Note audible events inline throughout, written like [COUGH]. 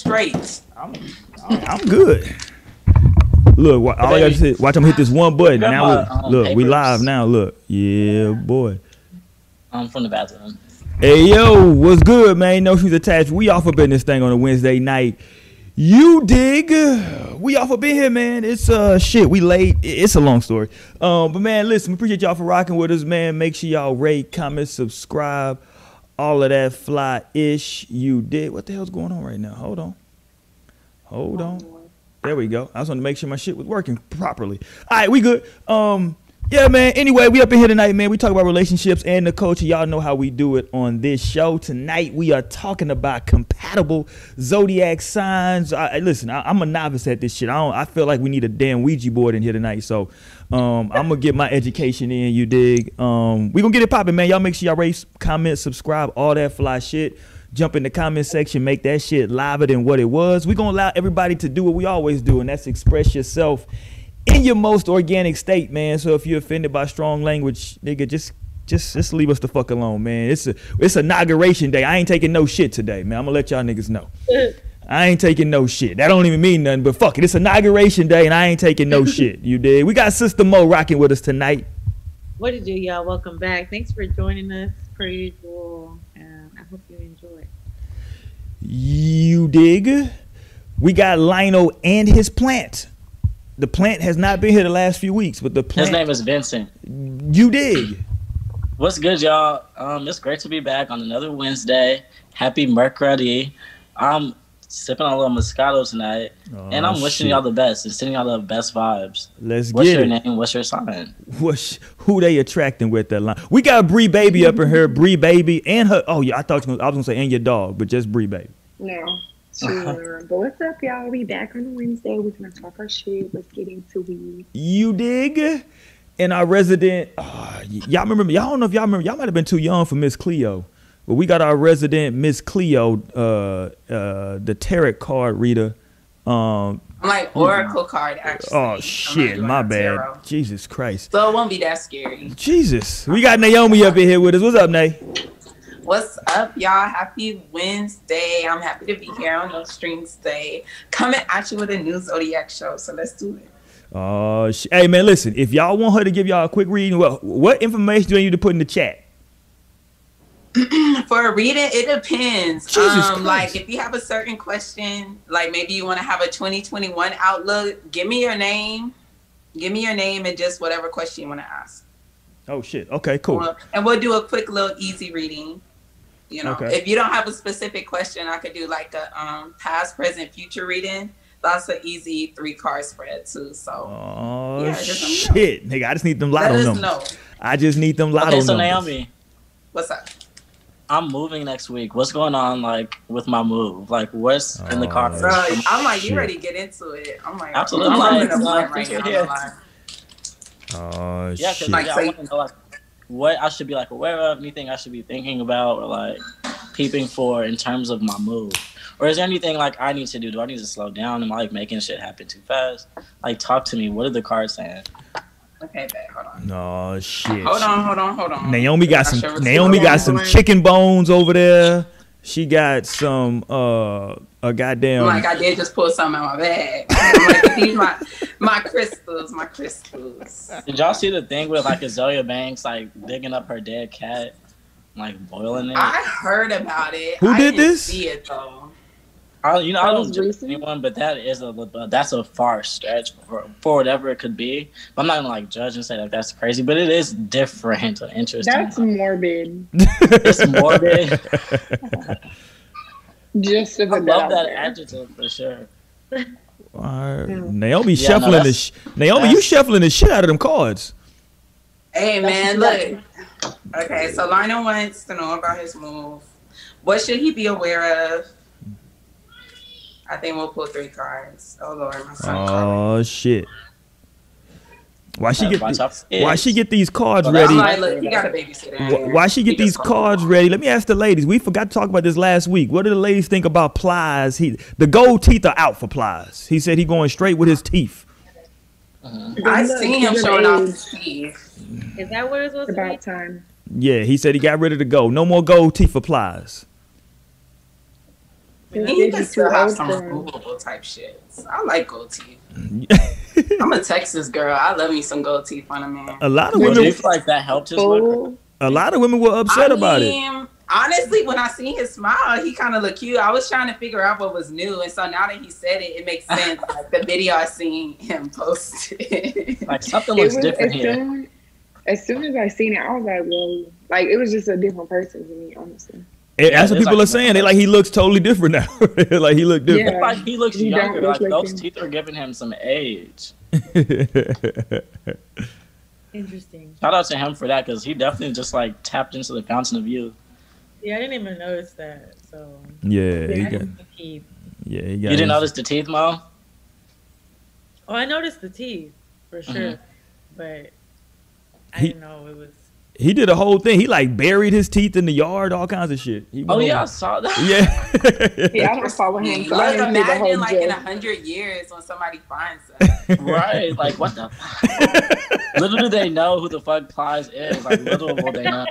straight. I'm, I'm good. Look, wa- all I gotta say, watch him hit this one button. Now, we, um, look, we papers. live now. Look, yeah, boy. I'm from the bathroom. Hey yo, what's good, man? No shoes attached. We off up in this thing on a Wednesday night. You dig? We off up in here, man. It's uh shit. We late. It's a long story. Um, but man, listen, we appreciate y'all for rocking with us, man. Make sure y'all rate, comment, subscribe, all of that fly ish. You did. What the hell's going on right now? Hold on. Hold on. There we go. I just wanted to make sure my shit was working properly. All right, we good. Um, yeah, man. Anyway, we up in here tonight, man. We talk about relationships and the culture. Y'all know how we do it on this show. Tonight, we are talking about compatible zodiac signs. I, I- listen, I, I'm a novice at this shit. I don't. I feel like we need a damn Ouija board in here tonight. So, um, I'm gonna get my education in. You dig? Um, we gonna get it popping, man. Y'all make sure y'all rate, comment, subscribe, all that fly shit jump in the comment section, make that shit liver than what it was. We're gonna allow everybody to do what we always do, and that's express yourself in your most organic state, man. So if you're offended by strong language, nigga, just just just leave us the fuck alone, man. It's a it's inauguration day. I ain't taking no shit today, man. I'm gonna let y'all niggas know. [LAUGHS] I ain't taking no shit. That don't even mean nothing, but fuck it. It's inauguration day and I ain't taking no [LAUGHS] shit. You did. We got Sister Mo rocking with us tonight. What did you, y'all? Welcome back. Thanks for joining us, per usual. Um, I hope you enjoy. You dig? We got Lino and his plant. The plant has not been here the last few weeks, but the plant. His name is Vincent. You dig? What's good, y'all? Um, it's great to be back on another Wednesday. Happy Mercredi. I'm sipping on a little Moscato tonight, and I'm Oh, wishing shit. y'all the best and sending y'all the best vibes. Let's What's get your it. name? What's your sign? What's, who they attracting with that line? We got Bree Baby up in here. Bree Baby and her. Oh yeah, I thought you was, I was gonna say and your dog, but just Bree Baby. No. Sure. but what's up, y'all? We back on a Wednesday. We're gonna talk our shit. Let's get into it. You dig? And our resident, ah, y- y'all remember? Y'all don't know if y'all remember. Y'all might have been too young for Miss Cleo, but we got our resident Miss Cleo, uh, uh, the tarot card reader. Um, I'm like Oracle card actually. Oh shit, my bad. tarot. Jesus Christ. So it won't be that scary. Jesus, we got Naomi up in here with us. What's up, Nay? What's up, y'all? Happy Wednesday. I'm happy to be here on No Strings Day. Coming at you with a new Zodiac show. So let's do it. Oh, sh- hey man, listen. If y'all want her to give y'all a quick reading, well, what information do you need to put in the chat? [CLEARS THROAT] For a reading, it depends. Um, like if you have a certain question, like maybe you want to have a 2021 outlook, give me your name. Give me your name and just whatever question you want to ask. Oh shit. Okay, cool. Well, And we'll do a quick little easy reading. You know, Okay. if you don't have a specific question, I could do like a um, past, present, future reading. That's an easy three card spread too. So Oh Yeah, just let me know. shit, nigga. I just need them let lotto us numbers. know. I just need them lotto Okay, so numbers. Naomi, What's up? I'm moving next week. What's going on, like, with my move? Like, what's in the Oh, cards? Bro, I'm like, shit. you ready to get into it? I'm like, Absolutely. I'm Like, in a uh, point right now. I'm like, Oh Yeah, shit. Like, yeah, so I you- want to know like what I should be like aware of, anything I should be thinking about, or like peeping for in terms of my move. Or is there anything like I need to do? Do I need to slow down? Am I like making shit happen too fast? Like, talk to me. What are the cards saying? okay, babe, hold on. No shit. Hold on, hold on, hold on. Naomi got I some. Naomi got some chicken bones over there. She got some. Uh, a goddamn. Like, I did just pull something out my bag. I'm like, [LAUGHS] these my my crystals, my crystals. Did y'all see the thing with like Azealia Banks like digging up her dead cat, like boiling it? I heard about it. Who I did didn't this? See it though. I, you know, I don't was judge recent? anyone, but that is a that's a far stretch for, for whatever it could be. I'm not gonna like judge and say like that's crazy, but it is different and interesting. That's morbid. it's morbid. [LAUGHS] Just to I put that love that there. adjective for sure. Alright. Mm. Naomi Yeah, no, shuffling the. Sh- Naomi, you shuffling the shit out of them cards. Hey man, That's look. Okay, so Lionel wants to know about his move. What should he be aware of? I think we'll pull three cards. Oh lord, my son. Oh shit. Why she get? watch the- why she get these cards Well, ready? I'm like, look, he got a babysitter. Wh- Why she get He these cards ready? Let me ask the ladies. We forgot to talk about this last week. What do the ladies think about Plies? He the gold teeth are out for Plies. He said he going straight with his teeth. Mm-hmm. I Look, seen him showing off his teeth. Is that what it's supposed It's to be? about time. Yeah, he said he got rid of the gold. No more gold teeth for Plies. Mean, He He can still have some removable type shit. I like gold teeth. Mm. I'm a Texas girl. I love me some gold teeth on a man. a lot of Well, do you women, feel like that helped his look? A lot of women were upset I about it. Honestly, when I seen his smile, he kind of looked cute. I was trying to figure out what was new, and so now that he said it, it makes sense. [LAUGHS] like the video I seen him post. Like something looks was different as here. soon as soon as I seen it, I was like, well, like it was just a different person to me, honestly. And that's what people like- are saying. They like he looks totally different now. [LAUGHS] like he looked different. Yeah. Like he looks He younger. look Like like those him. teeth are giving him some age. [LAUGHS] Interesting. Shout out to him for that because he definitely just like tapped into the fountain of youth. Yeah, I didn't even notice that. So yeah, he got, didn't yeah, he You got. didn't his- notice the teeth, Mo? Oh, I noticed the teeth for sure, Mhm. but I He- didn't know it was. He did a whole thing. He like buried his teeth in the yard, all kinds of shit. He Oh went yeah, I saw that. yeah. [LAUGHS] Yeah, I don't follow him. So I Look, didn't see the whole imagine like in a hundred years when somebody finds us. right. Like what the? [LAUGHS] Fuck? little do they know who the fuck Plies is. Like little will they know.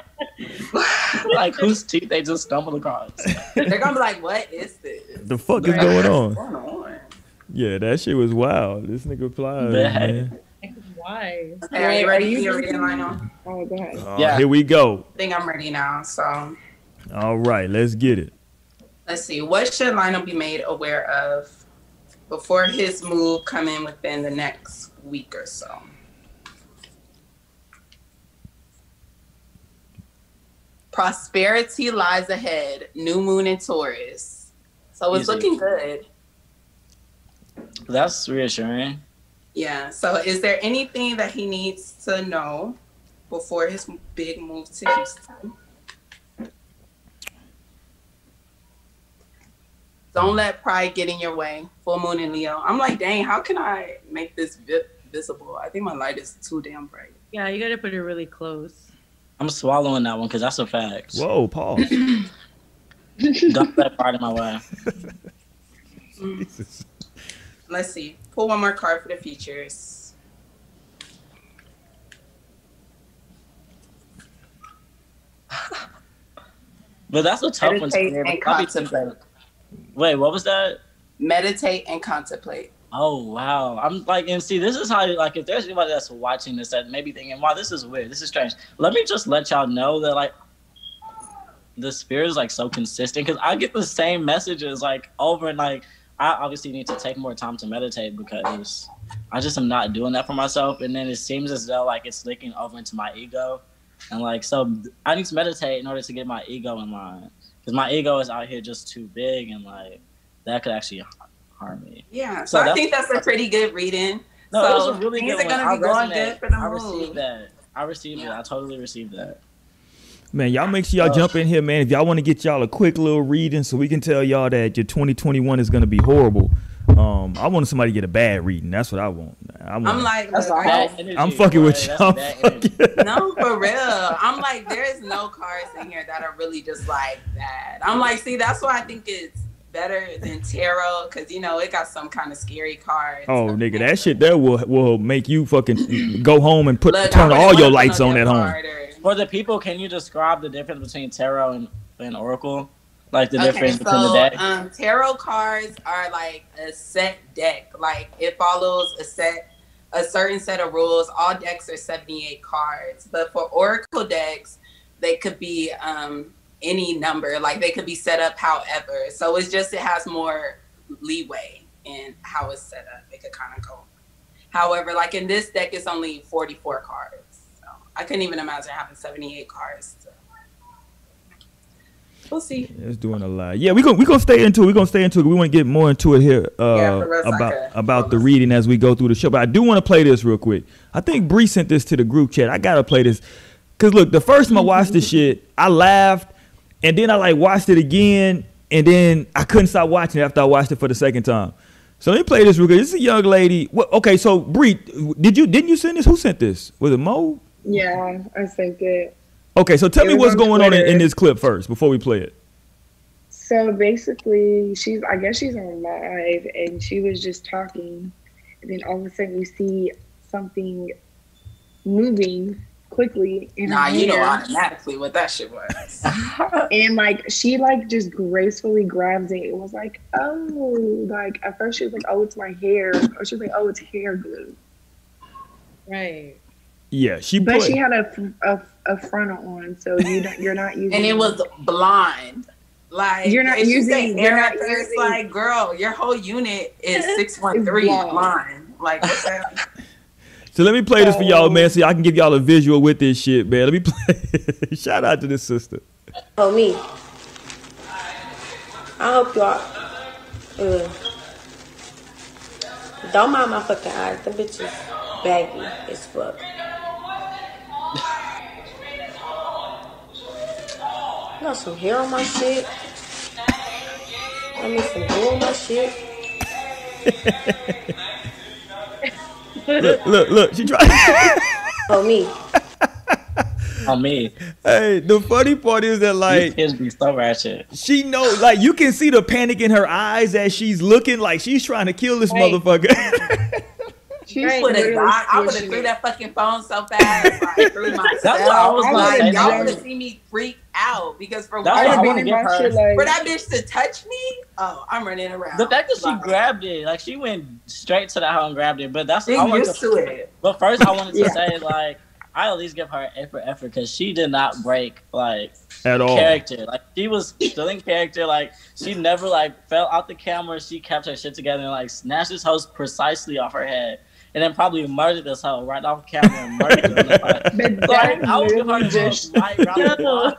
like whose teeth they just stumbled across. They're gonna be like, "What is this? the fuck is going on? going on?" Yeah, that shit was wild. This nigga plies, man. Why? Hey, are you ready Are for you your reading. Lionel? Oh, go ahead. Uh, Yeah. Here we go. I think I'm ready now. So All right, let's get it. let's see. What should Lionel be made aware of before his move coming within the next week or so? Prosperity lies ahead. New moon in Taurus. So it's Easy. looking good. That's reassuring. Yeah. So is there anything that he needs to know before his big move to Houston? Don't let pride get in your way. Full moon in Leo. I'm like, dang, how can I make this vi- visible? I think my light is too damn bright. Yeah, you gotta put it really close. I'm swallowing that one because that's a fact. Whoa, pause. [LAUGHS] [LAUGHS] Don't let pride in my way. [LAUGHS] Jesus. Let's see. Pull one more card for the features. [LAUGHS] But that's a tough one. Meditate hear, and I'll be contemplate. Wait, what was that? Meditate and contemplate. Oh wow! I'm like, and see, this is how like if there's anybody that's watching this that may be thinking, "Wow, this is weird. This is strange." Let me just let y'all know that like the spirit is like so consistent because I get the same messages like over and like I obviously need to take more time to meditate because I just am not doing that for myself, and then it seems as though like it's leaking over into my ego, and like so I need to meditate in order to get my ego in line because my ego is out here just too big and like that could actually harm me. Yeah. So So, I think that's a pretty good reading. No, so it was a really good one. gonna I be going good for the I received that. I received Yeah. it. I totally received that. Man, y'all make sure y'all Oh. jump in here, man. If y'all want to get y'all a quick little reading so we can tell y'all that your 2021 is going to be horrible. Um, I want somebody to get a bad reading. That's what I want. I want I'm like, That's look, energy, I'm fucking with y'all. [LAUGHS] Fucking- no, for real. I'm like, there is no cards in here that are really just like that. I'm like, see, that's why I think it's better than tarot because you know it got some kind of scary cards. Oh, nigga, that shit there will will make you fucking go home and put Look, turn all your lights on at home. card or- For the people, can you describe the difference between tarot and, and oracle? Like the Okay, difference between the so deck? um, tarot cards are like a set deck. Like it follows a set, a certain set of rules. All decks are seventy-eight cards, but for oracle decks, they could be um, any number. Like they could be set up however. So it's just it has more leeway in how it's set up. It could kind of go. However, like in this deck, it's only forty-four cards. I couldn't even imagine having seventy-eight cars. So. We'll see. It's doing a lot. Yeah, we gonna we gonna stay into it. We're gonna stay into it. We want to get more into it here uh, Yeah, like about about the reading as we go through the show. But I do want to play this real quick. I think Bree sent this to the group chat. I gotta play this because look, the first time I watched this shit, I laughed, and then I like watched it again, and then I couldn't stop watching it after I watched it for the second time. So let me play this real quick. This is a young lady. Okay, so Bree, did you didn't you send this? Who sent this? Was it Mo? Yeah, I think it. Okay, so tell It me what's on going on in, in this clip first before we play it. So basically, she's I guess she's on live, and she was just talking, and then all of a sudden you see something moving quickly. In Nah, you know automatically what that shit was. [LAUGHS] And like she like just gracefully grabs it. It was like, oh, like at first she was like, oh, it's my hair, or she was like, oh, it's hair glue. Right. Yeah, she But put. she had a a, a frontal on, so you don't, you're not using. [LAUGHS] and it was blonde. Like You're not using- said you're not at first, using- like girl, your whole unit is [LAUGHS] six one three blonde. blonde. Like what's that? [LAUGHS] so let me play this for y'all, man, so y'all can give y'all a visual with this shit, man. Let me play. Shout out to this sister. Oh, me. I hope y'all. Uh, don't mind my fucking eyes. The bitch is baggy as fuck. Got some hair on my shit. I need some glue on my shit. Look, look, look. She tried. [LAUGHS] Oh, me. On me, hey, the funny part is that these like kids be so ratchet. she know, like you can see the panic in her eyes as she's looking, like she's trying to kill this Right. motherfucker. [LAUGHS] She's Right. would have literally died. I would have threw that fucking phone so fast, like through [LAUGHS] myself. That's what I was gonna like, y'all Jen. would have seen me freak out because for That's I what I one, would wanna have give been my her. shit like. for that bitch to touch me, oh, I'm running around. The fact that she Like, grabbed it, like she went straight to the hoe and grabbed it. But that's Get I wanted used to, to it. But first, I wanted to Yeah. say like I at least give her A for effort because she did not break like At all. character. Like she was still in character. Like she never like fell out the camera. She kept her shit together and like snatched this host precisely off her head. And then probably murdered this hoe right off camera and murdered her. in the fight. [LAUGHS] But Like, that I would give her just most light round of applause.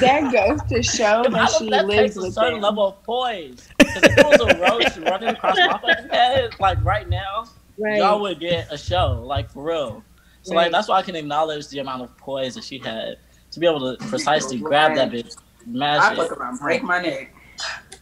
that goes to show [LAUGHS] that I she that lives takes a certain them. level of poise. Because if it was a roach running across my fucking head, like right now, Right. y'all would get a show, like for real. So Right. like that's why I can acknowledge the amount of poise that she had to be able to precisely grab that bitch, I fuck it. around, break my neck.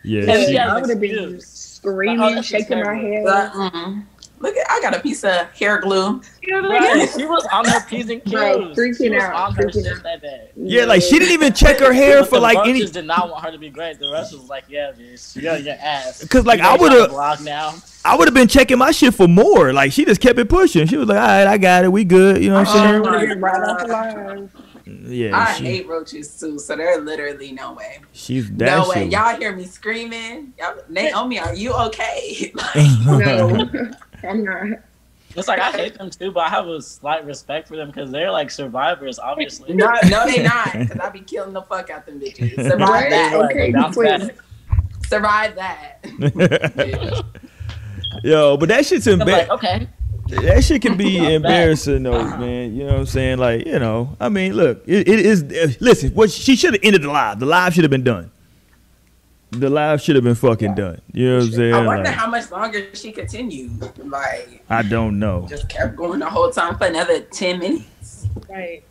Yeah, And she, she I would have been screaming, Like, oh, shaking my head. But, mm, look at, I got a piece of hair glue. Right. [LAUGHS] She was on her P's and Q's. Bro, freaking she was out, on her freaking shit out. that day. yeah, like she didn't even check her hair for the like roaches any. did not want her to be great. The rest was like, yeah, bitch, you got your ass. 'Cause, like, I would've- on the block now. I would have been checking my shit for more. Like she just kept it pushing. She was like, "All right, I got it. We good." You know what uh-uh. Oh, I'm Would have my been right off the God. line. saying? Yeah, I she, hate roaches too, so there's literally no way. she's that no way. shit. Y'all hear me screaming? Y'all, Naomi, are you okay? No, I'm not. It's like I hate them too, but I have a slight respect for them because they're like survivors, obviously. no, no, they not. Because I be killing the fuck out them bitches. [LAUGHS] Survive Right? that. Okay, bounce please. Survive that. [LAUGHS] Yo, but that shit's I'm embarrassing. like, okay. That shit can be [LAUGHS] Not bad. embarrassing though, man. You know what I'm saying? Like, you know, I mean, look, it, it is. uh, listen, what she should have ended the live. The live should have been done. The live should have been fucking done. You know what I'm saying? I wonder Like, how much longer she continued. Like, I don't know. just kept going the whole time for another 10 minutes. Right.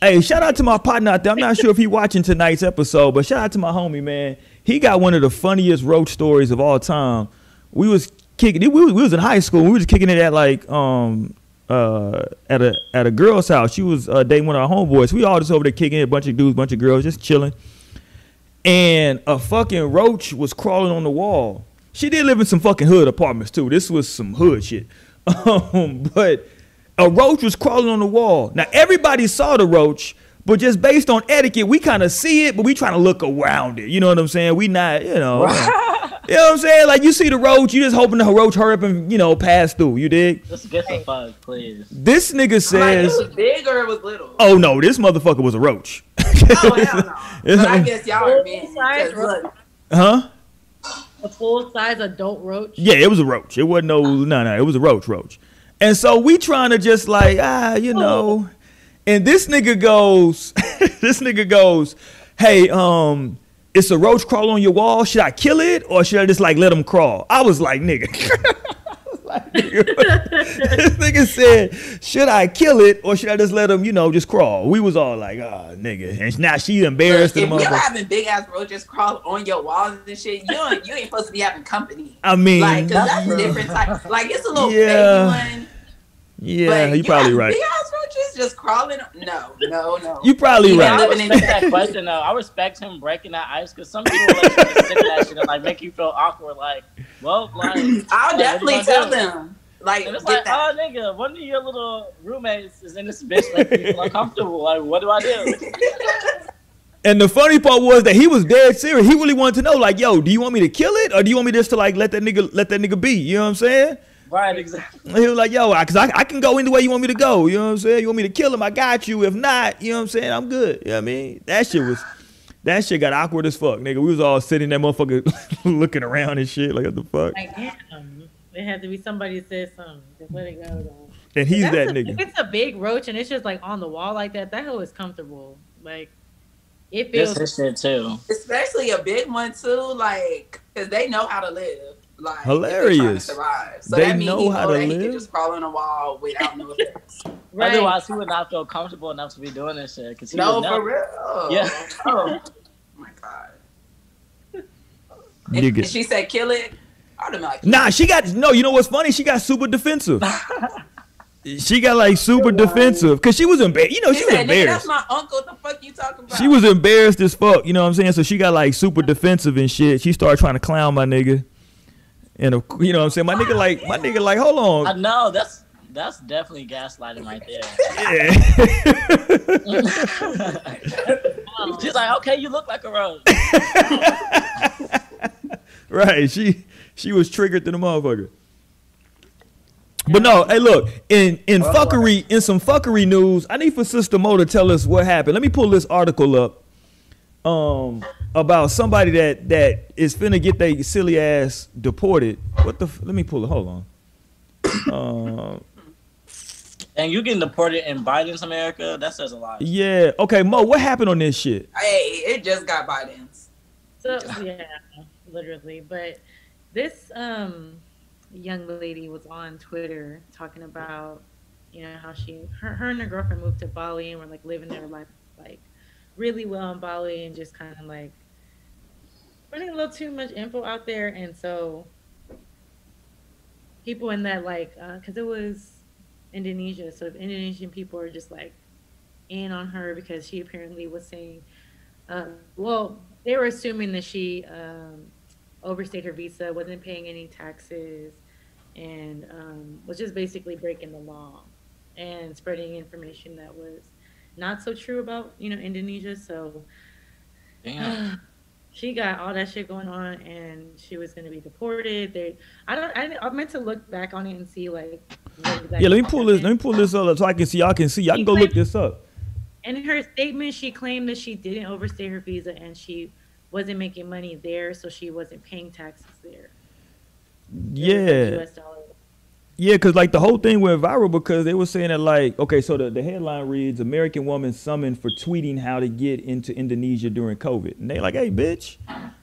Hey, shout out to my partner out there. I'm not sure if he watching tonight's episode, but shout out to my homie, man. He got one of the funniest roach stories of all time. We was kicking it. We was, we was in high school. We was kicking it at like um uh at a at a girl's house. She was uh, dating one of our homeboys. We all just over there kicking it, a bunch of dudes, bunch of girls, just chilling. And a fucking roach was crawling on the wall. She did live in some fucking hood apartments too. This was some hood shit. [LAUGHS] Um, but a roach was crawling on the wall. Now everybody saw the roach, but just based on etiquette, we kind of see it, but we trying to look around it. You know what I'm saying? We not, you know. You know what I'm saying? Like you see the roach, you just hoping the roach hurry up and you know pass through. You dig? Just get the fuck, please. This nigga says. Like, it says, was big or it was little? "Oh no, this motherfucker was a roach." Oh, hell no. [LAUGHS] But I guess y'all are men. Full-size 'cause look, huh? A full size adult roach. Yeah, it was a roach. It wasn't no no no. It was a roach roach. And so we trying to just like ah, you know. And this nigga goes, [LAUGHS] this nigga goes, hey, um, it's a roach crawl on your wall. Should I kill it or should I just like let him crawl? I was like, nigga. [LAUGHS] Was like, nigga. [LAUGHS] this nigga said, should I kill it or should I just let him, you know, just crawl? We was all like, ah, nigga. And now she embarrassed if you're having big ass roaches crawl on your walls and shit, you ain't, you ain't supposed to be having company. I mean, Like, cause that's a different type. Like, it's a little Yeah. baby one. Yeah, but you probably have right. Big ass roaches just crawling. No, no, no. You probably You Yeah, gotta I right. respect that question though. I respect him breaking that ice because some people like sit that shit and like make you feel awkward. Like, well, like [CLEARS THROAT] I'll Like, definitely tell do? them. Like, And it's get like, that. oh nigga, one of your little roommates is in this bitch making me feel uncomfortable. Like, what do I do? [LAUGHS] And the funny part was that he was dead serious. He really wanted to know, like, yo, do you want me to kill it, or do you want me just to like let that nigga let that nigga be? You know what I'm saying? Right, exactly. He was like, yo, I- cause I, I can go any way you want me to go. You know what I'm saying? You want me to kill him? I got you. If not, you know what I'm saying? I'm good. You know what I mean? That shit was, that shit got awkward as fuck, nigga. We was all sitting there, motherfucker, [LAUGHS] looking around and shit. Like, what the fuck? Like, damn, it had to be somebody that said something. Just let it go. Though. And he's That's that a- If nigga. it's a big roach and it's just like on the wall like that, that hoe is comfortable. Like, it This feels. his shit too. Especially a big one too, like, cause they know how to live. Like, if they're trying to Hilarious. So They that know he how oh, to that he live. can just crawl on a wall without no effects. [LAUGHS] Right. Otherwise, he would not feel comfortable enough to be doing this shit. Cause he no, would for never- real. Yeah. [LAUGHS] Oh my god. If, if she said kill it, I'd have been like, Nah, she got no. You know what's funny? She got super defensive. [LAUGHS] she got like super defensive because she was embarrassed. You know, He she was said, nigga, that's embarrassed. my uncle. What the fuck you talking about? She was embarrassed as fuck. You know what I'm saying? So she got like super defensive and shit. She started trying to clown my nigga. And of- you know what I'm saying? My nigga like my nigga like hold I on. know that's that's definitely gaslighting right there. Yeah. [LAUGHS] She's like, okay, you look like a rose. [LAUGHS] right. She she was triggered to the motherfucker. But no, hey, look in in fuckery in some fuckery news. I need for Sister Mo to tell us what happened. Let me pull this article up. Um, about somebody that that is finna get their silly ass deported. What the? f- Let me pull it. Hold on. Um, And you getting deported in Biden's America? That says a lot. yeah. Okay, Mo. What happened on this shit? Hey, it just got Biden's. So yeah, literally. But this um young lady was on Twitter talking about you know how she her, her and her girlfriend moved to Bali and were like living their life like really well in Bali and just kind of like putting a little too much info out there and so people in that like because it was Indonesia so if Indonesian people are just like in on her because she apparently was saying um, well, they were assuming that she um, overstayed her visa, wasn't paying any taxes, and um, was just basically breaking the law and spreading information that was not so true about you know Indonesia. So Damn. [SIGHS] [SIGHS] she got all that shit going on, and she was going to be deported. They, I don't, I, I meant to look back on it and see like. Yeah, let me pull this. Let me pull this up so I can see. Y'all can see. Y'all can go look this up. In her statement, she claimed that she didn't overstay her visa and she wasn't making money there, so she wasn't paying taxes there. It was in Yeah. Yeah, because like the whole thing went viral because they were saying that like okay, so the, the headline reads American woman summoned for tweeting how to get into Indonesia during COVID. And they like, hey bitch.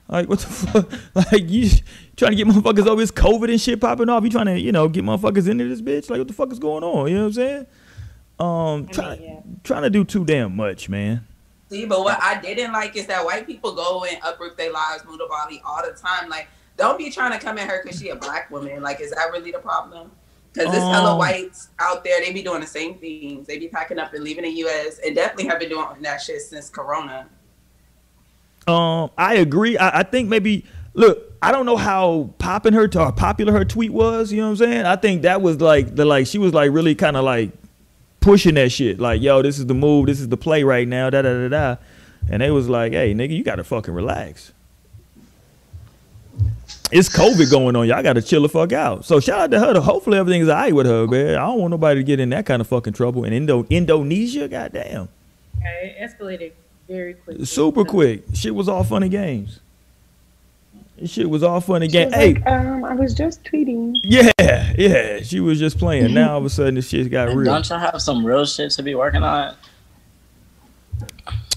Like what the [LAUGHS] fuck? Like you trying to get motherfuckers over this COVID and shit popping off. You trying to, you know, get motherfuckers into this bitch? Like what the fuck is going on? You know what I'm saying? Um try, yeah. trying to do too damn much, man. See, but what I didn't like is that white people go and uproot their lives, move to Bali all the time. Like, don't be trying to come at her because she a black woman. Like, is that really the problem? Because there's hella Um, whites out there. They be doing the same things. They be packing up and leaving the U.S. and definitely have been doing that shit since Corona. Um, I agree. I, I think maybe look, I don't know how popping her or popular her tweet was, you know what I'm saying? I think that was like the like she was like really kind of like pushing that shit. Like, yo, this is the move, this is the play right now, da da da da. And they was like, hey, nigga, you gotta fucking relax. It's COVID going on. Y'all gotta chill the fuck out. So shout out to her. Hopefully everything's alright with her, man. I don't want nobody to get in that kind of fucking trouble. And Indo- Indonesia, goddamn. Okay, it escalated very quickly. Super So- quick. Shit was all funny games. This shit was all funny games. Hey, like, um, I was just tweeting. yeah, yeah. She was just playing. Now all of a sudden, this shit got real. Don't y'all have some real shit to be working on?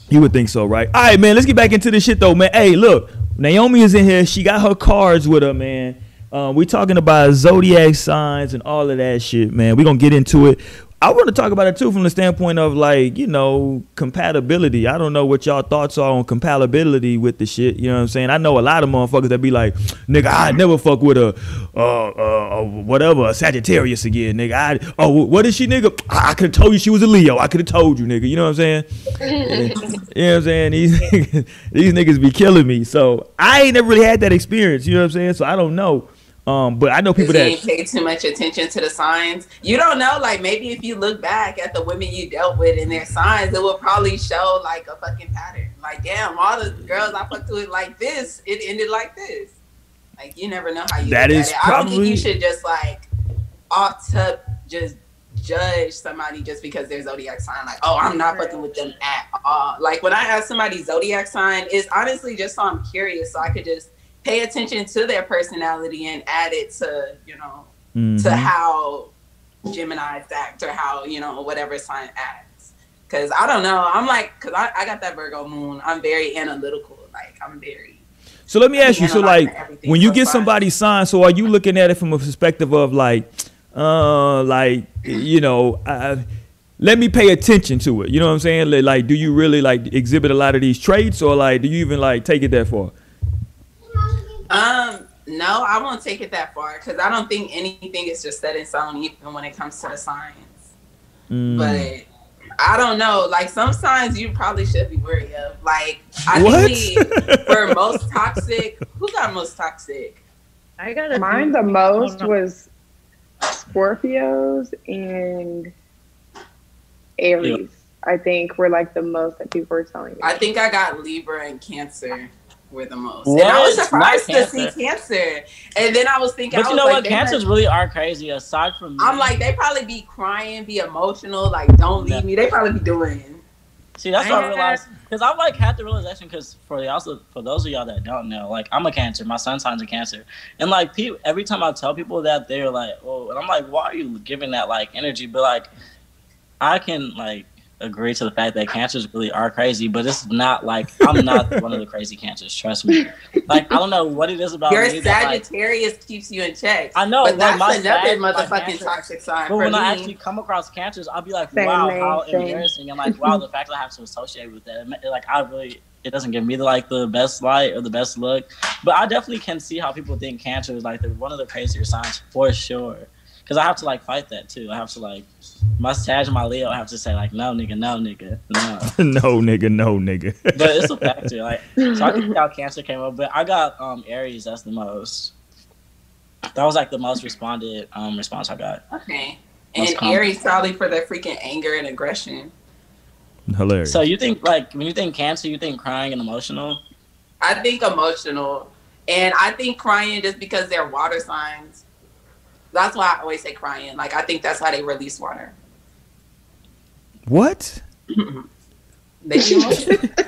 You would think so, right? All right, man. Let's get back into this shit though, man. Hey, look, Naomi is in here. She got her cards with her, man. Uh, we talking about zodiac signs and all of that shit, man. We gonna get into it. I want to talk about it too from the standpoint of like, you know, compatibility. I don't know what y'all thoughts are on compatibility with the shit. You know what I'm saying? I know a lot of motherfuckers that be like, nigga, I never fuck with a, uh, uh, whatever, a Sagittarius again, nigga. I, oh, what is she, nigga? I, I could have told you she was a Leo. I could have told you, nigga. You know what I'm saying? [LAUGHS] you know what I'm saying? These niggas, [LAUGHS] these niggas be killing me. So I ain't never really had that experience. You know what I'm saying? So I don't know. Um, but I know people that pay too much attention to the signs. You don't know, like maybe if you look back at the women you dealt with and their signs, it will probably show like a fucking pattern. Like, damn, all the girls I fucked with like this, it ended like this. Like, you never know how you. That is it. I don't think probably- you should just like off to just judge somebody just because their zodiac sign. Like, oh, I'm not fucking with them at all. Like when I ask somebody zodiac sign, it's honestly just so I'm curious, so I could just pay attention to their personality and add it to you know Mhm. to how Gemini's act or how you know whatever sign acts. Cause I don't know. I'm like, cause I, I got that Virgo moon. I'm very analytical. Like I'm very. So let me ask you. So like, when you so get far. somebody's sign, so are you looking at it from a perspective of like, uh, like you know, uh, let me pay attention to it. You know what I'm saying? Like, do you really like exhibit a lot of these traits, or like, do you even like take it that far? Um, no, I won't take it that far because I don't think anything is just set in stone, even when it comes to the signs. Mm. But I don't know. Like some signs you probably should be wary of. Like I What? think for most toxic, who got most toxic? I got Mine the most was Scorpios and Aries. I think were like the most that people were telling me. I think I got Libra and Cancer were the most. What? And I was surprised to see Cancer. And then I was thinking, But I you was know like, what? Cancers must- really are crazy. Aside from me, I'm like, they probably be crying, be emotional, like don't leave Yeah. me. They probably be doing. See, that's I what I realized. Because I like had the realization. Because for the also for those of y'all that don't know, like I'm a Cancer. My sun signs a Cancer, and like people, every time I tell people that, they're like, "Oh," and I'm like, "Why are you giving that like energy?" But like, I can like agree to the fact that cancers really are crazy, but it's not like I'm not [LAUGHS] one of the crazy cancers. Trust me. Like I don't know what it is about Your me that like. Sagittarius keeps you in check. I know, but when that's my another motherfucking Cancer- toxic sign But for when me. I actually come across cancers, I'll be like, Same, wow, man, how same. embarrassing. And like, wow, the fact that I have to associate with that. Like, I really, it doesn't give me the, like the best light or the best look. But I definitely can see how people think cancer is like the, one of the crazier signs for sure. Because I have to like fight that too. I have to like, mustache my Leo, I have to say like, no, nigga, no, nigga, no. [LAUGHS] no, nigga, no, nigga. But it's a factor. Like, [LAUGHS] so I think how cancer came up. But I got um Aries. That's the most. That was like the most responded um response I got. okay. Most And common. Aries probably for their freaking anger and aggression. Hilarious. So you think like when you think cancer, you think crying and emotional? I think emotional. And I think crying just because they're water signs. That's why I always say crying. Like I think that's how they release water. what? [LAUGHS] They be.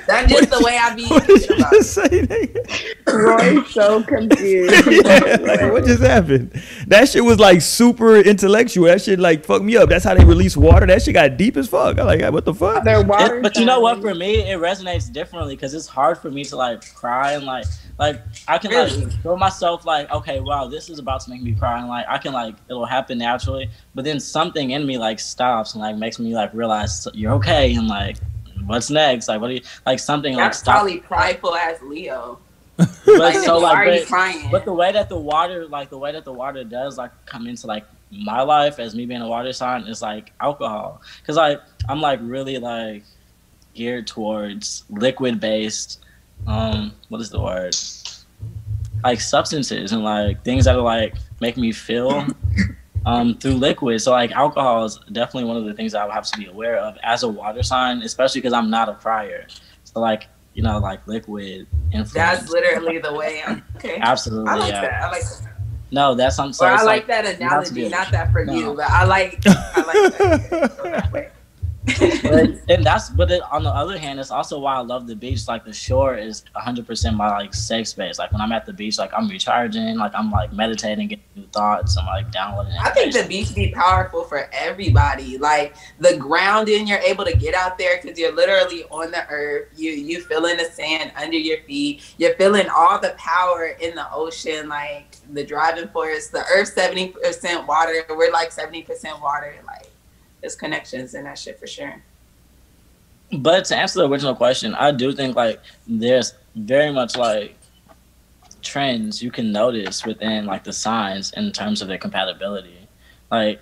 That's just the way I be [LAUGHS] What did thinking you about it. just say, nigga? Roy's so confused. [LAUGHS] yeah, like what just happened? That shit was like super intellectual. That shit like fucked me up. That's how they release water. That shit got deep as fuck. I like what the fuck? They're water It- but you know what? For me, it resonates differently because it's hard for me to like cry and like like I can Really? like feel myself like okay, wow, this is about to make me cry and like I can like it'll happen naturally, but then something in me like stops and like makes me like realize you're okay and like what's next? Like what do you like something like That's stop? probably prideful as Leo. [LAUGHS] But Like, so like but. But the way that the water, like the way that the water does, like come into like my life as me being a water sign is like alcohol, because like I'm like really like geared towards liquid based, um, what is the word? Like substances and like things that are like make me feel [LAUGHS] um through liquid. So like alcohol is definitely one of the things I would have to be aware of as a water sign, especially because I'm not a crier. So like you know like liquid influence. That's literally the way I'm okay. Absolutely, I like yeah. that. I like that. No, that's something. So I like, like, that not analogy, not that for No. you, but I like I like that. [LAUGHS] Go that way. but, [LAUGHS] and that's but then on the other hand, it's also why I love the beach. Like the shore is 100 percent my like safe space. Like when I'm at the beach, like I'm recharging, like I'm like meditating, getting new thoughts. I'm like downloading. I think the beach be powerful for everybody. Like the grounding, you're able to get out there because you're literally on the earth. You you feeling the sand under your feet. You're feeling all the power in the ocean, like the driving force. The earth seventy percent water. We're like seventy percent water. Like there's connections and that shit for sure. But to answer the original question, I do think like there's very much like trends you can notice within like the signs in terms of their compatibility. Like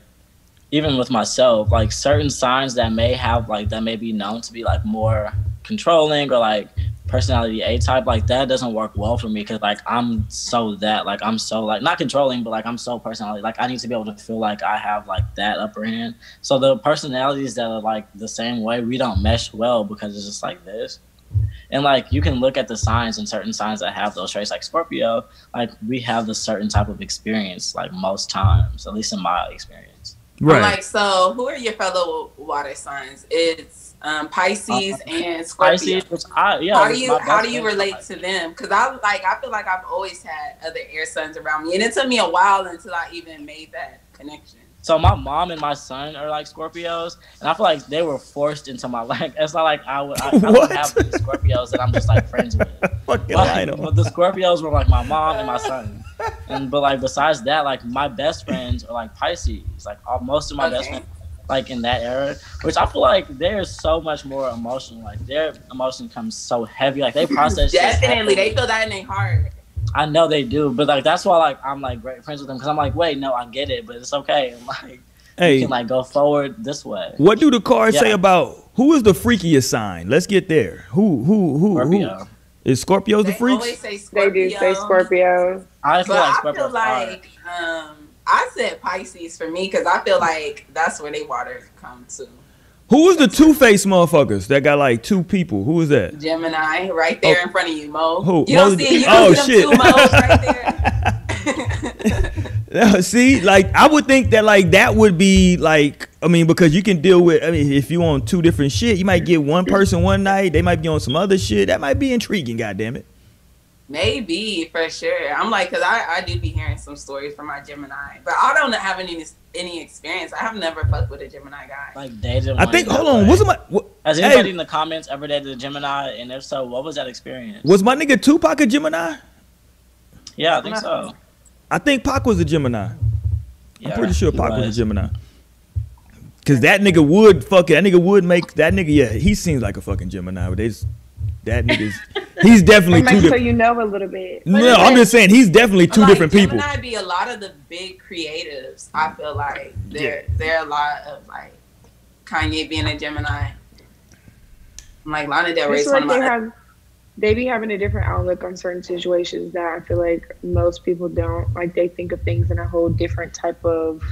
even with myself, like certain signs that may have like that may be known to be like more controlling or like personality A type, like that doesn't work well for me because like I'm so that like I'm so like not controlling, but like I'm so personality. Like I need to be able to feel like I have like that upper hand. So the personalities that are like the same way, we don't mesh well because it's just like this. And like you can look at the signs and certain signs that have those traits, like Scorpio, like we have the certain type of experience, like most times, at least in my experience. Right. I'm like, so who are your fellow water signs? It's um, Pisces uh, and Scorpio. Pisces, which I, yeah, how do you how do you relate to them? Because I like I feel like I've always had other air signs around me, and it took me a while until I even made that connection. So my mom and my son are like Scorpios, and I feel like they were forced into my [LAUGHS] life. It's not like I would, I, I would have these Scorpios that I'm just like friends with. [LAUGHS] Fucking like, but the Scorpios were like my mom and my son, and but like besides that, like my best friends are like Pisces. Like all, most of my okay. best friends like in that era, which I feel like they're so much more emotional. Like their emotion comes so heavy. Like they [LAUGHS] process. Definitely, they feel that in their heart. I know they do, but like that's why like I'm like great friends with them because I'm like, wait, no, I get it, but it's okay. I'm [LAUGHS] like, hey, you can like go forward this way. What do the cards yeah. say about who is the freakiest sign? Let's get there. Who who who Scorpio. who is Scorpio the freak? They do say Scorpio. I feel but like I feel like um, I said Pisces for me because I feel like that's where they water come to. Who was the two face motherfuckers that got like two people? Who was that? Gemini, right there oh. in front of you, Mo. Who? You don't see, you don't oh, see shit. two Mo's right there. [LAUGHS] [LAUGHS] see, like I would think that like that would be like I mean because you can deal with I mean if you on two different shit, you might get one person one night, they might be on some other shit. That might be intriguing. God damn it. Maybe for sure. I'm like, cause I, I do be hearing some stories from my Gemini, but I don't have any any experience. I have never fucked with a Gemini guy. Like dated. I think. Hold on. Wasn't my what, has anybody hey, in the comments ever dated a Gemini? And if so, what was that experience? Was my nigga Tupac a Gemini? Yeah, I think so. I think Pac was a Gemini. Yeah, I'm pretty sure Pac was. was a Gemini. Cause that nigga would fuck it. That nigga would make that nigga. Yeah, he seems like a fucking Gemini, but they just that nigga's [LAUGHS] he's definitely two. Make sure you know a little bit. No, I'm just saying he's definitely two like, different people. Gemini be a lot of the big creatives. I feel like there yeah. there are a lot of like Kanye being a Gemini. like Lana Del Rey's one of my. Have, they be having a different outlook on certain situations that I feel like most people don't. Like they think of things in a whole different type of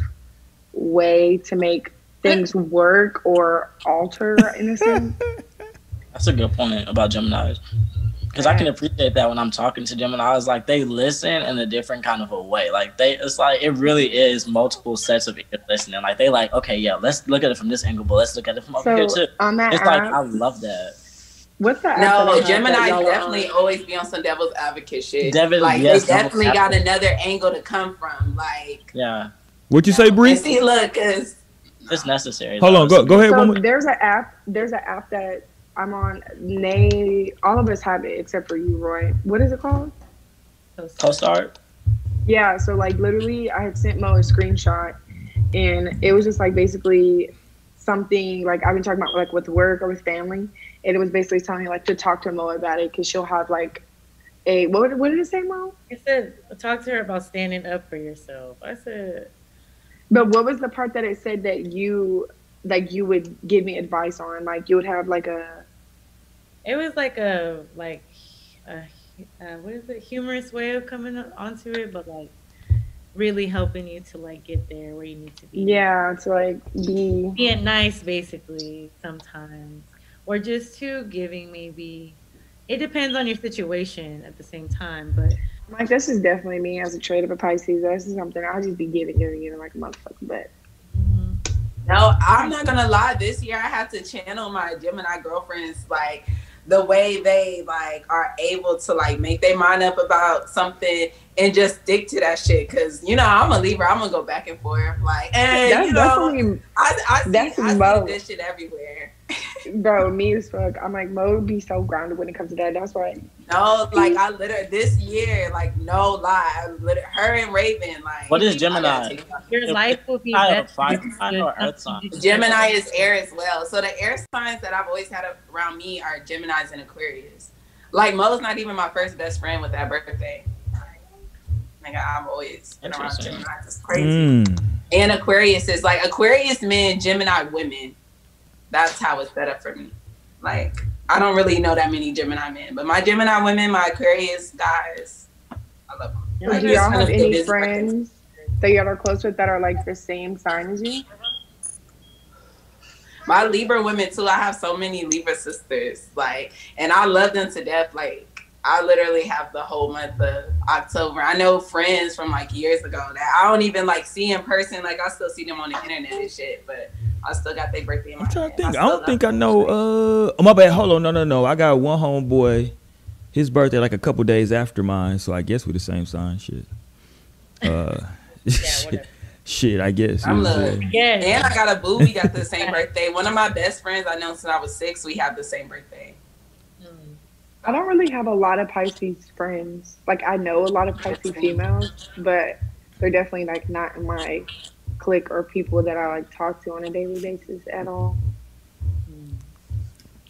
way to make things work or alter in a sense. [LAUGHS] That's a good point about Gemini's. Because I can appreciate that when I'm talking to Gemini's, like they listen in a different kind of a way. Like they, it's like it really is multiple sets of listening. Like they like, okay, yeah, let's look at it from this angle, but let's look at it from over here too. On that it's app, like I love that. What's that? No, Gemini definitely always be on some devil's advocate shit. Devin, like yes, they definitely got another angle to come from. Like yeah. What'd you say, Bree? See, look, cause it's necessary. Hold on, go go ahead. So there's an app. There's an app that I'm on. Nay, all of us have it except for you, Roy. What is it called? Co-Star. Yeah. So like literally, I had sent Mo a screenshot, and it was just like basically something like I've been talking about like with work or with family, and it was basically telling me like to talk to Mo about it because she'll have like a what, what did it say, Mo? It said talk to her about standing up for yourself. I said. But what was the part that it said that you like you would give me advice on? Like you would have like a it was like a like a, uh, what is it humorous way of coming onto it, but like really helping you to like get there where you need to be. Yeah, to like be being nice basically sometimes, or just to giving maybe. It depends on your situation at the same time, but like this is definitely me as a trait of a Pisces. This is something I'll just be giving, giving, giving like a motherfucker. But mm-hmm. no, I'm not gonna lie. This year I had to channel my Gemini girlfriends like the way they like are able to like make their mind up about something and just stick to that shit. Cause you know I'm a Libra, I'm gonna go back and forth. Like, and that's you know, I, I see, that's I see this shit everywhere. Bro, me as fuck. I'm like Mo be so grounded when it comes to that. That's why. No, like I literally this year, like no lie, literally, her and Raven, like. What is Gemini? Your life will be better. Earth sign. Gemini is air as well. So the air signs that I've always had around me are Gemini's and Aquarius. Like Mo's not even my first best friend with that birthday. Like I've always been around Gemini. It's crazy. Mm. And Aquarius is like Aquarius men, Gemini women that's how it's set up for me. Like I don't really know that many Gemini men, but my Gemini women, my Aquarius guys, I love them. Like, Do y'all have any friends that y'all are close with that are like the same sign as you? my Libra women too. I have so many Libra sisters, like, and I love them to death. Like, I literally have the whole month of October. I know friends from like years ago that I don't even like see in person. Like, I still see them on the internet and shit, but I still got their birthday in my I'm trying to think. I, still don't think I know. Uh, oh, my bad. Hold on. No, no, no. I got one homeboy. His birthday like a couple days after mine, so I guess we're the same sign. Shit. Uh, [LAUGHS] [LAUGHS] shit, shit. I guess. I'm It look. uh, Yeah. And I got a boo. We got the [LAUGHS] same birthday. One of my best friends I know since I was six. We have the same birthday. I don't really have a lot of Pisces friends. Like I know a lot of Pisces females, but they're definitely like not in my clique or people that I like talk to on a daily basis at all.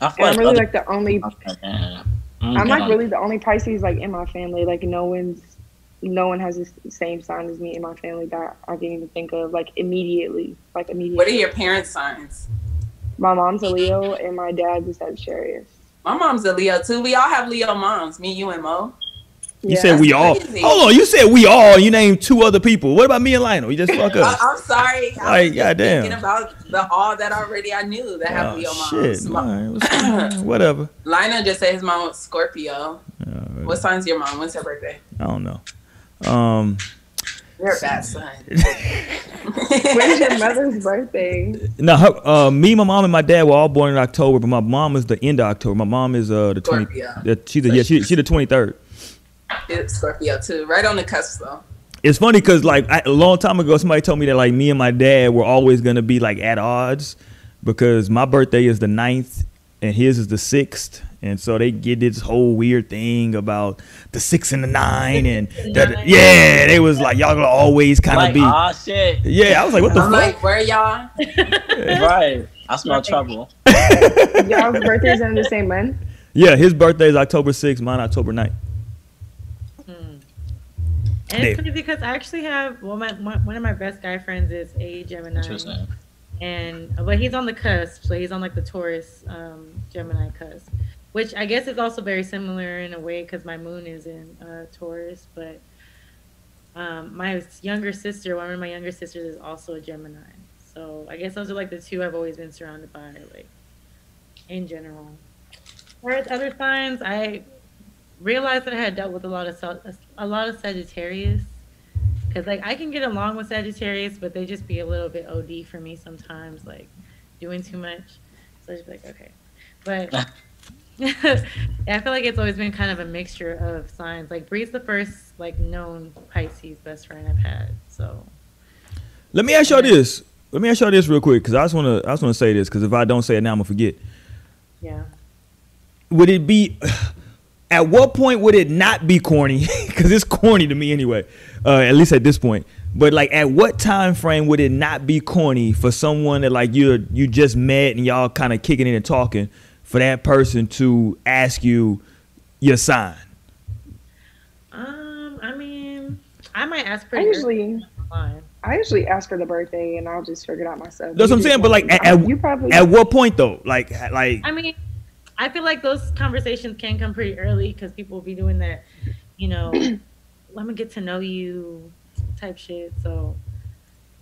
I feel And I'm like, really like the only Mm, I'm yeah. like really the only Pisces like in my family. Like no one's no one has the same sign as me in my family that I can even think of like immediately. Like immediately. What are your parents' signs? my mom's a Leo and my dad's a Sagittarius. My mom's a Leo too. We all have Leo moms. Me, you, and Mo. You Yeah. said we all. crazy. Hold on. You said we all. You named two other people. What about me and Lionel? You just [LAUGHS] fuck I, up. I'm sorry. I Like, was just goddamn. thinking about the all that already I knew that have Leo Oh, moms. shit. Mo- All right, what's- [COUGHS] Whatever. Lionel just said his mom was Scorpio. Uh, What sign's your mom? When's her birthday? I don't know. Um, You're a bad son. [LAUGHS] When's your mother's birthday? no, her, uh, me, my mom, and my dad were all born in October, but my mom is the end of October. My mom is uh the twenty. Scorpio. The, she's the, yeah, she, she the twenty third. It's Scorpio too. Right on the cusp though. It's funny because like I, a long time ago, somebody told me that like me and my dad were always gonna be like at odds because my birthday is the 9th and his is the sixth, and so they get this whole weird thing about the six and the nine, and [LAUGHS] that, Nine. yeah, they was like y'all gonna always kind of like, be. ah, shit. yeah, I was like, what the I'm fuck? like, where y'all? [LAUGHS] Right. I smell trouble. [LAUGHS] Y'all's birthdays are in the same month. yeah, his birthday is October 6th, mine October 9th. And Dave. it's funny because I actually have well, my, my one of my best guy friends is a Gemini, and but he's on the cusp, so he's on like the Taurus um, Gemini cusp, which I guess is also very similar in a way because my moon is in uh, Taurus, but um, my younger sister, one of my younger sisters, is also a Gemini. So I guess those are like the two I've always been surrounded by, like in general. Whereas other signs, I realized that I had dealt with a lot of a lot of Sagittarius, because like I can get along with Sagittarius, but they just be a little bit OD for me sometimes, like doing too much. So I just be like, okay, but. [LAUGHS] yeah, [LAUGHS] I feel like it's always been kind of a mixture of signs. Like Bree's the first like known Pisces best friend I've had. So Let me ask y'all this. Let me ask y'all this real quick because I just want to. I just want to say this because if I don't say it now, I'm gonna forget. yeah. Would it be? [SIGHS] At what point would it not be corny? [LAUGHS] Because it's corny to me anyway. Uh, at least at this point. But like, at what time frame would it not be corny for someone that like you you just met and y'all kind of kicking it and talking for that person to ask you your sign? Um, I mean, I might ask I usually. I usually ask for the birthday and I'll just figure it out myself. That's what I'm saying. But like, at, at, you probably at what point though? Like, like I mean, I feel like those conversations can come pretty early because people will be doing that, you know, [CLEARS THROAT] let me get to know you type shit. So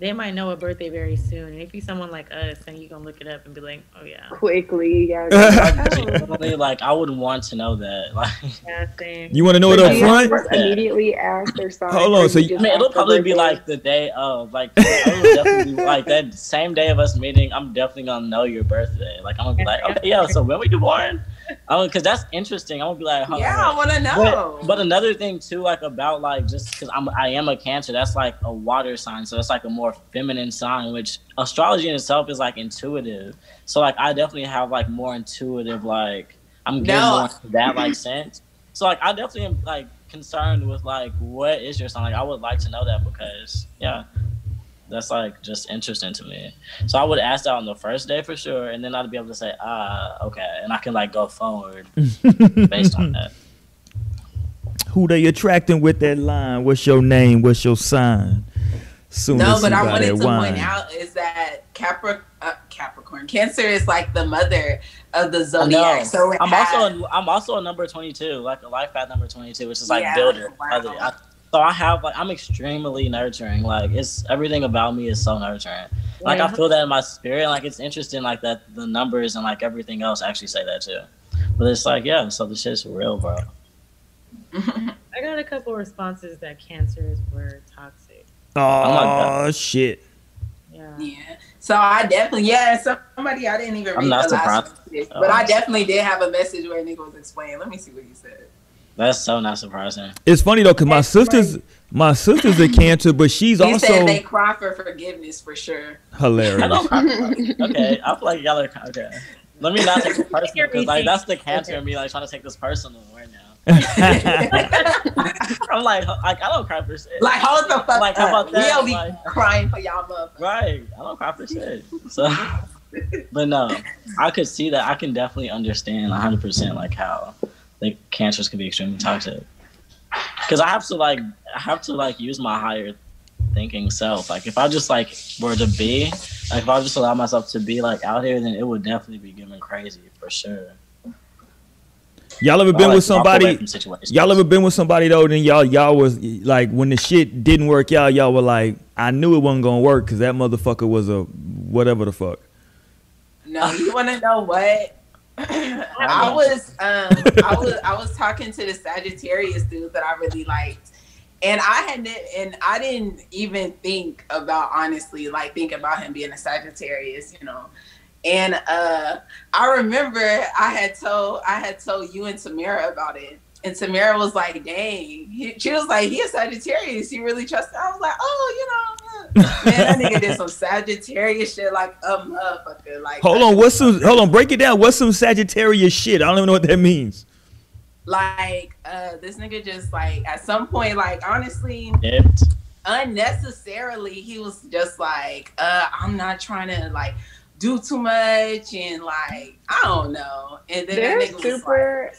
they might know a birthday very soon. And if you're someone like us, then you're going to look it up and be like, oh, yeah. quickly. Yeah. [LAUGHS] [LAUGHS] Oh. Genuinely, like, I wouldn't want to know that. [LAUGHS] Like, Yeah, same. you want to know it So up do you front? immediately ask their sign. Hold on, so you you- I mean, it'll ask their probably be like the day of, like, I would definitely be, like that same day of us meeting. I'm definitely gonna know your birthday. Like, I'm gonna be like, okay, yeah. So when were you born? Oh, because that's interesting. I'm gonna be like, hold Yeah. I want to know. But, but another thing too, like about like just because I'm I am a Cancer, that's like a water sign, so it's like a more feminine sign. Which astrology in itself is like intuitive. So like I definitely have like more intuitive like I'm getting No. more into that like [LAUGHS] sense. So like I definitely am like concerned with like what is your sign? Like I would like to know that because yeah, that's like just interesting to me. So I would ask that on the first day for sure, and then I'd be able to say ah okay, and I can like go forward [LAUGHS] based on that. Who they attracting with that line? What's your name? What's your sign? Soon no, as but I got wanted to wine. point out is that Capri- uh, Capricorn. Cancer is like the mother of the zodiac. So I'm has- also a, I'm also a number 22, like a life path number 22, which is like Yeah, builder. wow. Other- I- so I have like I'm extremely nurturing. Like it's everything about me is so nurturing. Like I feel that in my spirit. Like it's interesting. Like that the numbers and like everything else actually say that too. But it's like yeah. So the shit's real, bro. [LAUGHS] I got a couple responses that cancers were toxic. Oh shit. Yeah. Yeah. So I definitely, yeah, somebody I didn't even I'm read not the last surprised. message, Oh. but I oh. definitely did have a message where a nigga was explaining. Let me see what he said. That's so not surprising. It's funny though, cause my That's sister's my sister's a cancer, but she's He also said they cry for forgiveness for sure. I hilarious. don't cry for- okay, I feel like y'all are okay. Let me not take it personal because like that's the cancer in me like trying to take this personal right now. [LAUGHS] I'm like, like I don't cry for shit. Like, hold the fuck Like, how up. about that? We'll be Like- crying for y'all motherfuckers. Right. I don't cry for shit. So, but no, I could see that. I can definitely understand 100 percent like how like cancers can be extremely toxic. Because I have to like, I have to like use my higher thinking self. Like if I just like were to be, like if I just allow myself to be like out here, then it would definitely be getting crazy for sure. y'all ever I, been like, with somebody? Y'all ever been with somebody though? Then y'all y'all was like when the shit didn't work out, y'all were like, I knew it wasn't gonna work because that motherfucker was a whatever the fuck. No, you want to know what? I was um I was I was talking to the Sagittarius dude that I really liked. And I hadn't and I didn't even think about honestly like think about him being a Sagittarius, you know. And uh I remember I had told I had told you and Tamara about it. And Tamara was like, dang. He, she was like, he a Sagittarius. He really trust him? I was like, oh, you know, man, that nigga did some [LAUGHS] Sagittarius shit like a motherfucker. Like Hold on, what's some? Hold on, break it down. What's some Sagittarius shit? I don't even know what that means. like uh this nigga just like at some point like honestly Dipped. unnecessarily he was just like uh i'm not trying to like do too much and like i don't know and then They're that nigga was super like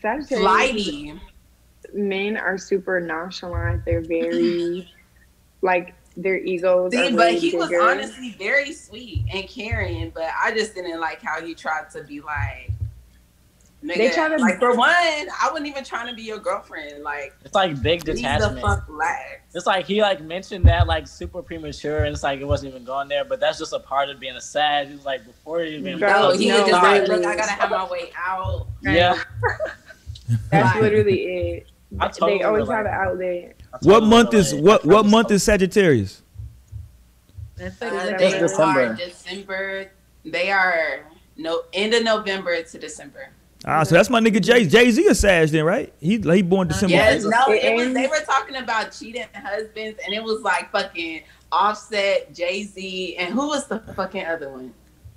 Sagittarius. flighty Men are super nonchalant. They're very [CLEARS THROAT] like their egos See, are but way he was honestly very sweet and caring but i just didn't like how he tried to be like Nigga, They try to- like for one, I wasn't even trying to be your girlfriend. Like, It's like big leave the detachment. fuck relax. It's like he like mentioned that like super premature, and it's like it wasn't even going there. But that's just a part of being a sad. He was like before he even. Bro, No, he was just like, look, I gotta have my way out. yeah. [LAUGHS] [LAUGHS] That's literally it. Totally they always have an outlet. I What month is what? What month is Sagittarius? That's Uh, like they December. are December. They are no end of November to December. Ah, so that's my nigga Jay. Jay Z a Sag then, right? He he born December. Yes, no, It it was. They were talking about cheating husbands, and it was like fucking Offset, Jay Z, and who was the fucking other one?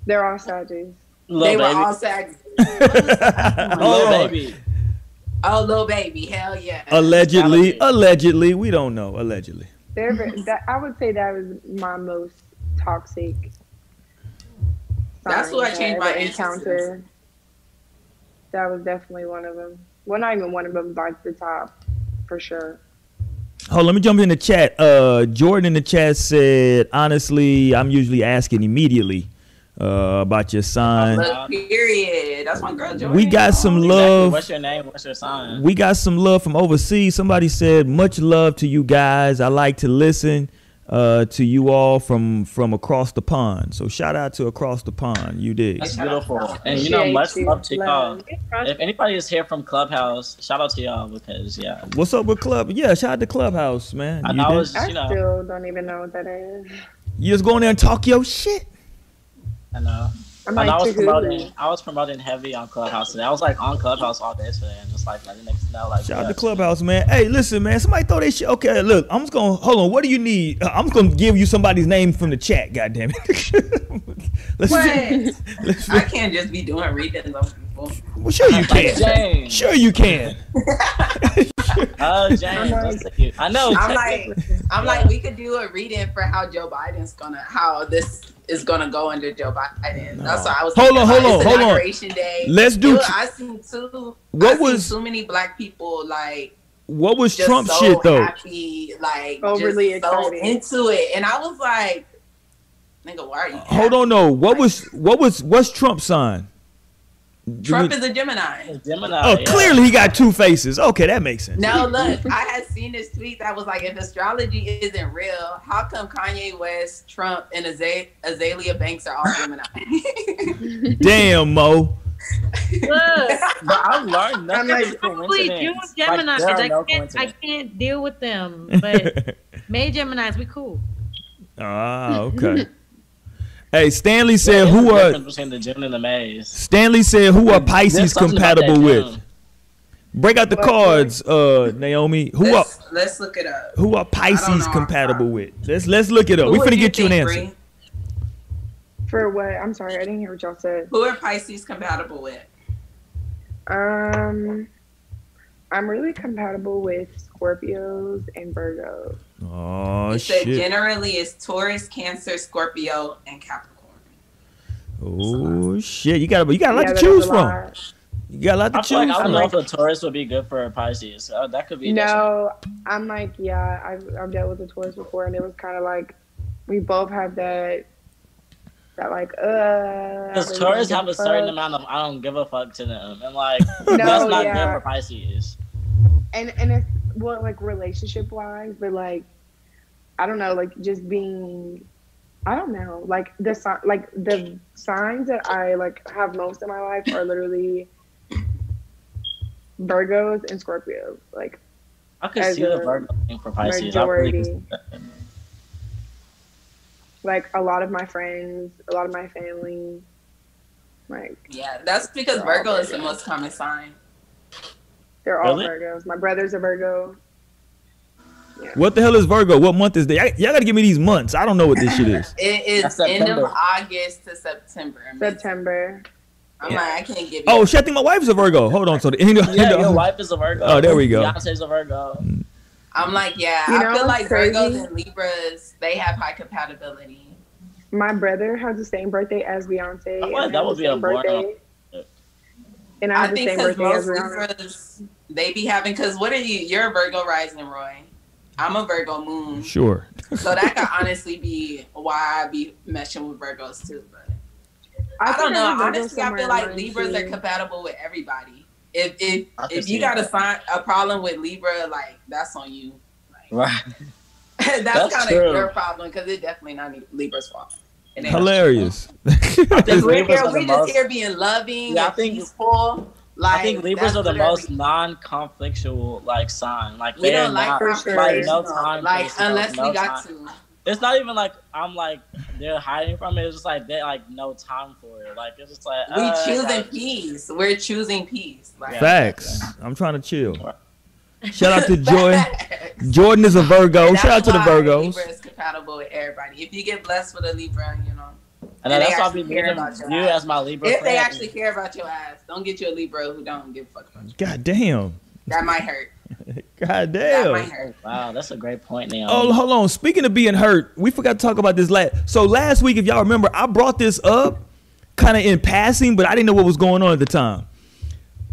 They're all Sagittarius. They baby. were all sag. [LAUGHS] Hold Lil on. baby. Oh, Lil Baby, hell yeah. Allegedly, allegedly, we don't know. Allegedly. They're that I would say that was my most toxic. That's what I changed my ever answers to. That was definitely one of them. Well, not even one of them, like the top, for sure. Oh, let me jump in the chat. Uh, Jordan in the chat said, honestly, I'm usually asking immediately uh, about your sign. Period. That's my girl. Jordan. We got some Exactly. love. What's your name? What's your sign? We got some love from overseas. Somebody said, much love to you guys. I like to listen uh, to you all from from across the pond. So shout out to across the pond. You did. That's beautiful. And you know, much love to y'all. If anybody is here from Clubhouse, shout out to y'all because yeah, What's up with Club? Yeah, shout out to Clubhouse, man. I You, know did. I you know, still don't even know what that is. you just go in there and talk your shit. I know. I'm And like, I was to who? promoting, I was promoting heavy on Clubhouse today. I was like on Clubhouse all day today, and just like letting niggas know, like, Shout out yeah. to Clubhouse, man. Hey, listen, man. Somebody throw that shit. Okay, look, I'm just gonna hold on. What do you need? Uh, I'm just gonna give you somebody's name from the chat. God damn it. [LAUGHS] let's, What? [LAUGHS] let's I can't just be doing readings on people. well, sure you Like can. James. Sure you can. Oh, [LAUGHS] James, I'm that's cute. I know. I'm like, I'm like, we could do a reading for how Joe Biden's gonna, how this is gonna go under Joe Biden. That's why I was. Hold on, hold on, hold on. inauguration Day. Let's do. It was- I seen too. What I seen was- too many black people like What was Trump so shit though? happy, like Overly just so into it, and I was like, Nigga, why are you? Hold on, no. What was what was what's Trump's sign? Do Trump we- is a Gemini. It's Gemini. oh, yeah. clearly he got two faces. Okay, that makes sense. Now look, I had seen this tweet that was like, if astrology isn't real, how come Kanye West, Trump, and Aza- Azealia Banks are all Gemini? [LAUGHS] Damn, Mo. Look, [LAUGHS] But I've learned I'm nothing like, probably June. Gemini. Like, I, no can't, I can't deal with them. [LAUGHS] But May Gemini's, we cool. ah, okay. Hey, Stanley said There's who a are between the Gemini and the Maze. Stanley said who are Pisces compatible with? Break out the What- cards, uh, Naomi. Who are let's, let's look it up. who are Pisces compatible with? Let's let's look it up. Who we would finna you get you an answer. Bree? For what? I'm sorry, I didn't hear what y'all said. Who are Pisces compatible with? Um, I'm really compatible with Scorpios and Virgos. Oh it said shit. generally is Taurus, Cancer, Scorpio, and Capricorn. Oh shit. You got you got a lot Yeah, to choose from. You got a lot to I feel like choose I don't know if a Taurus would be good for a Pisces. Uh, that could be. No, I'm like, yeah, I've, I've dealt with the Taurus before, and it was kind of like we both have that, that like, uh. Because Taurus have a give certain amount of I don't give a fuck to them, and like [LAUGHS] No, that's not yeah. good for Pisces. and and it's well like relationship wise but like i don't know like just being i don't know like the si- like the signs that i like have most in my life are literally virgos and scorpios like I could As see the Virgo thing for Pisces. I really could majority. like a lot of my friends a lot of my family like Yeah, that's because Virgo is the most common sign. they're all Really? virgos my brother's a virgo What the hell is Virgo? What month is that? Y'all- Y'all gotta give me these months. I don't know what this shit is. It is end of August to September. september I'm like, I can't give oh, you. Oh shit, I think my wife's a Virgo. Hold on. So the end of, Yeah, end of- your wife is a Virgo. Oh, there we go. Beyonce's a Virgo. Mm. I'm like, yeah. You I feel like crazy? Virgos and Libras, they have high compatibility. my brother has the same birthday as beyonce Oh, and well, I that have would be a same boring- birthday and i I think same because birthday most Libras, they be having. Because what are you? You're a Virgo rising, Roy. I'm a Virgo moon, Sure. so that could honestly be why I be meshing with Virgos too. But I, think don't know. have a Virgo Honestly, I feel like mine, Libras are compatible with everybody. If if if you got a that. sign a problem with Libra, like that's on you. Like, Right. [LAUGHS] [LAUGHS] that's, That's kind true. of your problem because it's definitely not Libra's fault. It ain't. Hilarious. [LAUGHS] think we're Libras here, we just most- here being loving, Yeah, I and think- peaceful. Like I think Libras that's are the most non-conflictual like sign. Like We they're don't like not, For sure. like no time. Like for unless no we got time. to. It's not even like I'm like they're hiding from it. It's just like they like no time for it. Like it's just like We uh, choosing like, peace. We're choosing peace. Like, Yeah. Facts. I'm trying to chill. Shout out to [LAUGHS] Joy. Jordan is a Virgo. That's Shout out to the why Virgos. Libra is compatible with everybody. If you get blessed with a Libra, you know, And And that's why I be actually care leaving you ass. as my Libra if they actually care about your ass, don't get you a Libra who don't give a fuck about you. God damn. That might hurt. [LAUGHS] God damn. That might damn. hurt. Wow, that's a great point, Naomi. Oh, hold on. Speaking of being hurt, we forgot to talk about this last. So last week, if y'all remember, I brought this up kind of in passing, but I didn't know what was going on at the time.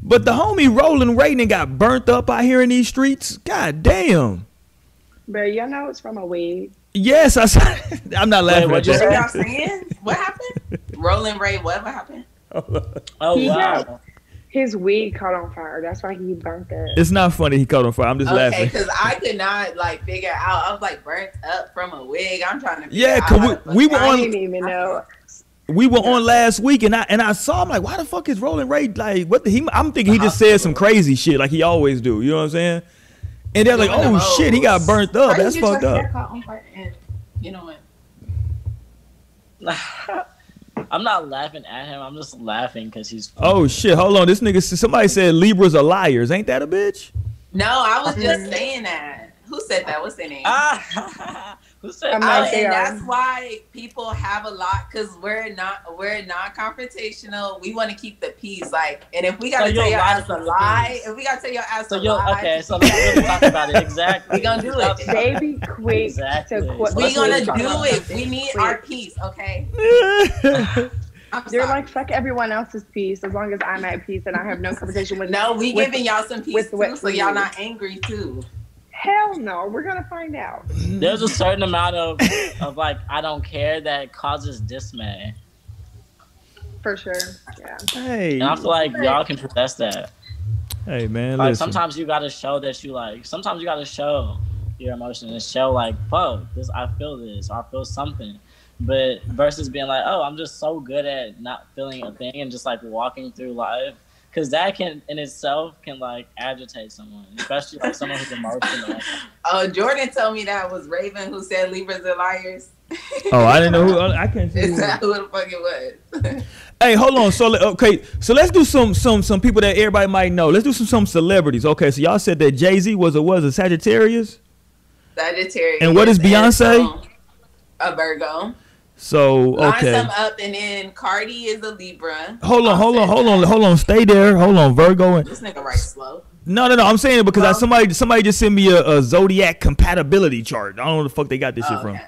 But the homie Roland Raiden got burnt up out here in these streets. God damn. But y'all know it's from a wig. Yes, I. saw- [LAUGHS] I'm not laughing what'd at you y'all saying? What happened? Roland Ray, what happened? oh He wow. got- His wig caught on fire. That's why he burnt up. It's not funny. He caught on fire. I'm just Okay, laughing. because I could not like figure out. I was like burnt up from a wig. I'm trying to. Yeah, out 'cause how we- we were that- I on- didn't even know. we were on last week, and I and I saw him like, why the fuck is Roland Ray like? What the, he? I'm thinking he just said some crazy shit like he always do. You know what I'm saying? And they're like, oh the shit, he got burnt up. That's get fucked up. hair caught on fire and- You know what? [LAUGHS] I'm not laughing at him. I'm just laughing because he's. Oh shit, hold on. This nigga, somebody said Libras are liars. Ain't that a bitch? No, I was [LAUGHS] just saying that. Who said that? What's their name? Ah, [LAUGHS] who said I'm Oh, like, they and that's why people have a lot because we're not we're non-confrontational. We want to keep the peace. Like, and if we gotta So tell you'll your ass a lie, if we gotta tell your ass So a you'll lie, okay. So let's really talk about it. [LAUGHS] Exactly. We gonna do it. They be quick Exactly. to quit. we gonna do it. it. We need Quick. our peace, okay? [LAUGHS] I'm They're sorry. like fuck everyone else's peace as long as I'm at peace and I have no conversation with. no, we with- giving y'all some peace with too, what so y'all not angry too. Hell no, we're gonna find out. There's a certain amount of of like I don't care that causes dismay, For sure. Yeah. Hey, and I feel like y'all can possess that. hey, man. Like listen. sometimes you gotta show that you like. Sometimes you gotta show your emotion and show like, fuck, this I feel this or I feel something. But versus being like, oh, I'm just so good at not feeling a thing and just like walking through life, because that can in itself can like agitate someone, especially like someone who's emotional. [LAUGHS] Oh, Jordan told me that was Raven who said Libras are liars. Oh, I didn't know who. I can't see. Is Who. that who the fuck it was? [LAUGHS] Hey, hold on. So okay, so let's do some some some people that everybody might know. Let's do some some celebrities. Okay, so y'all said that Jay Z was a was a Sagittarius. Sagittarius. And what is Beyonce? um, A Virgo. So okay. Line some up, and then Cardi is a Libra. hold on, hold on, hold on, hold on. Stay there. Hold on, Virgo. And, This nigga writes slow. no, no, no. I'm saying it because I, somebody somebody just sent me a, a zodiac compatibility chart. I don't know where the fuck they got this shit Oh, from. okay.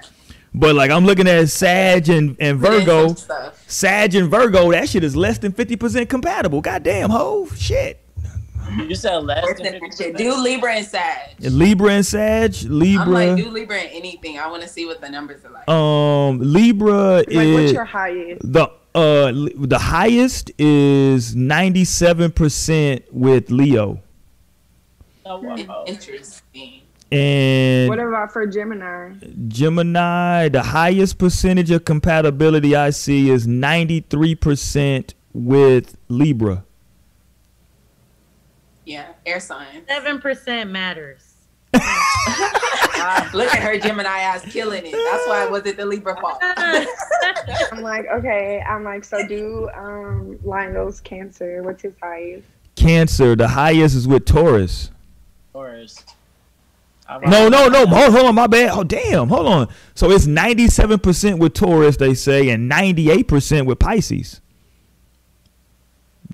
But like I'm looking at Sag and and Virgo. Sag and Virgo. That shit is less than fifty percent compatible. Goddamn, ho, shit. You said less Listen than 50%. shit. Do Libra and Sag. Libra and Sag. Libra. I'm like, do Libra and anything. I want to see what the numbers are like. Um, Libra Like, is what's your highest? the uh the highest is ninety seven percent with Leo, Oh, wow. [LAUGHS] Interesting. and What about for Gemini? Gemini. The highest percentage of compatibility I see is ninety three percent with Libra. Yeah, air sign. Seven percent matters. Look at her Gemini ass killing it. That's why it wasn't the Libra fault. [LAUGHS] I'm like, okay. I'm like, so do um Lionel's Cancer. What's his highest? Cancer. The highest is with Taurus. Taurus. No, no, no. Hold, hold on, my bad. Oh, damn. Hold on. So it's ninety seven percent with Taurus, they say, and ninety eight percent with Pisces.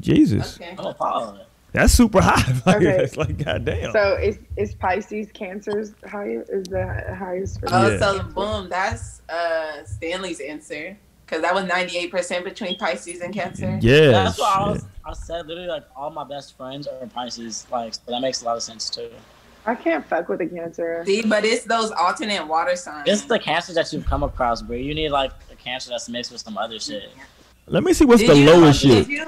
Jesus, Okay. Oh, Paul. That's super high. [LAUGHS] Like, Okay. That's like goddamn. So is is Pisces Cancer's highest? Is the highest for? Oh, Yeah. so boom, that's uh Stanley's answer. Cause that was 98% between Pisces and Cancer. yeah. That's why I, was, I said literally like all my best friends are Pisces. Like so that makes a lot of sense too. I can't fuck with a Cancer. See, but it's those alternate water signs. It's the cancer that you've come across, bro. You need like a cancer that's mixed with some other shit. Let me see what's Did the you- lowest did shit. you-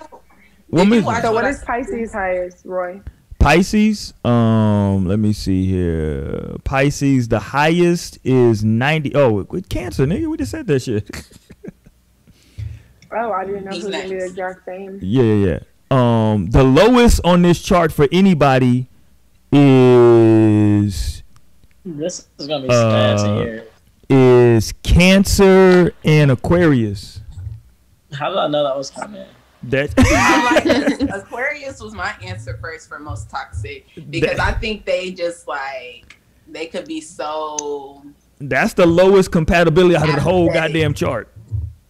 What you So what I is Pisces highest, Roy? Pisces. Um, let me see here. Pisces, the highest is ninety. Oh, with Cancer, nigga, we just said that shit. [LAUGHS] Oh, I didn't know Who's who's gonna be the exact same. yeah, yeah, yeah. Um, the lowest on this chart for anybody is This is gonna be sad Uh, to is Cancer and Aquarius. How did I know that was coming? That [LAUGHS] like, [LAUGHS] Aquarius was my answer first for most toxic because I think they just like they could be so that's the lowest compatibility out of the whole goddamn chart.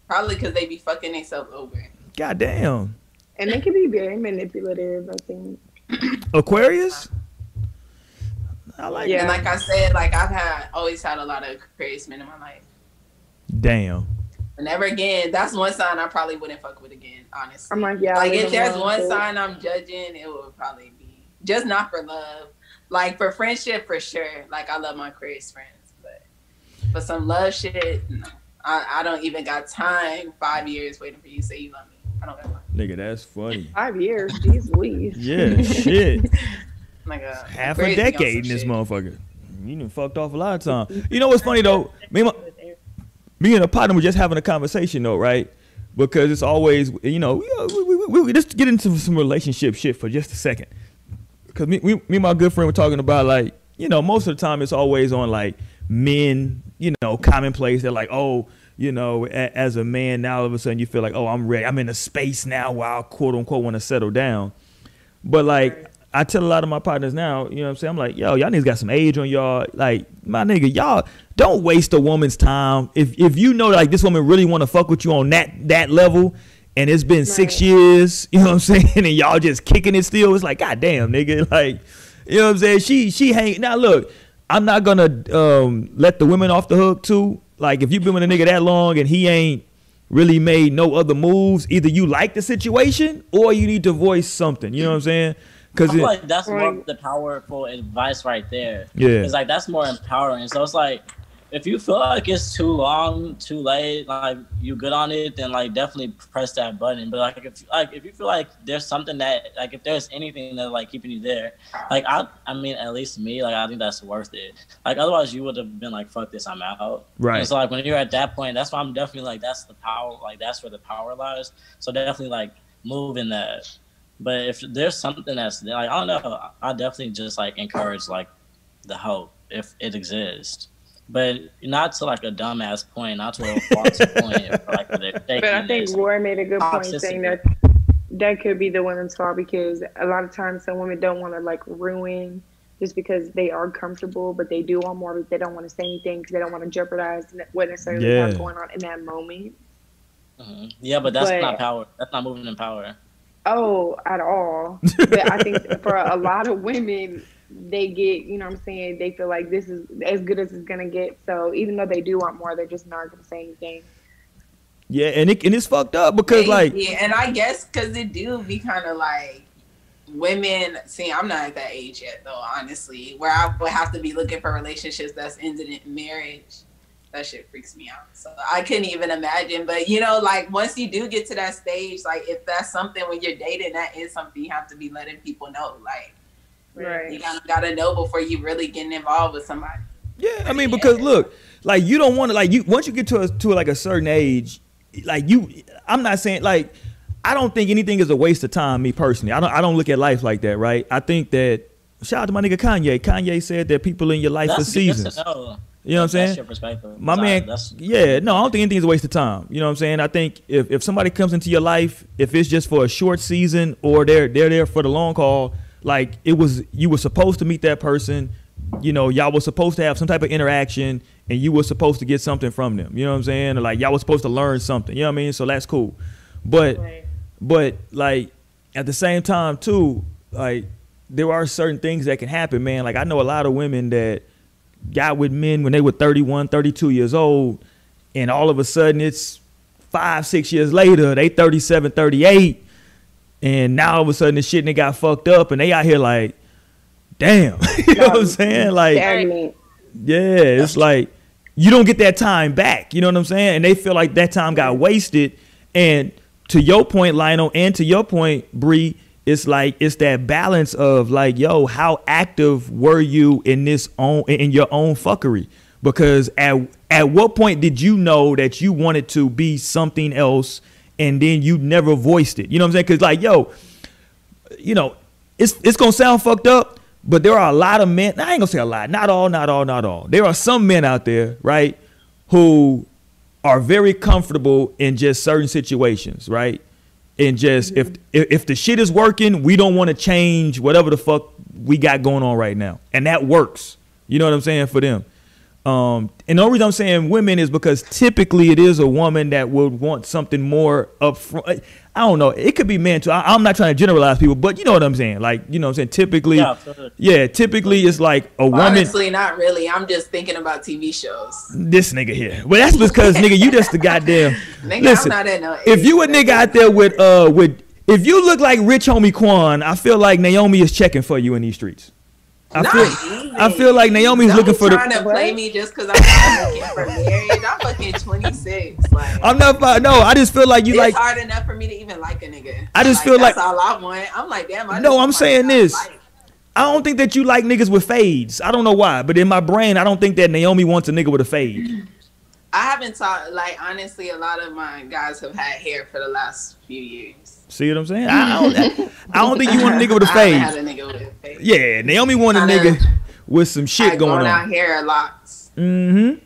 probably because they be fucking themselves over. Goddamn. And they can be very manipulative. I think. [CLEARS THROAT] Aquarius. I like Yeah. And like I said, like I've had always had a lot of Aquarius men in my life. Damn. But never again. That's one sign I probably wouldn't fuck with again, honestly. I'm like, yeah. like if there's one sign I'm judging, it would probably be just not for love. Like for friendship, for sure. Like I love my Aquarius friends, but for some love shit, no. I, I don't even got time. Five years waiting for you to say you love me. I don't got time. Nigga, that's funny. Five years. Jeez Louise. [LAUGHS] Yeah, shit. [LAUGHS] Like a Half a Aquarius be on decade in this shit. motherfucker. You done fucked off a lot of time. You know what's funny though? Me and, my, me and a partner were just having a conversation though, right? Because it's always, you know, we, uh, we, we, we, just get into some relationship shit for just a second. Because me, we, me and my good friend were talking about like, you know, most of the time it's always on like men, you know, commonplace. They're like, oh, you know, a, as a man, now all of a sudden you feel like, oh, I'm ready. I'm in a space now where I quote unquote want to settle down. But like I tell a lot of my partners now, you know what I'm saying? I'm like, yo, y'all niggas got some age on y'all. Like, my nigga, y'all don't waste a woman's time. If if you know like this woman really want to fuck with you on that that level and it's been six years, [LAUGHS] you know what I'm saying? And y'all just kicking it still, it's like, god damn, nigga. [LAUGHS] Like, you know what I'm saying? She she hang now look, I'm not gonna um let the women off the hook too. Like if you've been with a nigga that long and he ain't really made no other moves, either you like the situation or you need to voice something. You know what I'm saying? Cause I feel it, like that's more Right. of the powerful advice right there. yeah, It's like that's more empowering. So it's like if you feel like it's too long, too late, like you good on it, then like definitely press that button. But like if like if you feel like there's something that like if there's anything that like keeping you there, like I I mean at least me, like I think that's worth it. Like otherwise you would have been like fuck this, I'm out. right. And so like when you're at that point, that's why I'm definitely like that's the power like that's where the power lies. So definitely like move in that. But if there's something that's like I don't know, I definitely just like encourage like the hope if it exists. But not to like a dumbass point, not to a false [LAUGHS] point. Like But I think this. Roy made a good point saying that that could be the women's fault because a lot of times some women don't want to like ruin just because they are comfortable, but they do want more, but they don't want to say anything because they don't want to jeopardize what necessarily they Yeah. have going on in that moment. Mhm. Yeah, but that's But- not power. That's not moving in power. Oh, at all. [LAUGHS] But I think for a lot of women, they get, you know what I'm saying, they feel like this is as good as it's going to get. So even though they do want more, they're just not going to say anything. Yeah, and it and it's fucked up because like yeah, and I guess because it do be kind of like women. See, I'm not at that age yet, though. Honestly, where I would have to be looking for relationships that's ended in marriage. That shit freaks me out. So I couldn't even imagine. But you know, like once you do get to that stage, like if that's something when you're dating, that is something you have to be letting people know. Like you Right. gotta, gotta know before you really getting involved with somebody. Yeah, I mean because look, like you don't want to like you once you get to a, to like a certain age, like you I'm not saying like I don't think anything is a waste of time me personally. I don't I don't look at life like that, right? I think that shout out to my nigga Kanye. Kanye said that people in your life for That's good to seasons. You know what I'm That's saying? your perspective. My Sorry, man, that's yeah, no, I don't think anything is a waste of time. You know what I'm saying? I think if, if somebody comes into your life, if it's just for a short season or they're they're there for the long haul, like it was you were supposed to meet that person, you know, y'all was supposed to have some type of interaction and you were supposed to get something from them. You know what I'm saying? Or like y'all was supposed to learn something. You know what I mean? So that's cool. But Right. but like at the same time too, like there are certain things that can happen, man. Like I know a lot of women that got with men when they were 31, 32 years old, and all of a sudden it's five, six years later, they 37, 38, and now all of a sudden the shit and they got fucked up and they out here like, damn. [LAUGHS] you know what I'm saying? Like yeah, it's like you don't get that time back. You know what I'm saying? And they feel like that time got wasted. And to your point, Lionel, and to your point, Bree, it's like it's that balance of like, yo, how active were you in this own in your own fuckery? Because at at what point did you know that you wanted to be something else, and then you never voiced it? You know what I'm saying? Because like, yo, you know, it's it's gonna sound fucked up, but there are a lot of men. I ain't gonna say a lot, not all, not all, not all. There are some men out there, right, who are very comfortable in just certain situations, right? And just if if, if the shit is working, we don't want to change whatever the fuck we got going on right now, and that works. You know what I'm saying for them. Um, and the only reason I'm saying women is because typically it is a woman that would want something more upfront. I don't know. It could be men too. I, I'm not trying to generalize people, but you know what I'm saying. Like, you know what I'm saying? Typically, Yeah, yeah, typically it's like a woman. Honestly, not really. I'm just thinking about TV shows. This nigga here. Well, that's because nigga, you just the goddamn. [LAUGHS] Nigga, Listen, I'm not at no if you a nigga out there with uh with if you look like rich homie Quan, I feel like Naomi is checking for you in these streets. I Not feel even. I feel like Naomi's Don't looking for trying the. to play me just because I'm looking for marriage. I'm fucking 26. Like I'm not. No, I just feel like you like it's like. hard enough for me to even like a nigga. I just feel that's like- all I want. I'm like, damn. I No, I'm saying this. like. I don't think that you like niggas with fades. I don't know why, but in my brain, I don't think that Naomi wants a nigga with a fade. I haven't talked. Like honestly, a lot of my guys have had hair for the last few years. See what I'm saying? I, I don't. I don't think you want a nigga with a [LAUGHS] I haven't had a nigga with a fade. Yeah, Naomi want a Kinda- nigga with some shit Like, going out on. hair locks. Mm-hmm.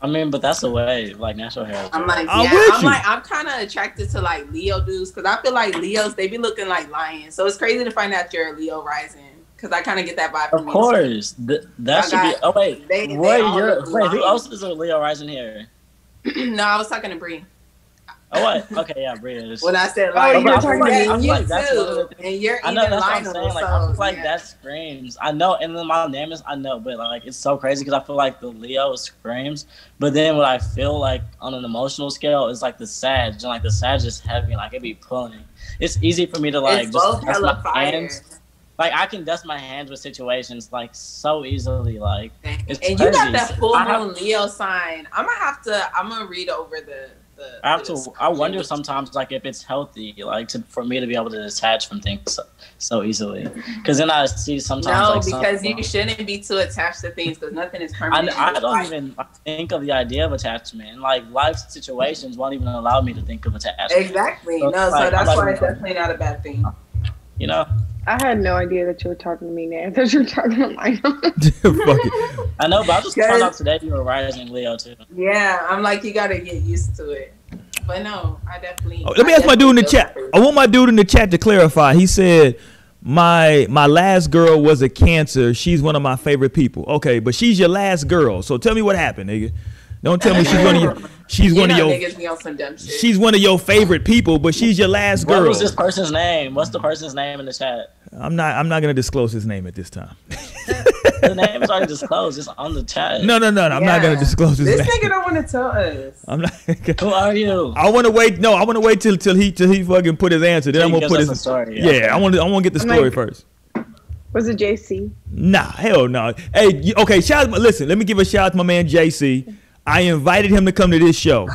I mean, but that's a wave, like natural hair. I'm like, I'm yeah, with I'm you. like, I'm kind of attracted to like Leo dudes because I feel like Leos they be looking like lions. So it's crazy to find out you're a Leo rising because I kind of get that vibe. Of from course, Th- that I should be. Oh wait, they- they Roy, you're wait. Who else is a Leo rising here? [CLEARS THROAT] no, I was talking to Bree Oh what? Okay, yeah, Bria is. when I said Oh, like, you're I talking feel to like me. you I feel like that's one of too, and you're I know even that's what I'm saying. Like I so, feel like yeah. that screams. I know, and then my name is I know, but like it's so crazy because I feel like the Leo screams, but then what I feel like on an emotional scale is like the Sag, and like the Sag is heavy, like it be pulling. It's easy for me to like it's just both hella my fire. hands. Like I can dust my hands with situations like so easily. Like it's and you got that full I moon Leo sign. I'm gonna have to. I'm gonna read over the. the I have the to. I wonder sometimes, like, if it's healthy, like, to, for me to be able to detach from things so, so easily. Because then I see sometimes, No, like, because some- you shouldn't be too attached to things because nothing is permanent. I don't Like, even think of the idea of attachment. And, like, life situations won't even allow me to think of attachment. Exactly. So, No, so that's I'm why it's definitely not a bad thing. You know, I had no idea that you were talking to me now. [LAUGHS] I thought you were talking to Lionel. [LAUGHS] Fuck it. [LAUGHS] I know, but I just Yes. found out today you were rising Leo too. Yeah, I'm like you gotta get used to it. But no, I definitely. Oh, let me I ask my dude in the chat. feel I want my dude in the chat to clarify. He said, "My my last girl was a cancer. She's one of my favorite people." Okay, but she's your last girl. So tell me what happened, nigga. Don't tell me she's one of your she's You one of your on some dumb shit. she's one of your favorite people, but she's your last What girl. was this person's name? What's the person's name in the chat? I'm not I'm not gonna disclose his name at this time. The name is already disclosed. It's on the chat. No, no, no, no I'm not gonna disclose his This name. This nigga don't want to tell us. I'm not. Who are you? I want to wait. No, I want to wait till till he till he fucking put his answer. Then I'm gonna put his a story. Yeah, Okay. I want to I want to get the I'm story like- first. Was it JC? Nah, hell no. Hey, you- okay, shout. out. Listen, let me give a shout out to my man JC. I invited him to come to this show,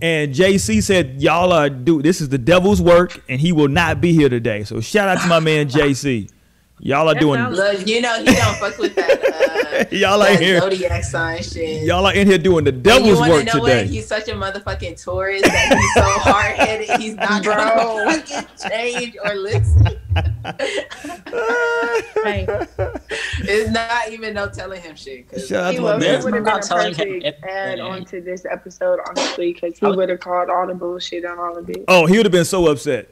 and JC said, "Y'all are do this is the devil's work, and he will not be here today." So shout out to my man JC. Y'all are That doing. sounds- you know he don't fuck with that. Uh, [LAUGHS] Y'all that ain't here. zodiac sign shit. Y'all are in here doing the And you devil's wanna work know today. What? He's such a motherfucking Taurus that he's so [LAUGHS] hard headed. He's not Bro. gonna fucking change or listen. [LAUGHS] Right. It's not even no telling him shit. 'cause Shout out He to my would man. have been a not telling him perfect add on to this episode, honestly, because he would- would have called all the bullshit on all of it. Oh, he would have been so upset.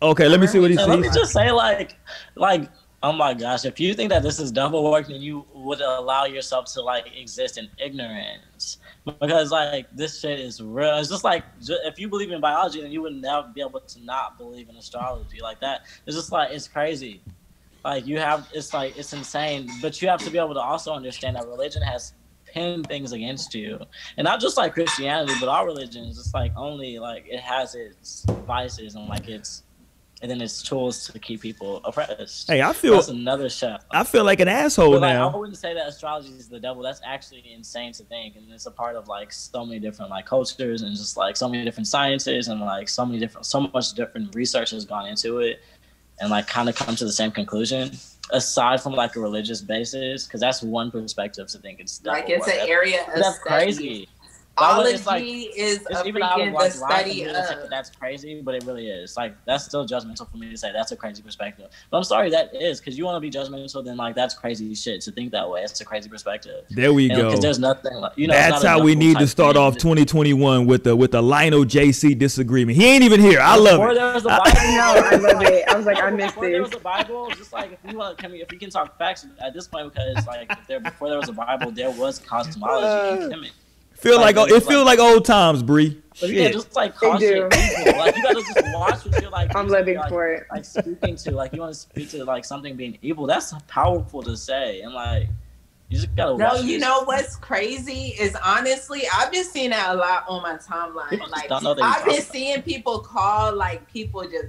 Okay, let me see what he And let me just say, like, like, oh my gosh, if you think that this is double work, then you would allow yourself to like exist in ignorance. Because like this shit is real. It's just like ju- if you believe in biology, then you would never be able to not believe in astrology like that. It's just like it's crazy. Like you have, it's like it's insane. But you have to be able to also understand that religion has pinned things against you, and not just like Christianity, but all religions. It's like only like it has its vices and like its and then its tools to keep people oppressed. Hey, I feel That's another show. I feel like an asshole But like, I wouldn't say that astrology is the devil. That's actually insane to think, and it's a part of like so many different like cultures and just like so many different sciences and like so many different, so much different research has gone into it, and like kind of come to the same conclusion. Aside from like a religious basis, because that's one perspective to think it's like it's an area of That's study. crazy. That Ology it's like- is It's a even freaking the study study of. that's crazy, but it really is. Like that's still judgmental for me to say that's a crazy perspective. But I'm sorry that is because you want to be judgmental, then like that's crazy shit to think that way. It's a crazy perspective. There we Because go. Because there's nothing like you know. That's how we need to start off 2021 with the with the Lionel JC disagreement. He ain't even here. I love Before it. there was a I- Bible, [LAUGHS] I know, I love it. I was like, I missed it. Before there was a Bible, just like if you want, can we, if we can talk facts at this point, because like if there before there was a Bible, there was cosmology and uh. chemistry. Feel like, like, it feel like old times, Bree. But yeah, just like They caution people. Like you gotta just [LAUGHS] watch what you're like. I'm using, living like, for it. like speaking to like you want to speak to like something being evil that's powerful to say and like you just gotta No, watch you these- know what's crazy is honestly, I've been seeing that a lot on my timeline. People Like, don't know they I've been talking. seeing people call like people just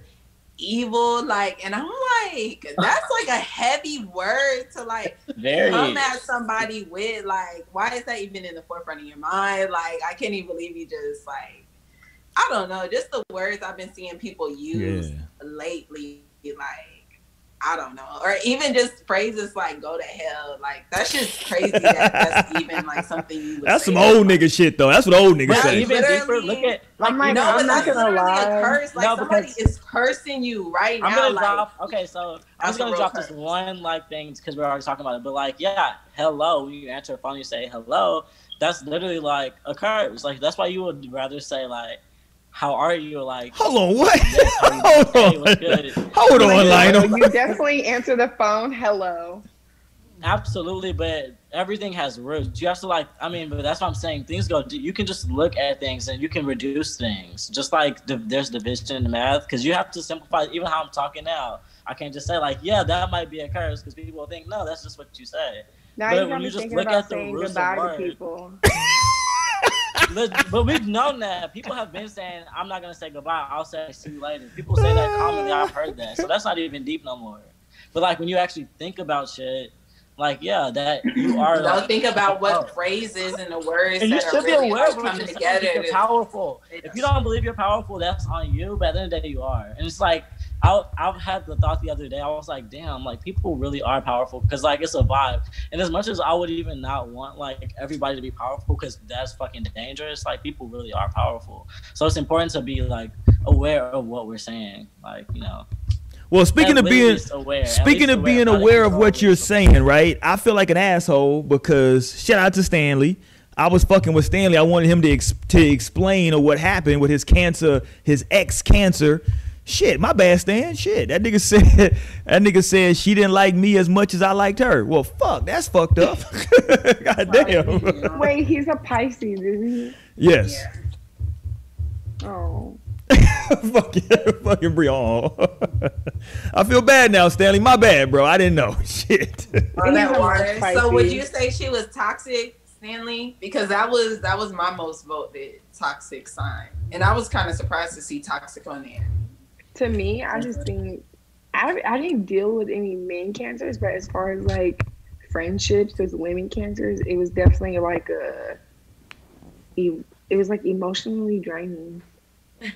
evil, like, and I'm like, that's like a heavy word to like very come at somebody with. Like, why is that even in the forefront of your mind? Like, I can't even believe you just like, I don't know, just the words I've been seeing people use Yeah. lately, like. I don't know, or even just phrases like "go to hell," like that's just crazy. that that's [LAUGHS] even like something you. Would That's say. some old nigga shit though. That's what old niggas say. even Literally- deeper look at like I'm like, No, you know, but I'm not gonna lie. a curse. Like No, somebody because- is cursing you right I'm now. gonna Like, drop okay so I'm just gonna a real drop this one like thing because we're already talking about it but like yeah hello when you answer a phone you say hello that's literally like a curse like that's why you would rather say like how are you like Hold on, what? Yes, [LAUGHS] Hold doing? Hey, on. good? Hold on, Like, Lionel. You definitely answer the phone. Hello. Absolutely, but everything has roots. You have to like, I mean, but that's what I'm saying. Things go. You can just look at things and you can reduce things. Just like div- there's division in math, because you have to simplify. Even how I'm talking now, I can't just say like, yeah, that might be a curse, because people think, no, that's just what you say. Now But you when you just thinking look about at the saying roots of goodbye to words- people. [LAUGHS] But we've known that people have been saying, I'm not gonna say goodbye. I'll say see you later. People say that commonly. I've heard that, so that's not even deep no more. But like when you actually think about shit, like yeah, that you [CLEARS THROAT] are. Don't like, think about what phrases and the words And you that are be really aware coming together. You're powerful. If you don't believe you're powerful, that's on you. But at the end of the day, you are. And it's like I I've had the thought the other day. I was like, damn, like people really are powerful because like it's a vibe. And as much as I would even not want like everybody to be powerful because that's fucking dangerous, like people really are powerful. So it's important to be like aware of what we're saying. Like you know. Well, speaking at of being aware, speaking of being aware of what you're saying, right? I feel like an asshole because shout out to Stanley. I was fucking with Stanley. I wanted him to ex- to explain or what happened with his cancer, his ex cancer. Shit, my bad, Stan. Shit, that nigga [LAUGHS] said that nigga said she didn't like me as much as I liked her. Well, fuck, that's fucked up. [LAUGHS] God damn. [LAUGHS] Wait, he's a Pisces, isn't he? yes. Yeah. Oh. fucking, fucking Brian. I feel bad now, Stanley. My bad, bro. I didn't know. Shit. Oh, on He's that a water. So would you say she was toxic, Stanley? Because that was that was my most voted toxic sign, and I was kind of surprised to see toxic on there. To me, I just mm-hmm. think I I didn't deal with any men cancers, but as far as like friendships with women cancers, it was definitely like a it was like emotionally draining. [LAUGHS] I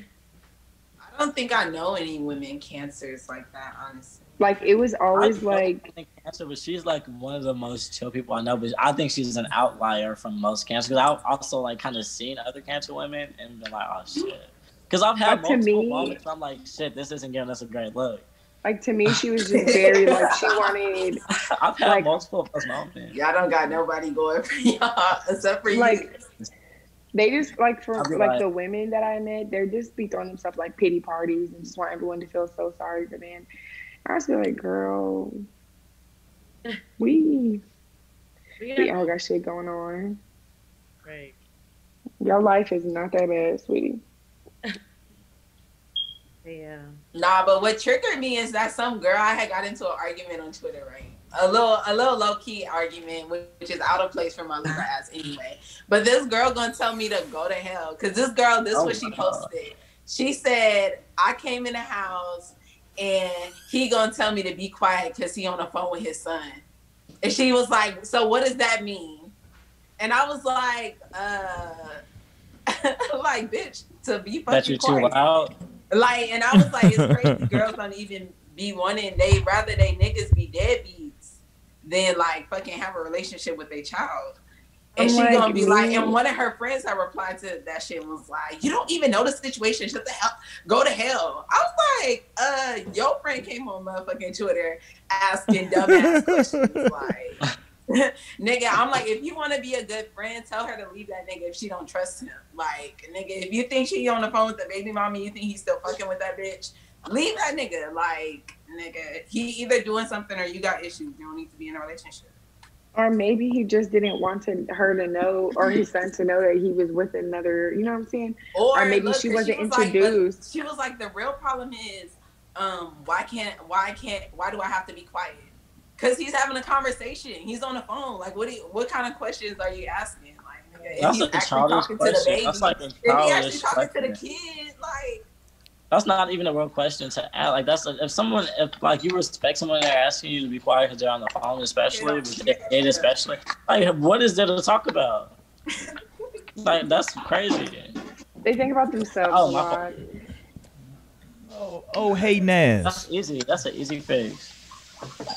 don't think I know any women cancers like that, honestly. Like it was always I like think cancer, but she's like one of the most chill people I know. But I think she's an outlier from most cancer. Because I've also like kind of seen other cancer women and been like, oh shit. Because I've had But to multiple me- moments. where I'm like, shit, this isn't giving us a great look. like to me she was just [LAUGHS] very like she wanted [LAUGHS] I've had Like- multiple of those moments. Y'all don't got nobody going for y'all except for you like they just like for like like- the women that I met, they're just be throwing themselves like pity parties and just want everyone to feel so sorry for them. I just be like, girl, we We we got- all got shit going on. Right. Your life is not that bad, sweetie. Yeah. Nah, but what triggered me is that some girl I had got into an argument on Twitter, right? A little, a little low key argument, which which is out of place for my Libra [LAUGHS] ass anyway. But this girl gonna tell me to go to hell because this girl, this Oh what she my God. posted. She said I came in the house and he gonna tell me to be quiet because he on the phone with his son. And she was like, "So what does that mean?" And I was like, "Uh, [LAUGHS] like bitch, to be fucking That you're too quiet." loud. Like, and I was like, it's crazy. [LAUGHS] Girls don't even be wanting. They rather they niggas be deadbeats than like fucking have a relationship with their child. And I'm she like, gonna be like, and one of her friends that replied to that shit was like, "You don't even know the situation. Shut the hell, go to hell." I was like, "Uh, your friend came on motherfucking Twitter asking dumbass questions [LAUGHS] like." [LAUGHS] nigga, I'm like, if you want to be a good friend, tell her to leave that nigga if she don't trust him. Like, nigga, if you think she on the phone with the baby mommy, you think he's still fucking with that bitch, leave that nigga. Like, nigga, he either doing something or you got issues. You don't need to be in a relationship. Or maybe he just didn't want to, her to know or his son to know that he was with another. You know what I'm saying? Or, Or maybe look, she wasn't was introduced. but she was like, the real problem is, um, why can't, why can't, why do I have to be quiet? Cause he's having a conversation. He's on the phone. Like, what? Do you, what kind of questions are you asking? Like, nigga, if That's he's a actually childish talking to the question. baby, That's like a if he actually childish talking to the question. kid, like. That's not even a real question to ask. Like that's if someone if like you respect someone they're asking you to be quiet because they're on the phone, especially with their especially like what is there to talk about? [LAUGHS] like that's crazy. They think about themselves Oh, a my lot. Oh, oh, hey Naz. That's easy. That's an easy fix.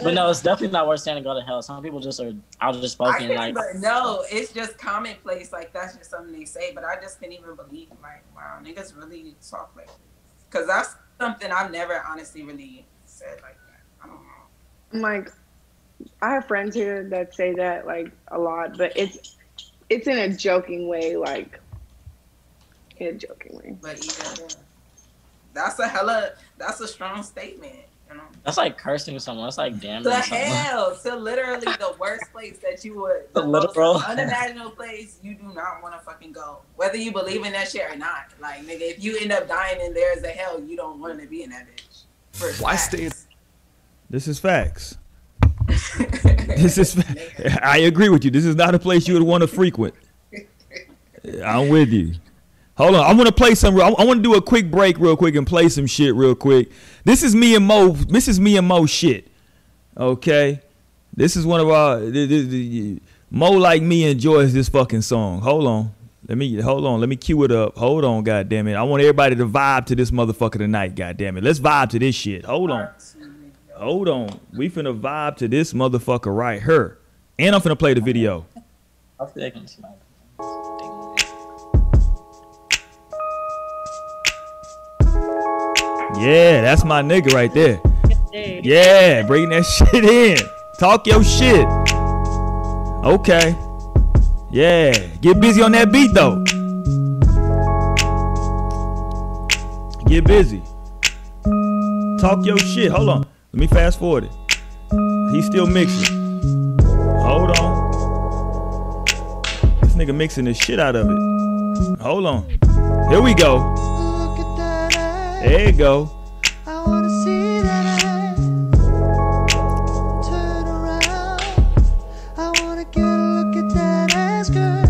But no, it's definitely not worth saying to go to hell. Some people just are out of I spoken. can't, Like but no, it's just commonplace. Like that's just something they say. But I just can't even believe. Like, wow, niggas really talk like this. Because that's something I've never honestly really said like that. I don't know. I'm like, I have friends here that say that like a lot, but it's it's in a joking way, like in a joking way. But yeah, that's a hella. That's a strong statement. You know. that's like cursing someone. That's like damn. To someone. hell, [LAUGHS] to literally the worst place that you would, The the most literal. unimaginable place you do not want to fucking go, whether you believe in that shit or not. Like, nigga, if you end up dying in there as a hell, you don't want to be in that bitch. Why facts. stay- This is facts. [LAUGHS] This is. fa- [LAUGHS] I agree with you. This is not a place you would want to frequent. I'm with you. Hold on, I want to play some. I want to do a quick break, real quick, and play some shit, real quick. This is me and Mo. This is me and Mo shit. Okay, this is one of our. The, the, the, Mo like me enjoys this fucking song. Hold on. Let me hold on. Let me cue it up. Hold on, god damn it. I want everybody to vibe to this motherfucker tonight, god damn it. Let's vibe to this shit. Hold on. Hold on. We finna vibe to this motherfucker right here. And I'm finna play the video. Can smell. Yeah, that's my nigga right there. Yeah, bring that shit in. Talk your shit. Okay. Yeah, get busy on that beat though. Get busy. Talk your shit. Hold on. Let me fast forward it. He's still mixing. Hold on. This nigga mixing the shit out of it. Hold on. Here we go. There you go. I wanna see that ass. Turn around. I wanna get a look at that ass, girl.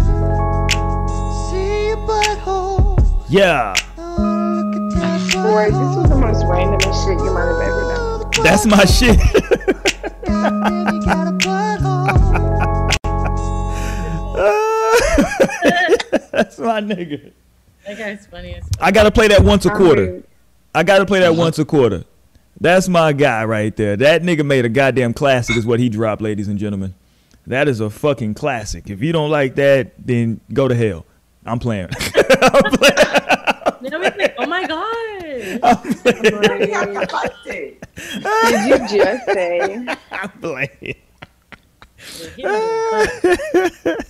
See your butthole. Yeah. I wanna look at that Boy, this was the most randomest shit you might have ever done. That's my shit. [LAUGHS] Goddamn, you got a butthole. [LAUGHS] That's my nigga. That guy's funny as I gotta play that once a I'm quarter. Weird. I gotta play that uh-huh. once a quarter. That's my guy right there. That nigga made a goddamn classic, is what he dropped, ladies and gentlemen. That is a fucking classic. If you don't like that, then go to hell. I'm playing. [LAUGHS] I'm playing. You know, he's like, oh my god. I liked it. Did you just [LAUGHS] say? I'm playing. Don't give a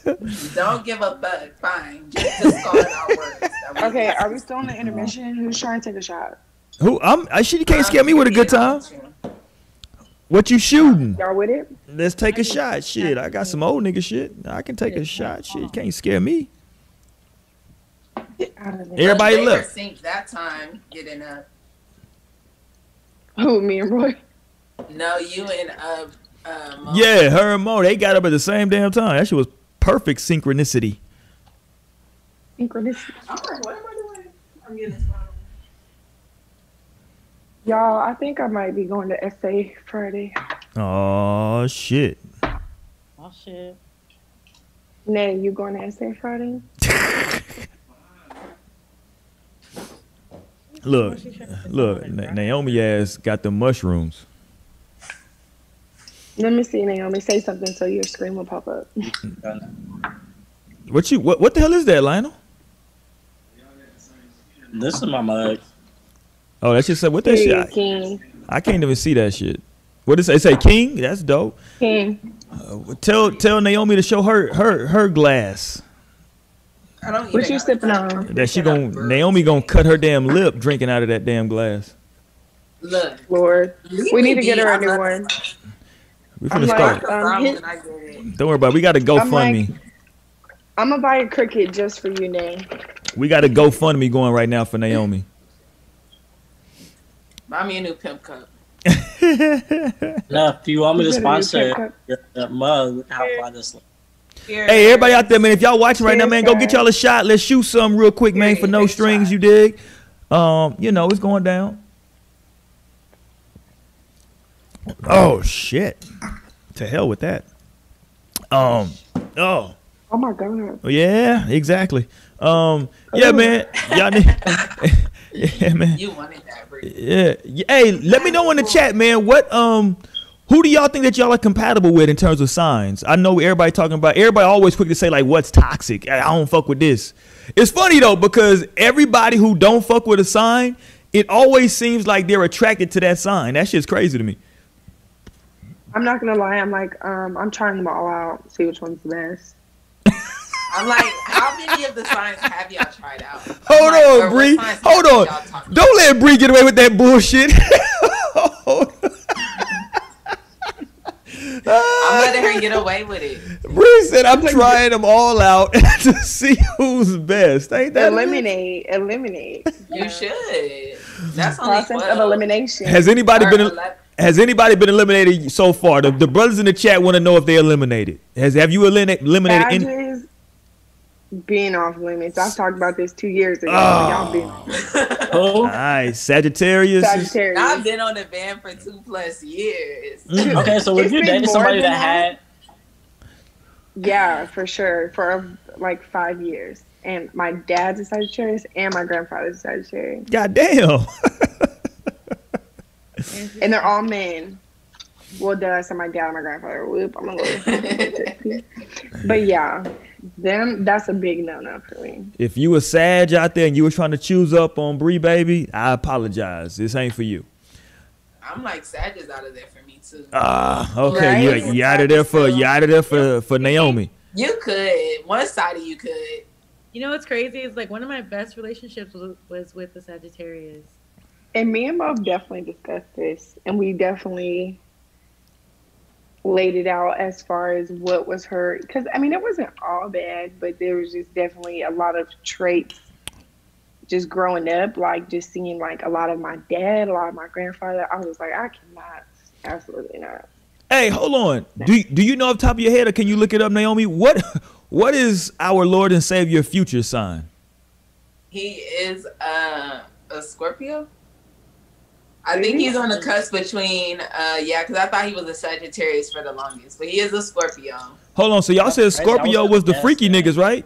fuck. Don't give a fuck. Fine. Just, just call it our words. Okay, are we still in the intermission? Who's trying to take a shot? Who? I'm. I shit. You can't scare me with a good time. What you shooting? Y'all with it? Let's take a shot. Shit, I got some old nigga shit. I can take a shot. Shit, you can't scare me. Get out of there. Everybody They were left. synced that time getting up. Who, me and Roy? No, you and uh, uh Mo. Yeah, her and Mo, they got up at the same damn time. That shit was perfect synchronicity. Synchronicity. I'm like, what am I doing? I'm getting this wrong. Y'all, I think I might be going to SA Friday. Oh shit. Oh shit. Nay, you going to SA Friday? [LAUGHS] Look, look, Na- Naomi ass got the mushrooms. Let me see, Naomi. Say something so your screen will pop up. What you? What? What the hell is that, Lionel? This is my mug. Oh, that shit said what that shit? King. I can't even see that shit. What does it say? It say King? That's dope. King. Uh, tell tell Naomi to show her her her glass. I don't What you got sipping on? That she Picking gon' Naomi gonna cut her damn lip drinking out of that damn glass. Look. Lord. leave We need to get her a I'm new one. We I'm finna like- start. Problem, Um, his- and I get it. Don't worry about. it. We got to I'm GoFundMe. like- I'm gonna buy a cricket just for you, Nay. we got a GoFundMe going right now for Naomi. Buy me a new pimp cup. [LAUGHS] Now, if you want me to You better do sponsor pickup. your, your mug, look how far this. Here, Hey, everybody out there, man! If y'all watching right now, man, go get y'all a shot. Let's shoot some real quick, man, for no strings. You dig? Um, you know it's going down. Oh shit! To hell with that. Um. Oh. Oh my god. Yeah. Exactly. Um. Yeah, man. Y'all need. [LAUGHS] yeah, man. You wanted that, Brie. Yeah. yeah. Hey, let me know in the chat, man. What um who do y'all think that y'all are compatible with in terms of signs? I know everybody talking about everybody always quick to say like what's toxic. I don't fuck with this. It's funny though because everybody who don't fuck with a sign, it always seems like they're attracted to that sign. That shit's crazy to me. I'm not gonna lie. I'm like, um, I'm trying them all out. See which one's the best. I'm like, how many of the signs have y'all tried out? I'm Hold like, on, what Bree. Hold on. Don't let Bree get away with that bullshit. Hold on. I'm letting her get [LAUGHS] away with it. Bree said I'm trying them all out [LAUGHS] to see who's best. Ain't that Eliminate, eliminate. You should. That's only Process 12. of elimination. Has anybody Or been 11. has anybody been eliminated so far? The, the brothers in the chat want to know if they eliminated. Has have you elimina- eliminated any? Badges. Being off limits. I've talked about this two years ago. Oh. Y'all been Who? [LAUGHS] Nice. Sagittarius. Sagittarius. I've been on the van for two plus years. Mm. [LAUGHS] Okay, so if you been dated somebody that that. had Yeah, for sure. For like five years. And my dad's a Sagittarius and my grandfather's a Sagittarius. God damn. [LAUGHS] And they're all men. Well, duh, so my dad and my grandfather. Whoop, I'm a little. [LAUGHS] [LAUGHS] but yeah, them, that's a big no no for me. if you a Sag out there and you were trying to choose up on Bree, baby, I apologize. This ain't for you. I'm like Sag is out of there for me too. Ah, okay. Right? You, you out of there for you out of there for for Naomi. You could. One side of you could. You know what's crazy is like one of my best relationships was, was with the Sagittarius. And me and Mo definitely discussed this, and we definitely laid it out as far as what was her. Because I mean, it wasn't all bad, but there was just definitely a lot of traits. Just growing up, like just seeing like a lot of my dad, a lot of my grandfather, I was like, I cannot, absolutely not. Hey, hold on. Do do you know off the top of your head, or can you look it up, Naomi? What what is our Lord and Savior future sign? He is uh, a Scorpio. I think he's on the cusp between, uh, yeah, because I thought he was a Sagittarius for the longest, but he is a Scorpio. Hold on. So y'all said crazy. I was Scorpio was the freaky that. niggas, right?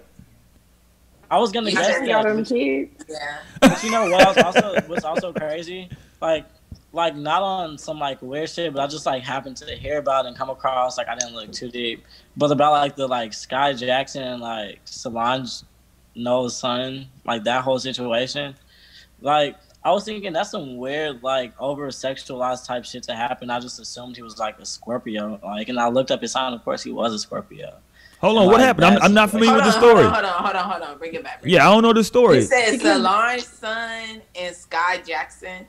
I was gonna You guess that. them kids. Yeah. But you know what else also what's also crazy? Like like not on some like weird shit, but I just like happened to hear about it and come across like I didn't look too deep. But about like the like Skai Jackson and like Solange Knowles' son, like that whole situation. Like I was thinking that's some weird like over sexualized type shit to happen. I just assumed he was like a Scorpio. Like and I looked up his sign, of course he was a Scorpio. Hold on. What happened? I'm, I'm not familiar with on, the story. hold on, hold on, hold on. Bring it back. Bring Yeah, I don't know the story. back. It says Because- Solange son and Skai Jackson.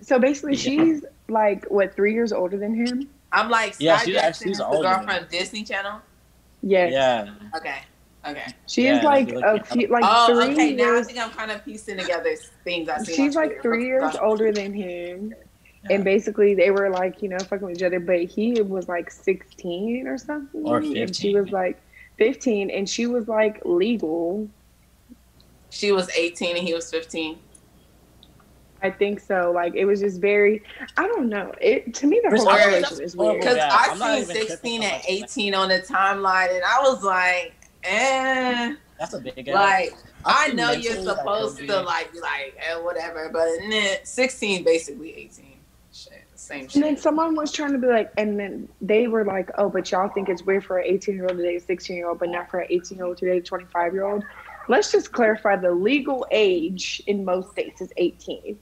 So basically, Yeah. she's like what three years older than him. I'm like Skai Yeah, she's Jackson actually is the older girl from Disney Channel. Yes. Yeah. Okay. Okay. She Yeah, is like a look few, like oh, three okay. Now I think I'm kind of piecing together things I see. She's like three years Go. older than him. Yeah. And basically, they were like, you know, fucking with each other. But he was like 16 or something. Or And she was like 15. And she was like legal. She was 18 and he was 15. I think so. Like, it was just very, I don't know. It To me, the Chris, whole I think is weird. Because Yeah, I I'm seen 16 and 18 on the timeline, and I was like, eh. That's a big Like, I think know mentally you're supposed to like be like, eh, whatever, but nah, 16 basically 18. Shit, same And then someone was trying to be like, and then they were like, oh, but y'all think it's weird for an 18 year old to date a 16 year old, but not for an 18 year old to date a 25 year old. Let's just clarify the legal age in most states is 18.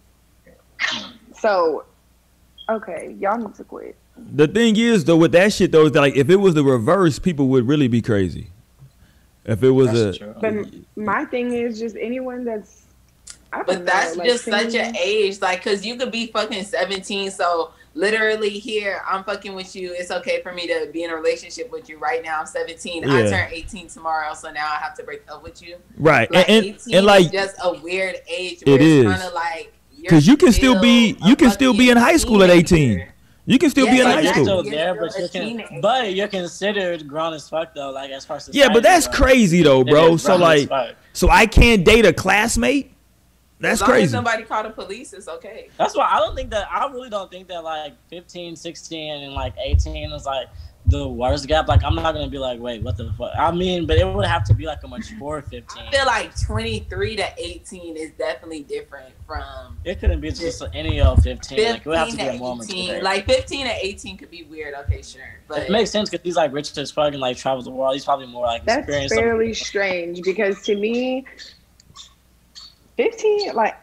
So, okay, y'all need to quit. The thing is, though, with that shit, though, is that, like if it was the reverse, people would really be crazy. If it was That's a, true. But my thing is just anyone that's, I don't But know, that's like, just to such an age, like, cause you could be fucking 17. So literally, here I'm fucking with you. It's okay for me to be in a relationship with you right now. I'm 17. I turn 18 tomorrow, so now I have to break up with you. right, Like and, 18 and, and like is just a weird age. It Where is. it's kind of like you're 'Cause you can still be- you can still be in fucking high school at 18. Teenager. you can still Yeah, be in like, high you're school. still You're there, but you can, teenager. but you're considered grown as fuck though. Like as far as Yeah, but that's goes. crazy though, bro. So like, so I can't date a classmate. That's as long As crazy. somebody call the police, it's okay. That's why I don't think that I really don't think that like 15, 16, and like 18 is like the worst gap. Like I'm not gonna be like, wait, what the fuck? I mean, but it would have to be like a mature 15. I feel like 23 to 18 is definitely different from It couldn't be just any old 15. 15 Like it would have to be a moment. 18. Like 15 to 18 could be weird. Okay, sure, but it makes sense because he's like rich as fuck and like travels the world. He's probably more like That's experienced. fairly strange because to me, 15, like,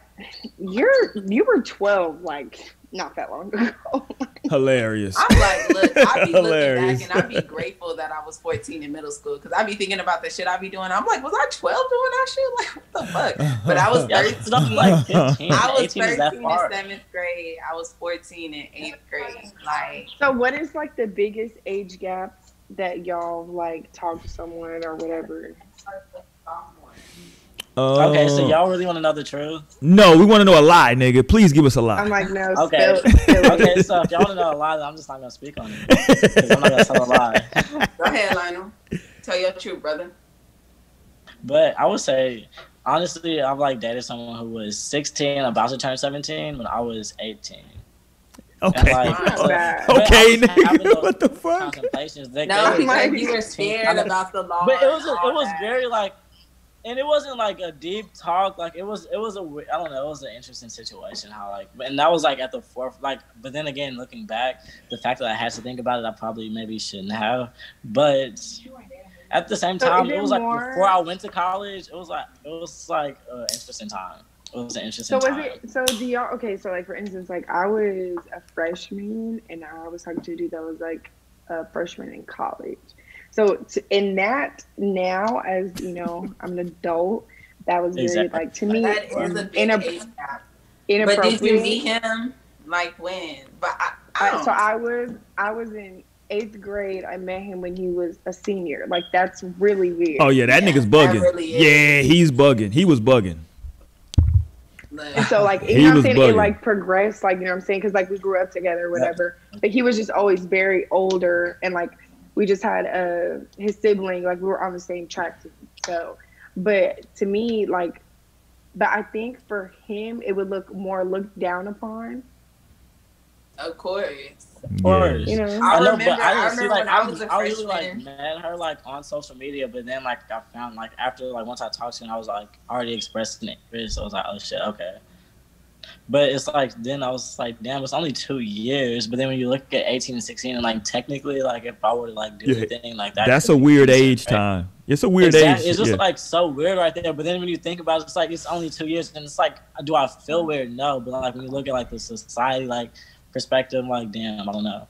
you're, you were 12, like, not that long ago. [LAUGHS] Hilarious. I'm like, look, I'd be looking Hilarious. back and I'd be grateful that I was 14 in middle school because I be thinking about the shit I'd be doing. I'm like, was I 12 doing that shit? [LAUGHS] Like, what the fuck? But I was [LAUGHS] Yeah, 13. it's like [LAUGHS] 15. I was 18 13 in seventh grade. I was 14 in eighth grade. Like, So, what is like the biggest age gap that y'all like talk to someone or whatever? Okay, so Uh, y'all really want to know the truth? No, we want to know a lie, nigga. Please give us a lie. I'm like, no, Okay. spill, spill. Okay, so if y'all want to know a lie, then I'm just not gonna speak on it. 'Cause I'm not gonna tell a lie. go ahead, Lionel. Tell your truth, brother. But I would say, honestly, I've like dated someone who was 16, about to turn 17 when I was 18. And, Okay. like, Not but- bad. but I okay, nigga. What the fuck? Contemplations. They, No, they he was- you were scared about the law. but it was a, it was very like and it wasn't like a deep talk like it was it was a we- I don't know it was an interesting situation how like and that was like at the fourth like but then again looking back the fact that I had to think about it I probably maybe shouldn't have but at the same So time it was like more- before I went to college it was like it was like an interesting time it was an interesting. So was time it? So do y'all? Okay, so like for instance, like I was a freshman, and I was talking to a dude that was like a freshman in college. So t- in that now, as you know, I'm an adult. That was very Exactly. like to me That is um, a big inapp- age gap. But did you meet him? Like when? But I, I uh, I, don't. so I was I was in eighth grade. I met him when he was a senior. Like that's really weird. Oh yeah, that Yeah, nigga's that bugging. really yeah, he's bugging. He was bugging. And so like He you know what I'm saying, bugging. it like progressed, like you know what I'm saying, because like we grew up together, or whatever. But he was just always very older, and like we just had uh his sibling, like we were on the same track. So, but to me, like, but I think for him, it would look more looked down upon. of course. Of course. You know, I I know, remember- but I I didn't see remember like when I I was was a I really like freshman. met her like on social media, but then like I found like after like once I talked to her, I was like already expressing it. So I was like, oh shit, okay. But it's like then I was like, damn, it's only two years. But then when you look at eighteen and sixteen, and like technically, like if I were to like do Yeah, anything like that, That's a weird age right? time. It's a weird Exactly. age. It's just yeah. like so weird right there. But then when you think about it, it's like it's only two years, and it's like, do I feel weird? No. But like when you look at like the society like perspective, like damn, I don't know.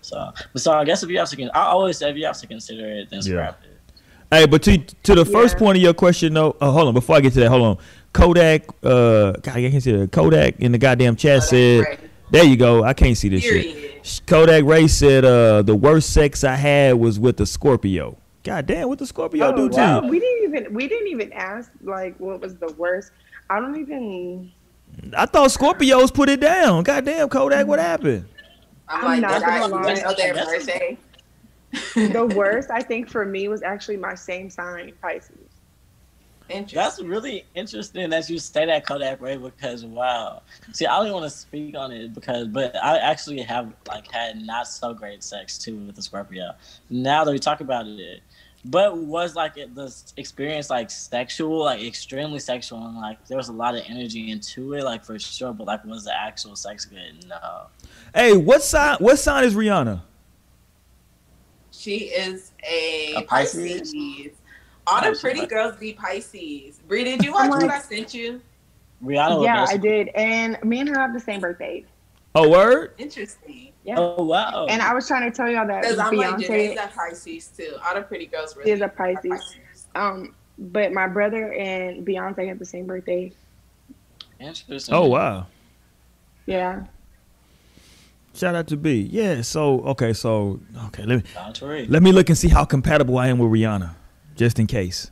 So, but so I guess if you have to, con- I always say if you have to consider it, then Yeah. scrap it. Hey, but to to the first Yeah. point of your question, though. Oh, hold on. Before I get to that, hold on. Kodak, uh, God, I can't see that. Kodak in the goddamn chat Kodak said, Ray. "There you go. I can't see this shit." Kodak Ray said, "Uh, the worst sex I had was with a Scorpio." God damn, what the Scorpio Oh, do to wow. you? we didn't even we didn't even ask like what was the worst. I don't even. I thought Scorpios put it down. God damn, Kodak, what happened? I'm I'm like, not did I gonna lie. know their birthday? [LAUGHS] The worst I think for me was actually my same sign, Pisces. Interesting. That's really interesting that you say that Kodak Ray because wow. See, I don't want to speak on it because, but I actually have like had not so great sex too with the Scorpio. Now that we talk about it, but was like it, the experience like sexual, like extremely sexual, and like there was a lot of energy into it, like for sure. But like, was the actual sex good? No. Hey, what sign? What sign is Rihanna? She is a, A Pisces? Pisces. All the Pisces. pretty girls be Pisces. Brie, did you watch like- what I sent you? Rihanna. Yeah, I did, and me and her have the same birthday. Oh, word. Interesting. Yeah. Oh wow. And I was trying to tell y'all that Because I'm like, Janae's a Pisces too. All the pretty girls really is a are Pisces. Um, but my brother and Beyonce have the same birthday. Interesting. Oh, wow. Yeah. Shout out to B. Yeah. So okay. So okay. Let me Down to read. let me look and see how compatible I am with Rihanna, just in case.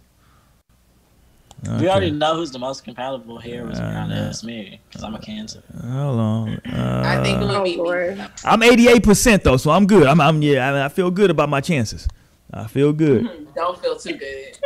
We already know who's the most compatible here was Uh, Rihanna. It's me because I'm a Cancer. Hold on. Uh, I think it would be me. Lord. I'm 88 percent though, so I'm good. I'm, I'm yeah. I, I feel good about my chances. I feel good. [LAUGHS] Don't feel too good.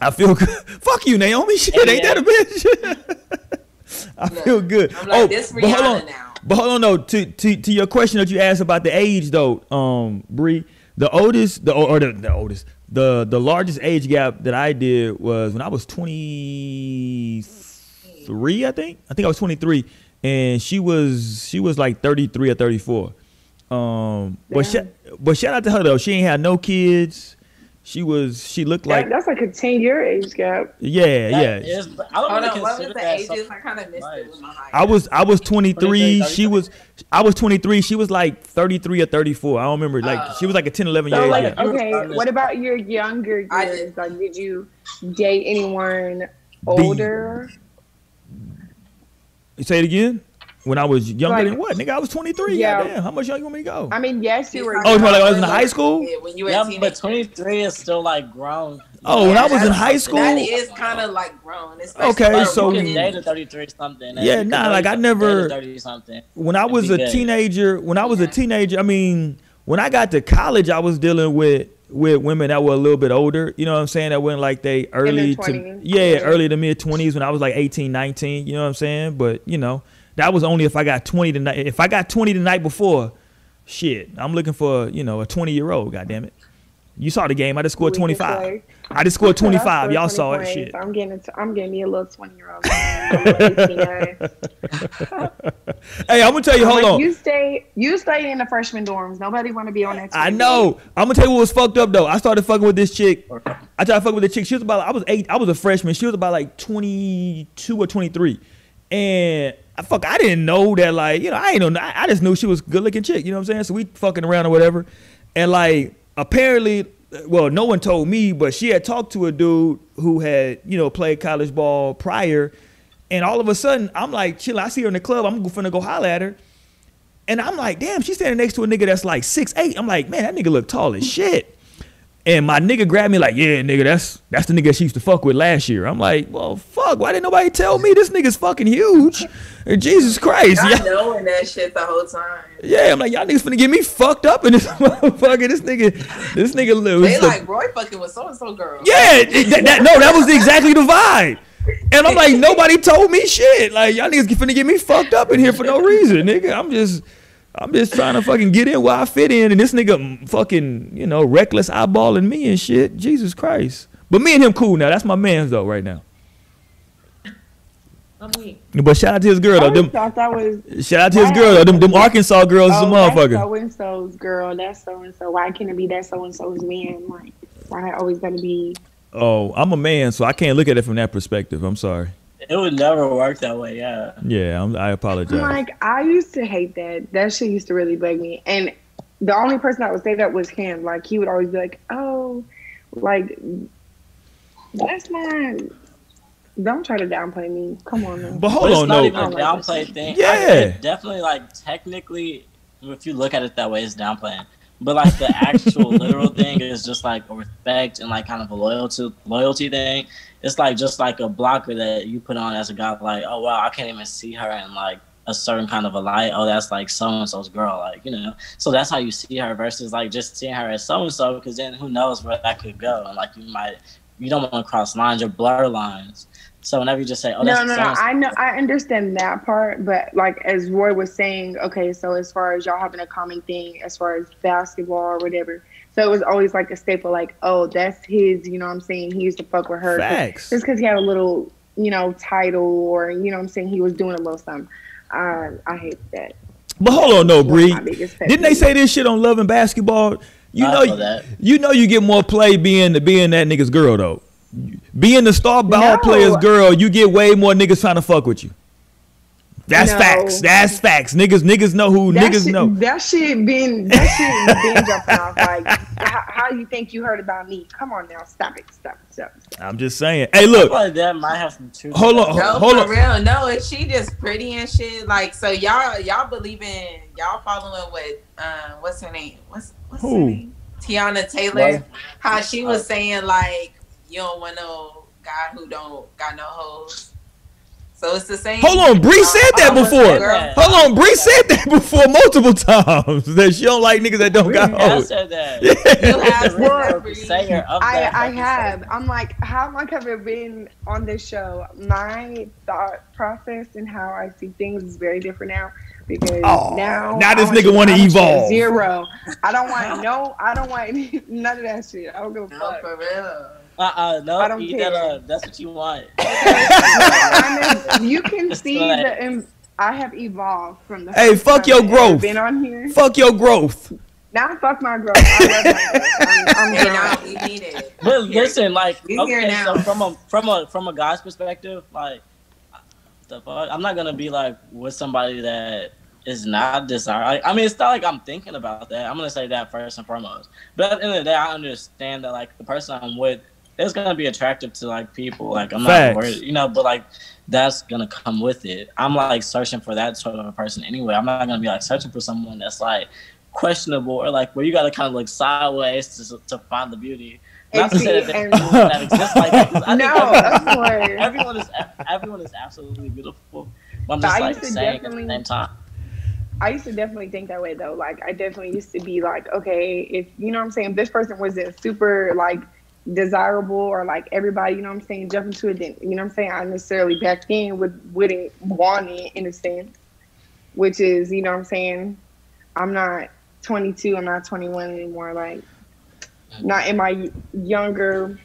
I feel good. [LAUGHS] Fuck you, Naomi. [LAUGHS] Shit, ain't that a bitch? I feel good. I'm like, oh, this but hold on. now. But hold on, no. To, to to your question that you asked about the age, though, um, Bree, the oldest, the or the, the oldest, the the largest age gap that I did was when I was 23, I think. I think I was 23, and she was she was like 33 or 34. Um, but sh- but shout out to her though. She ain't had no kids. She was she looked like That- that's like a ten year age gap. yeah That yeah. is- I don't Hold really on, what was consider the that ages? I kind of missed much. it with my height. I was I was 23. 23, She was I was 23. She was like 33 or 34. I don't remember. Like Oh. she was like a 10, 11 So year like, age. yeah. gap. okay, what about your younger I years? Like, did you date anyone older? You Say it again. When I was younger Like- than what? Nigga, I was 23. Yeah. Goddamn. How much younger you want me to go? I mean, yes, you were. Oh, it's like I was in high school? Yeah, when you were Yeah, a teenager. but 23 is still like grown. Oh, when I was in high school? That is kind of like grown. especially Okay, like so- you women. can date a 33 something. Yeah, nah, like, I never- 30 something. when I was a gay. teenager, when I was a teenager, I mean, when I got to college, I was dealing with with women that were a little bit older. You know what I'm saying? That went like they early to yeah, Yeah. early to mid 20s when I was like 18, 19. You know what I'm saying? But you know, that was only if I got 20 the night. If I got 20 the night before, shit, I'm looking for you know a 20 year old. God damn it. You saw the game. I just scored 25. I just scored [LAUGHS] 25. Y'all saw it. Shit. I'm getting it. I'm getting me a little twenty year old. [LAUGHS] hey, Hey, I'm gonna tell you. Hold on. You stay. You stay in the freshman dorms. Nobody want to be on that. I know. I'm gonna tell you what was fucked up though. I started fucking with this chick. I tried to fuck with the chick. She was about. I was eight. I was a freshman. She was about like 22 or 23, and I fuck. I didn't know that. Like you know, I ain't know. I, just knew she was good looking chick. You know what I'm saying? So we fucking around or whatever, and like apparently, well, no one told me, but she had talked to a dude who had you know played college ball prior, and all of a sudden I'm like, chill. I see her in the club. I'm finna go holler at her. And I'm like, damn, she's standing next to a nigga that's like six eight. I'm like, man, that nigga look tall as shit. And my nigga grabbed me like, yeah, nigga, that's that's the nigga she used to fuck with last year. I'm like, well, fuck, why didn't nobody tell me this nigga's fucking huge? Jesus Christ, I yeah, knowing that shit the whole time. yeah. I'm like, y'all niggas finna get me fucked up in this [LAUGHS] motherfucker. This nigga, this nigga lives. They like Roy fucking with so and so girl. Yeah, that, that- no, that was exactly the vibe. And I'm like, nobody told me shit. Like y'all niggas finna get me fucked up in here for no reason, nigga. I'm just, I'm just trying to fucking get in where I fit in, and this nigga fucking, you know, reckless eyeballing me and shit. Jesus Christ. But me and him cool now. That's my man's though right now. I'm weak. But shout out to his girl though. Them, thought that was. shout out to his girl though. Them, them Arkansas girls is a Oh, that's motherfucker. so and so's girl. That's so and so. Why can't it be that so and so's man? Like, why I always gotta be? Oh, I'm a man, so I can't look at it from that perspective. I'm sorry. It would never work that way. Yeah. Yeah, I'm, I apologize. Like, I used to hate that. That shit used to really bug me. And the only person that would say that was him. Like, he would always be like, "Oh, like that's not." Don't try to downplay me. Come on, man. But But hold it's on, not no. even a I don't like downplay thing. Yeah. I, definitely like technically, if you look at it that way, it's downplaying. But like the actual literal thing is just like a respect and like kind of a loyalty loyalty thing. It's like just like a blocker that you put on as a guy. Like, oh wow, I can't even see her in like a certain kind of a light. Oh, that's like so and so's girl. Like you know. So that's how you see her versus like just seeing her as so and so. Because then who knows where that could go? And like you might, you don't want to cross lines or blur lines. So whenever you just say, oh, no, that's no, no. so-and-so, I know, I understand that part, but like as Roy was saying, okay, so as far as y'all having a common thing, as far as basketball or whatever, so it was always like a staple, like, oh, that's his. You know what I'm saying? He used to fuck with her. 'cause- Facts. Just because he had a little, you know, title or you know what I'm saying, he was doing a little something. I I hate that. But hold on, no, One Bree. my biggest pet Didn't they say this shit on Love and Basketball? You I know, know that. you know, you get more play being being that nigga's girl though. Being the star ball No. player's girl, you get way more niggas trying to fuck with you. That's No. facts. That's facts. Niggas, niggas know who That niggas shit, know. That shit been that shit been jumping off. Like, how, how you think you heard about me? Come on now, stop it, stop it, stop it. I'm just saying. Hey, look, like that might have some truth. hold on. No, hold on. real. No, is she just pretty and shit? Like, so y'all, y'all believe in y'all following what? Um, what's her name? What's what's Who? her name? Teyana Taylor. What? How she was saying like, you don't want no guy who don't got no hoes. So it's the same. Hold on, Bree said that before. a girl. Hold on, Bree said that before multiple times [LAUGHS] that she don't like niggas that don't got I hoes. said that. [LAUGHS] You have The original to, Bree. sayer of I I have. I'm like, how long have I been on this show? My thought process and how I see things is very different now. Because Oh, now now this nigga wanna I want you at evolve. Zero. I don't want no. I don't want [LAUGHS] none of that shit. I don't give a No, fuck. for real. Uh-uh, no, I don't eat care. that up. That's what you want. [LAUGHS] I'm you can see like- the. Um, I have evolved from the. Hey, fuck your growth. Been on here. Fuck your growth. Now fuck my growth. I love my growth. I'm, I'm Hey, now we need it. [LAUGHS] But listen, like, We here okay, now. so from a from a from a guy's perspective, like, the fuck, I'm not gonna be like with somebody that is not desirable. I mean, it's not like I'm thinking about that. I'm gonna say that first and foremost. But at the end of the day, I understand that like the person I'm with is gonna be attractive to like people. Like I'm Facts. not worried, you know. But like that's gonna come with it. I'm like searching for that sort of a person anyway. I'm not gonna be like searching for someone that's like questionable or like where you gotta kind of look sideways to to find the beauty. Not to And say see, that, and- that exists like that. 'cause I think No, everyone- [LAUGHS] of course. everyone is everyone is absolutely beautiful. But I'm just I like used to saying at the definitely- same time. I used to definitely think that way though. Like I definitely used to be like, okay, if you know what I'm saying, if this person wasn't super like desirable or like everybody, you know what I'm saying, jump into it, then you know what I'm saying, I necessarily back then would wouldn't want it in a sense. Which is, you know what I'm saying, I'm not 22, I'm not 21 anymore. Like not in my younger,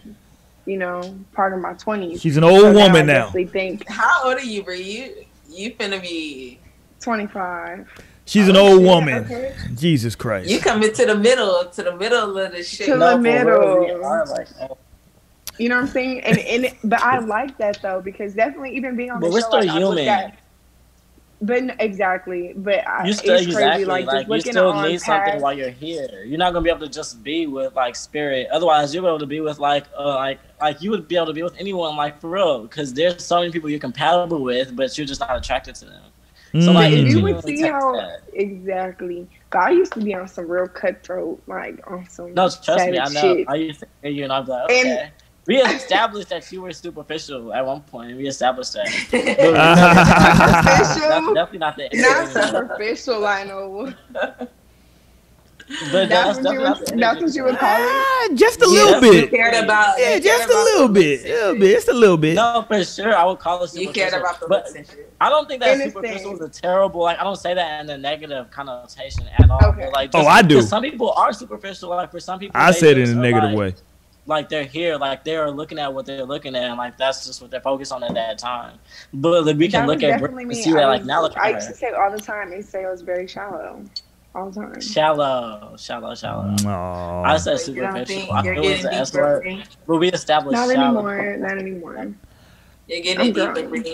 you know, part of my 20s. She's an old So now I woman now. definitely think How old are you, Bree? You you finna be 25. She's an Oh, old shit, woman. okay. Jesus Christ. you come into the middle to the middle of the shit. To the No, for middle. we like, oh, You know what I'm saying? And and but I like that though because definitely even being on But the we're show, still like, human. at- but n- exactly, but I, you still it's crazy. exactly Like, like, you still on need something while you're here. You're not gonna be able to just be with like spirit. Otherwise, you'll be able to be with like uh, like like you would be able to be with anyone like for real because there's so many people you're compatible with, but you're just not attracted to them. So Mm. like If you would see how that. exactly, God used to be on some real cutthroat, like on some No, trust me, I know. shit. I used to hear you and I'd be like, And- we established that you were superficial at one point. We established that. [LAUGHS] [LAUGHS] Superficial? That's definitely not the Not superficial, I know. [LAUGHS] But That's that's, what definitely you not would. That's what you would call it. Ah, just a Yeah, little that's You bit. cared about Yeah, you just cared a little bit. looks and little bit. Just a little bit. No, for sure. I would call it You superficial. cared about the but looks and shit. I don't think that Understand. superficial is a terrible. Like I don't say that in a negative connotation at all. Okay. But, like, Oh, I do. 'cause Some people are superficial. Like for some people, I they said it in a negative like, way. Like they're here, like they're looking at what they're looking at, and like that's just what they're focused on at that time. But like, we can That look at definitely Britney and see I that like now look I used to say all the time. They say I was very shallow, all the time. Shallow, shallow, shallow. Aw. I said But you don't think superficial. I you're feel it's getting an S deeper, word, Bree? but we established Not shallow. anymore. Not anymore. You're getting I'm deeper, growing.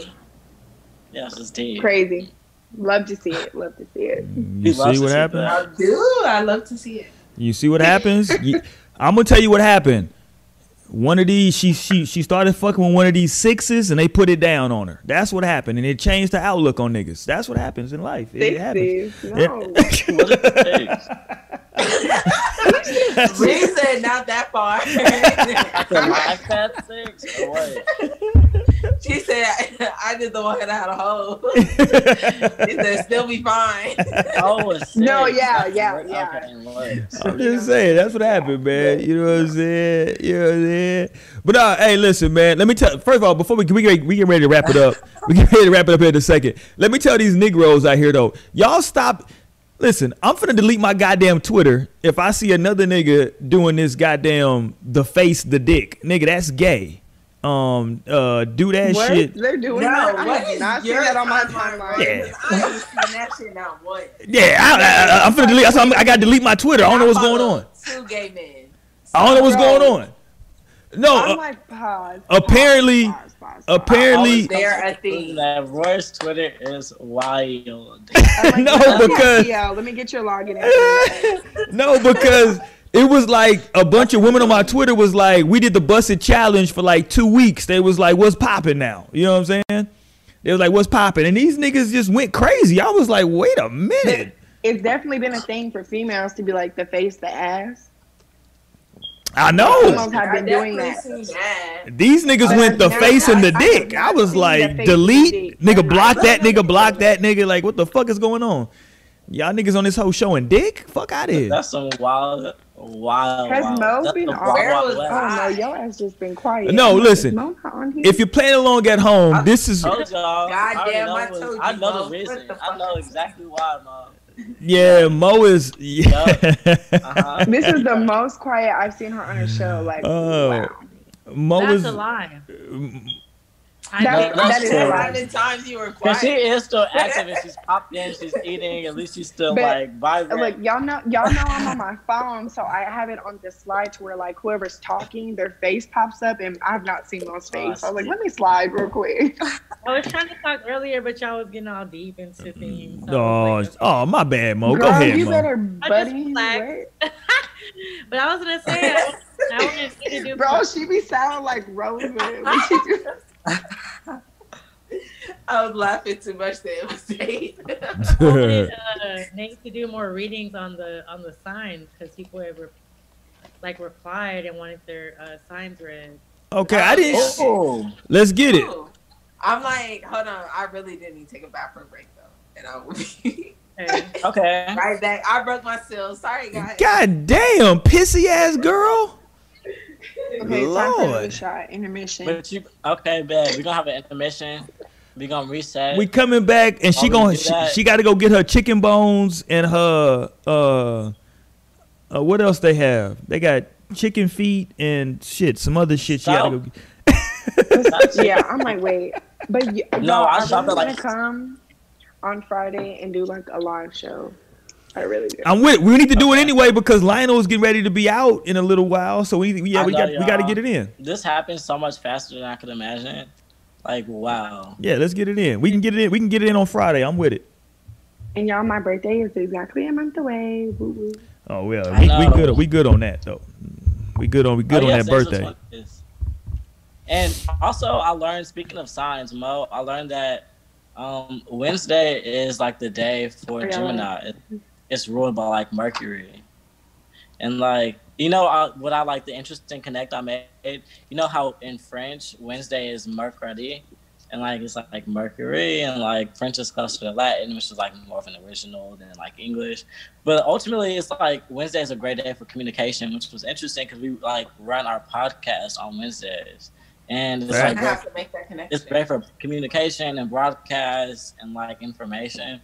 Yes, it's deep. Crazy. Love to see it. Love to see it. You He loves see what see happened? that. I do. I love to see it. You see what happens? You- I'm gonna tell you what happened. One of these, she she she started fucking with one of these sixes, and they put it down on her. That's what happened, and it changed the outlook on niggas. That's what happens in life. It happens. Sixties. No. [LAUGHS] What is the Bree said not that far. The live six or what? she said I did the one that had a hole. She said still be fine. Oh. No, yeah, That's yeah, what- yeah. Okay, I'm just saying that's what happened, man. You know what I'm saying? You know what I'm saying? But uh, hey, listen, man. Let me tell. First of all, before we we get, we get ready to wrap it up, we get ready to wrap it up here in a second. Let me tell these Negroes out here though, y'all stop. Listen, I'm finna delete my goddamn Twitter if I see another nigga doing this goddamn the face the dick, nigga. That's gay. Um, uh, do that What? shit. They're doing No, that? I what not seen that on my timeline? timeline. Yeah. I ain't seen that shit now. What? Yeah, I, I, I, I'm finna delete. I'm, I gotta delete my Twitter. I don't know what's going on. Two gay men. I don't know what's going on. No, I'm uh, like, pause. apparently- apparently- They're a thing. That Roy's Twitter is wild. [LAUGHS] [LAUGHS] Like, No, let me get because- PL. let me get your login. [LAUGHS] info. no, because it was like a bunch of women on my Twitter was like, we did the busted challenge for like two weeks. They was like, what's popping now? You know what I'm saying? They was like, what's popping? And these niggas just went crazy. I was like, wait a minute. It's definitely been a thing for females to be like the face, the ass. I know. Have been doing that. definitely seen that. These niggas I went the face not- and the I dick. I not was like, face and the delete, nigga, block that nigga, block that. that nigga. Like, what the fuck is going on? Y'all niggas on this whole showing dick? Fuck out of here. That's some wild, wild. Has. Mo been the on? wild, Where wild was west. Oh no, your ass just been quiet. No, listen. Mo not on here? If you're playing along at home, this is Told y'all. I already Goddamn, know I what- told I you, know Mo. the reason. I know exactly why, Mo. Yeah. Mo is yeah. [LAUGHS] Uh-huh. this is the most quiet I've seen her on a show. Like, Oh. wow. Mo That's is a lie. I That- did- that's that is true. a How times you were [LAUGHS] Cause she is still [LAUGHS] active and she's popped in, she's eating, at least she's still But, like vibrant. Look, y'all know, y'all know I'm on my phone, so I have it on the slide to where like whoever's talking, their face pops up, and I've not seen Mo's face. So I was like, let me slide real quick. [LAUGHS] I was trying to talk earlier, but y'all was getting all deep into things. so Oh, like, oh, my bad, Mo. Go ahead, you Mo. better, buddy. relaxed. But I was gonna say, I, I wanted to do. Bro, she be sounding like Rosewood. when she do- I was laughing too much that it was Dave. Wanted uh, [LAUGHS] Nate to do more readings on the on the signs because people have re- like replied and wanted their uh, signs read. okay, I didn't. oh, Let's get it. Ooh. I'm like, hold on. I really did need to take a bathroom break though, and I will be. Okay. [LAUGHS] Okay. Right back. I broke my seal. Sorry, guys. God damn, pissy ass girl. Okay, it's time for another shot. Intermission. But you okay, babe? We gonna have an intermission. We gonna reset. We coming back and she Oh, gonna she, she got to go get her chicken bones and her uh uh what else they have? They got chicken feet and shit, some other shit she got to go. Get. [LAUGHS] yeah, I'm like, wait, but y- No, y'all, I I shop really at, want like- to come on Friday and do like a live show. I really do. I'm with. We need to do it anyway because Lionel's getting ready to be out in a little while, so we yeah I we know, got we got to get it in. This happens so much faster than I could imagine. Like wow. Yeah, let's get it in. We can get it in. We can get it in on Friday. I'm with it. And y'all, my birthday is exactly a month away. Woo woo. Oh well, we, we good. We good on that though. We good on we good Oh, on yes, that birthday. what it is. And also, I learned. Speaking of signs, Mo, I learned that um, Wednesday is like the day for Gemini. It, it's ruled by like Mercury, and like you know I, what I like the interesting connect I made. You know how in French Wednesday is Mercredi, and like it's like, like Mercury, and like French is closer to Latin, which is like more of an original than like English. But ultimately, it's like Wednesday is a great day for communication, which was interesting because we like run our podcast on Wednesdays, and it's Right. Like great, have to make that connection. it's great for communication and broadcast and like information,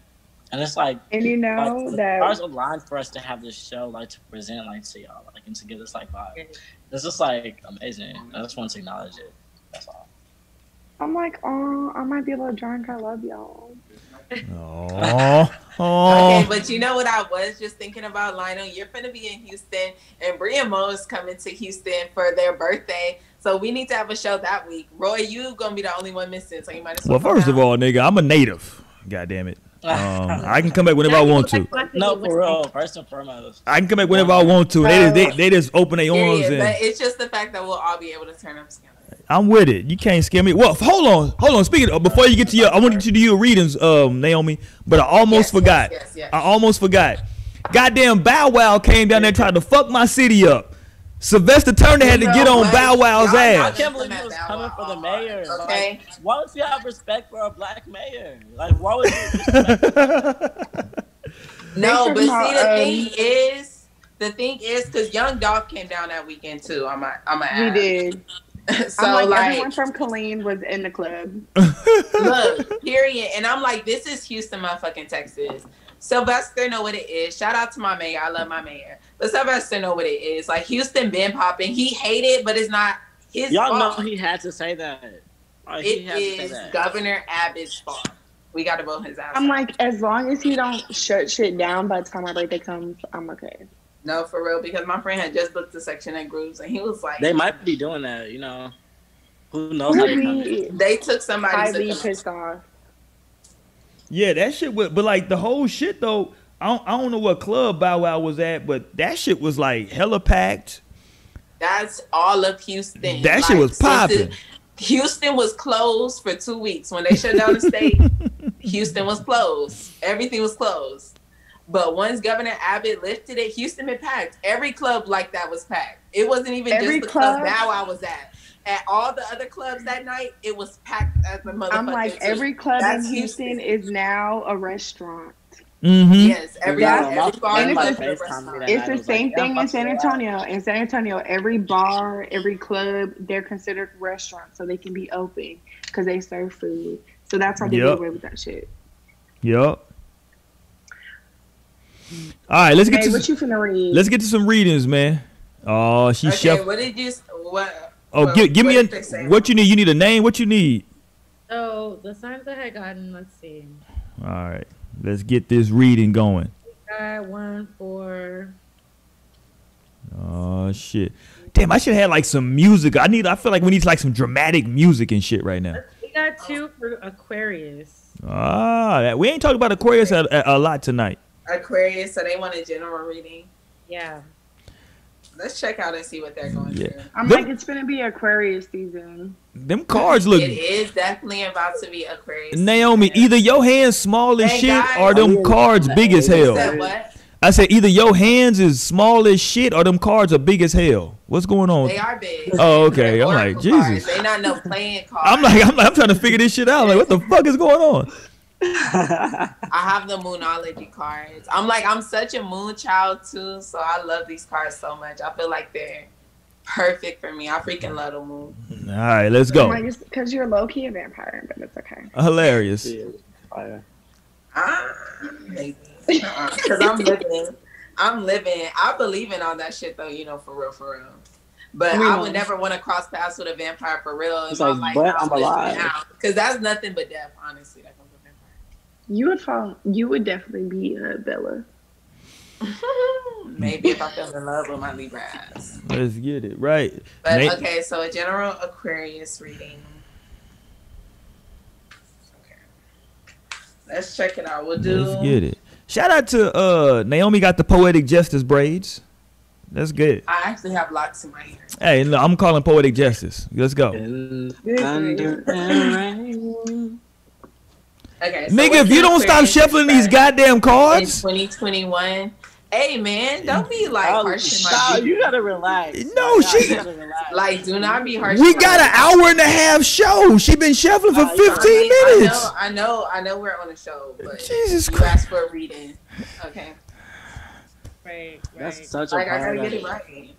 and it's like And you know like, the that stars aligned for us to have this show, like to present, like to y'all, like and to give us like vibe. It's just like amazing. I just want to acknowledge it. That's all. I'm like, oh, I might be a little drunk. I love y'all. Oh, [LAUGHS] Okay, oh. but you know what I was just thinking about, Lionel? You're gonna be in Houston, and Bree and Mo is coming to Houston for their birthday. So we need to have a show that week. Roy, you gonna be the only one missing, so you might as well. Well, come first of all, nigga, I'm a native. God damn it. Um, [LAUGHS] I can come back whenever I want to. no, for real. First and foremost. I can come back whenever I want to. They just, they, they just open their arms Period. and But it's just the fact that we'll all be able to turn up together. I'm with it. You can't scare me. Well, hold on, hold on. Speaking of, before you get to your, I want you to do your readings, um, Naomi. But I almost Yes, forgot. yes, yes, yes. I almost forgot. Goddamn Bow Wow came down there and tried to fuck my city up. Sylvester Turner had to get on what? Bow Wow's Y'all I can't believe he was coming for the mayor. Okay. Like, why would you have respect for a black mayor? Like, why would you? [LAUGHS] No, but see, the about, thing is, the thing is, because Young Dolph came down that weekend too. I'm a, I'm a. He did. [LAUGHS] So I'm like, like, everyone from Colleen was in the club. look, [LAUGHS] period. And I'm like, this is Houston, motherfucking Texas. Sylvester know what it is. Shout out to my mayor. I love my mayor. But Sylvester know what it is. Like Houston been popping. He hate it, but it's not his Y'all know he had to say that. Like, he It had is that. Governor Abbott's fault. We got to vote his ass. I'm out. like, as long as he don't shut shit down by the time my birthday comes, I'm okay. no, for real, because my friend had just booked a section at Grooves, and he was like, They might be doing that, you know. Who knows how they come in. Really they took somebody. highly pissed off. Yeah, that shit was, but like the whole shit though. I don't, I don't know what club Bow Wow was at, but that shit was like hella packed. That's all of Houston. That shit was popping. Houston was closed for two weeks when they shut down the state. [LAUGHS] Houston was closed. Everything was closed. But once Governor Abbott lifted it, Houston been packed. Every club like that was packed. It wasn't even Every just the club club? Bow Wow was at. At all the other clubs that night, it was packed as a motherfucker. I'm like, every club That's in Houston is now a restaurant. Mm-hmm. yes, every, That's- every bar and it's a the- It's the same like, thing yeah, in San fuck Antonio. In San Antonio, every bar, every club, they're considered restaurants, so they can be open because they serve food. So that's how they Yep. get away with that shit. Yup. All right, let's get Hey, to what you finna read? let's get to some readings, man. Oh, she Okay, chef. what did you? What? Oh, what- give, give me what did a what you need. You need a name. What you need. Oh, the signs I had gotten, let's see. All right, let's get this reading going. Got one for Oh shit. Damn, I should have had like some music. I need. I feel like we need like some dramatic music and shit right now. we got two for Aquarius. Ah, that, we ain't talking about Aquarius a, a, a lot tonight. Aquarius, so they want a general reading. Yeah. Let's check out and see what they're going Yeah. through. I'm Them- like, it's gonna be Aquarius season. Them cards look. It is definitely about to be Aquarius. Naomi, either your hands small as Hey, shit guys. or them oh, cards big as You hell. said what? I said either your hands is small as shit or them cards are big as hell. What's going on? They are big. Oh, okay. They're I'm like, oracle cards. Jesus. They not no playing cards. [LAUGHS] I'm like, I'm like, I'm trying to figure this shit out. Like, what the fuck is going on? [LAUGHS] I have the Moonology cards. I'm like, I'm such a moon child too, so I love these cards so much. I feel like they're perfect for me. I freaking love the moon. All right, let's go. Because you're low key a vampire, but it's okay. Hilarious. Yeah, fire. Ah, maybe. Because I'm living. I'm living. I believe in all that shit though, you know, for real, for real. But We I would never want to cross paths with a vampire for real. It's like, but I'm alive. Because that's nothing but death, honestly. That comes with vampire. You would fall. You would definitely be uh, Bella. [LAUGHS] Maybe if I fell in love with my Libra ass. Let's get it right. But Nate- okay, so a general Aquarius reading. Okay. Let's check it out. We'll do. Let's get it. Shout out to uh Naomi got the poetic justice braids. That's good. I actually have locks in my hair. Hey, look, I'm calling poetic justice. Let's go. In This thunder is- and [LAUGHS] rain. Okay. so Nigga, if you don't stop shuffling these start goddamn in cards, 2021. Hey man, don't be like Oh, harsh in my you gotta relax. No, My God, she- relax. Like, do not be harsh. we got an hour and a half show. She been shuffling for Uh, you know, 15 I mean, minutes. I know, I know, I know we're on a show, but Jesus you Christ. asked for a reading. Okay. Right, right. That's such a Like I gotta of get it it. right.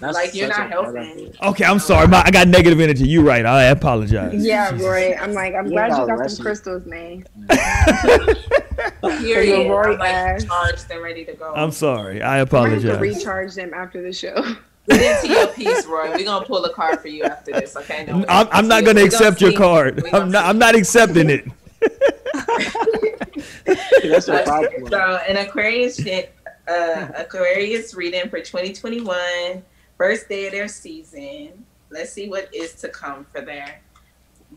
That's Like, you're not a part of helping. Okay, I'm sorry. My, I got negative energy. You right. I apologize. Yeah, Jesus. [LAUGHS] Roy. I'm like, I'm You glad you got got some crystals, man. [LAUGHS] [LAUGHS] Period. [LAUGHS] Roy I'm like charged and ready to go. I'm sorry. I I'm gonna have to apologize. recharge them after the show. [LAUGHS] Get into your piece, Roy. We're gonna pull a card for you after this, okay? No I'm, I'm not gonna We accept your see. card. I'm not. see. I'm not accepting it. [LAUGHS] That's a problem. So an Aquarius shit, uh, Aquarius reading for 2021, first day of their season. Let's see what is to come for their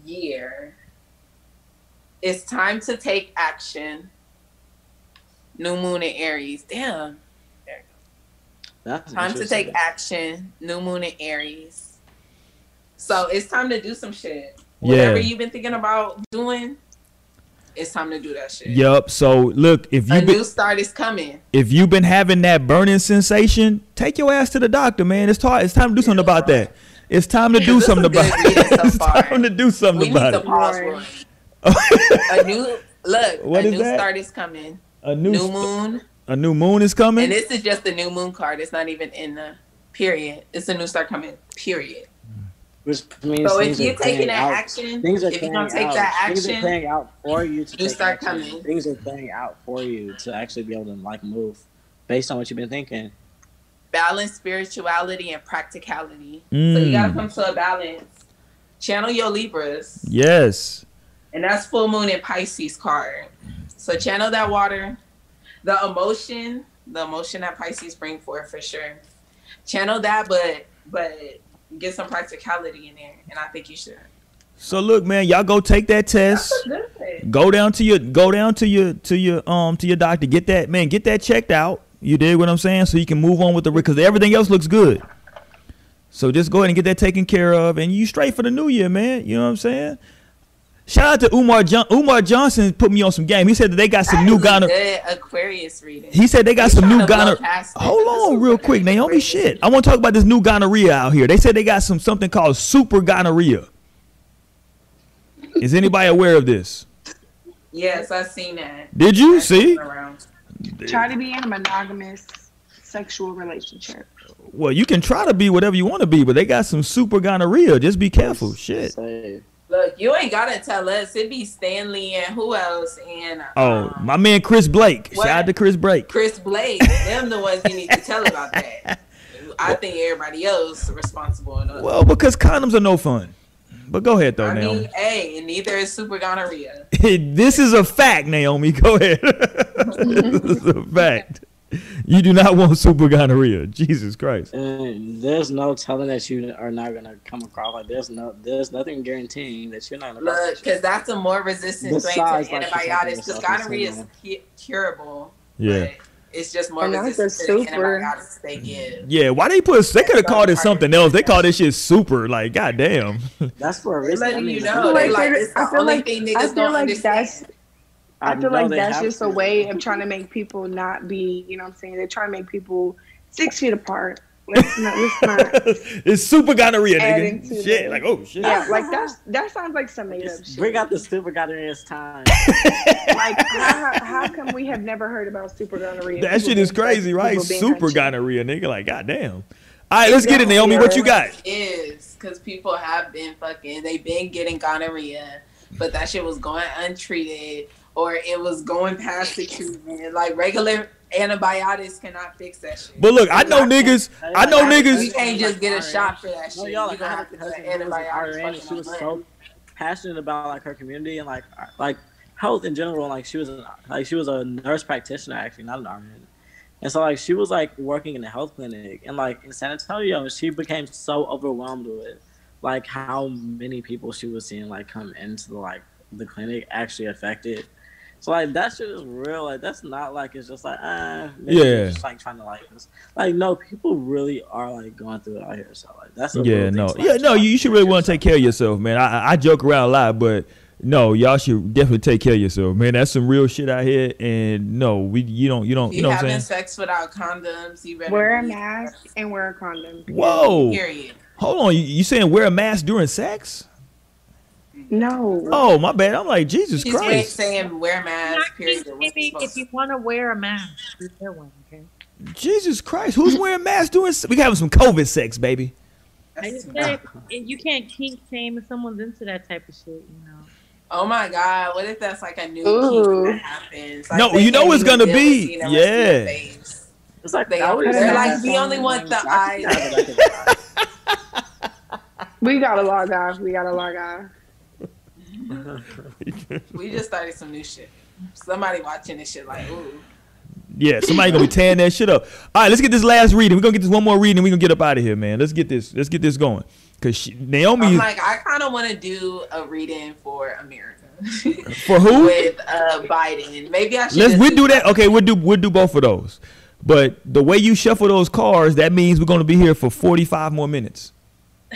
year. It's time to take action. New moon in Aries. Damn. That's Time to take action. New moon in Aries. So it's time to do some shit. Whatever you've been thinking about doing, it's time to do that shit. Yup. So look, if A you been new start is coming. if you've been having that burning sensation, take your ass to the doctor, man. It's time. It's time to do something about that. It's time to [LAUGHS] do something about it. [LAUGHS] It's time to do something about it. Pause, Right. Roy. A new look. What a is new that? start is coming. a new New st- moon, a new moon is coming. and this is just the new moon card. It's not even in the period. It's a new start coming. Period. Which means So if you're taking playing that out. action, Things are if you're playing gonna take out. that Things are action, playing out for you to You take start action. coming. Things are playing out for you to actually be able to like move based on what you've been thinking. balance spirituality and practicality. So you gotta Mm. come to a balance. Channel your Libras. Yes. And that's full moon in Pisces card. So channel that water. The emotion, the emotion that Pisces bring forth for sure. Channel that, but but get some practicality in there. And I think you should. So look, man, y'all go take that test. Go down to your go down to your to your um to your doctor. Get that man. Get that checked out. You dig what I'm saying? So you can move on with the because everything else looks good. So just go ahead and get that taken care of, and you straight for the new year, man. You know what I'm saying? Shout out to Umar John- Umar Johnson put me on some game. He said that they got some That new is gonorrhea. Good Aquarius reading. He said they got He's some new to gonorrhea. Hold on, is real quick, Naomi. Aquarius Shit, reading. I want to talk about this new gonorrhea out here. They said they got some something called super gonorrhea. Is anybody [LAUGHS] aware of this? Yes, I've seen that. Did you I've see? seen it around. Try to be in a monogamous sexual relationship. Well, you can try to be whatever you want to be, but they got some super gonorrhea. Just be careful. Shit. Say, Look, you ain't gotta tell us. It'd be Stanley and who else and Oh, um, my man Chris Blake. What? Shout out to Chris Blake. Chris Blake. them the ones you need to tell about that. [LAUGHS] I think everybody else responsible enough. Well, because condoms are no fun. But go ahead though, I Naomi. mean, hey, and neither is super gonorrhea. [LAUGHS] this is a fact, Naomi. Go ahead. [LAUGHS] this is a fact. [LAUGHS] You do not want super gonorrhea. Jesus Christ. and there's no telling that you are not gonna come across like there's no there's nothing guaranteeing that you're not gonna Look, because that's a more resistant strain Besides, to like, antibiotics. protecting Because yourself gonorrhea is cu- curable. Yeah. but it's just more And resistant to super- antibiotics they give. Yeah, why they put they could have called it something else. They call this shit super. Like, goddamn. That's for a They're reason. letting I mean, you I know. feel like like they're- the I feel only like- thing I niggas feel don't like understand. That's I feel like that's have just a way of trying to make people not be, you know what I'm saying? They're trying to make people six feet apart Let's not. Let's not. [LAUGHS] it's super gonorrhea, nigga. Shit, the- like oh shit. Yeah, like [LAUGHS] that's that sounds like some made up Just shit. Bring out the super gonorrhea's time. [LAUGHS] Like how, how come we have never heard about super gonorrhea? That People shit is being- like, crazy, right? Super gonorrhea, nigga. Like goddamn. All right, let's get it, Naomi. What you got? is because people have been fucking. They've been getting gonorrhea, but that shit was going untreated or it was going past the treatment. Like regular antibiotics cannot fix that shit. But look, I know niggas. I know niggas. You niggas. can't just get a shot for that No, shit. y'all, like, gonna have to a put cousin who was an antibiotics she was so passionate about like her community and like like health in general. Like she was a, like she was a nurse practitioner actually, not an RN. And so like she was like working in a health clinic and like in San Antonio, she became so overwhelmed with like how many people she was seeing like come into the, like the clinic actually affected. So like that shit is real. Like that's not like it's just like ah maybe Yeah. they're just like trying to like this. Like no, people really are like going through it out here. So like that's a Yeah, no, thing. So, yeah, like, no. You, you should really want to take care of yourself, man. I, I- I joke around a lot, but no, y'all should definitely take care of yourself, man. That's some real shit out here, and no, we you don't you don't you you know what I'm having saying. sex without condoms, you better Wear a mask and wear a condom. Whoa, Period. hold on, you, you saying wear a mask during sex? No. Oh my bad. I'm like Jesus He's right Christ, saying wear masks. Not Period. What's maybe supposed if you want to wear a mask, you wear one. Okay. Jesus Christ. Who's wearing masks doing? se- We having some COVID sex, baby. I just too said you can't kink shame if someone's into that type of shit. You know. Oh my god! What if that's like a new Ooh. kink that happens? Like, No, you know it's gonna be. seeing the rest of your Yeah. It's like they always they're like, that we only song, want the I eyes. can have it, I [LAUGHS] can- We gotta log off. We gotta log off. [LAUGHS] We just started some new shit. Somebody watching this shit like, ooh. Yeah, somebody gonna be tearing that shit up. All right, let's get this last reading. We're gonna get this one more reading. We're gonna get up out of here, man. Let's get this. Let's get this going. Cause she, Naomi I'm like, I kind of want to do a reading for America [LAUGHS] for who? with uh, Biden. Maybe I should. Let's we do that. Okay, we'll do we'll do both of those. But the way you shuffle those cards, that means we're gonna be here for forty five more minutes.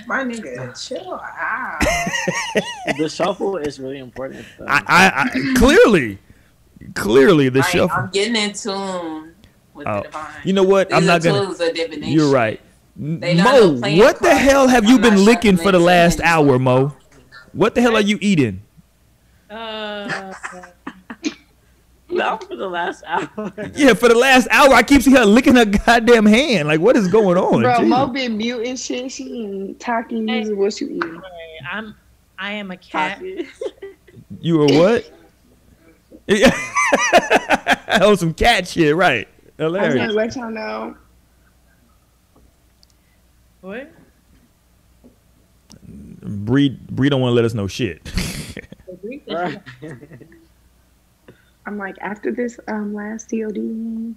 My nigga, chill out. [LAUGHS] the shuffle is really important. Though. I, I, I clearly, clearly the Like, shuffle. I'm getting in tune with Oh, the divine. You know what? These I'm not gonna. tools of. You're right. They not no Mo, what the hell have you I'm been licking for the last hour. Mo? What the hell are you eating? Uh, [LAUGHS] Not for the last hour. [LAUGHS] Yeah, for the last hour, I keep seeing her licking her goddamn hand. Like, what is going on? Bro, Jesus. Mo been muting shit. She eating Takis. What you eating? I'm. I am a cat. [LAUGHS] You were what? oh, some cat shit, right? I was Hilarious. gonna let y'all know. What? Bree, Bree don't want to let us know shit. Right. I'm like after this um last COD.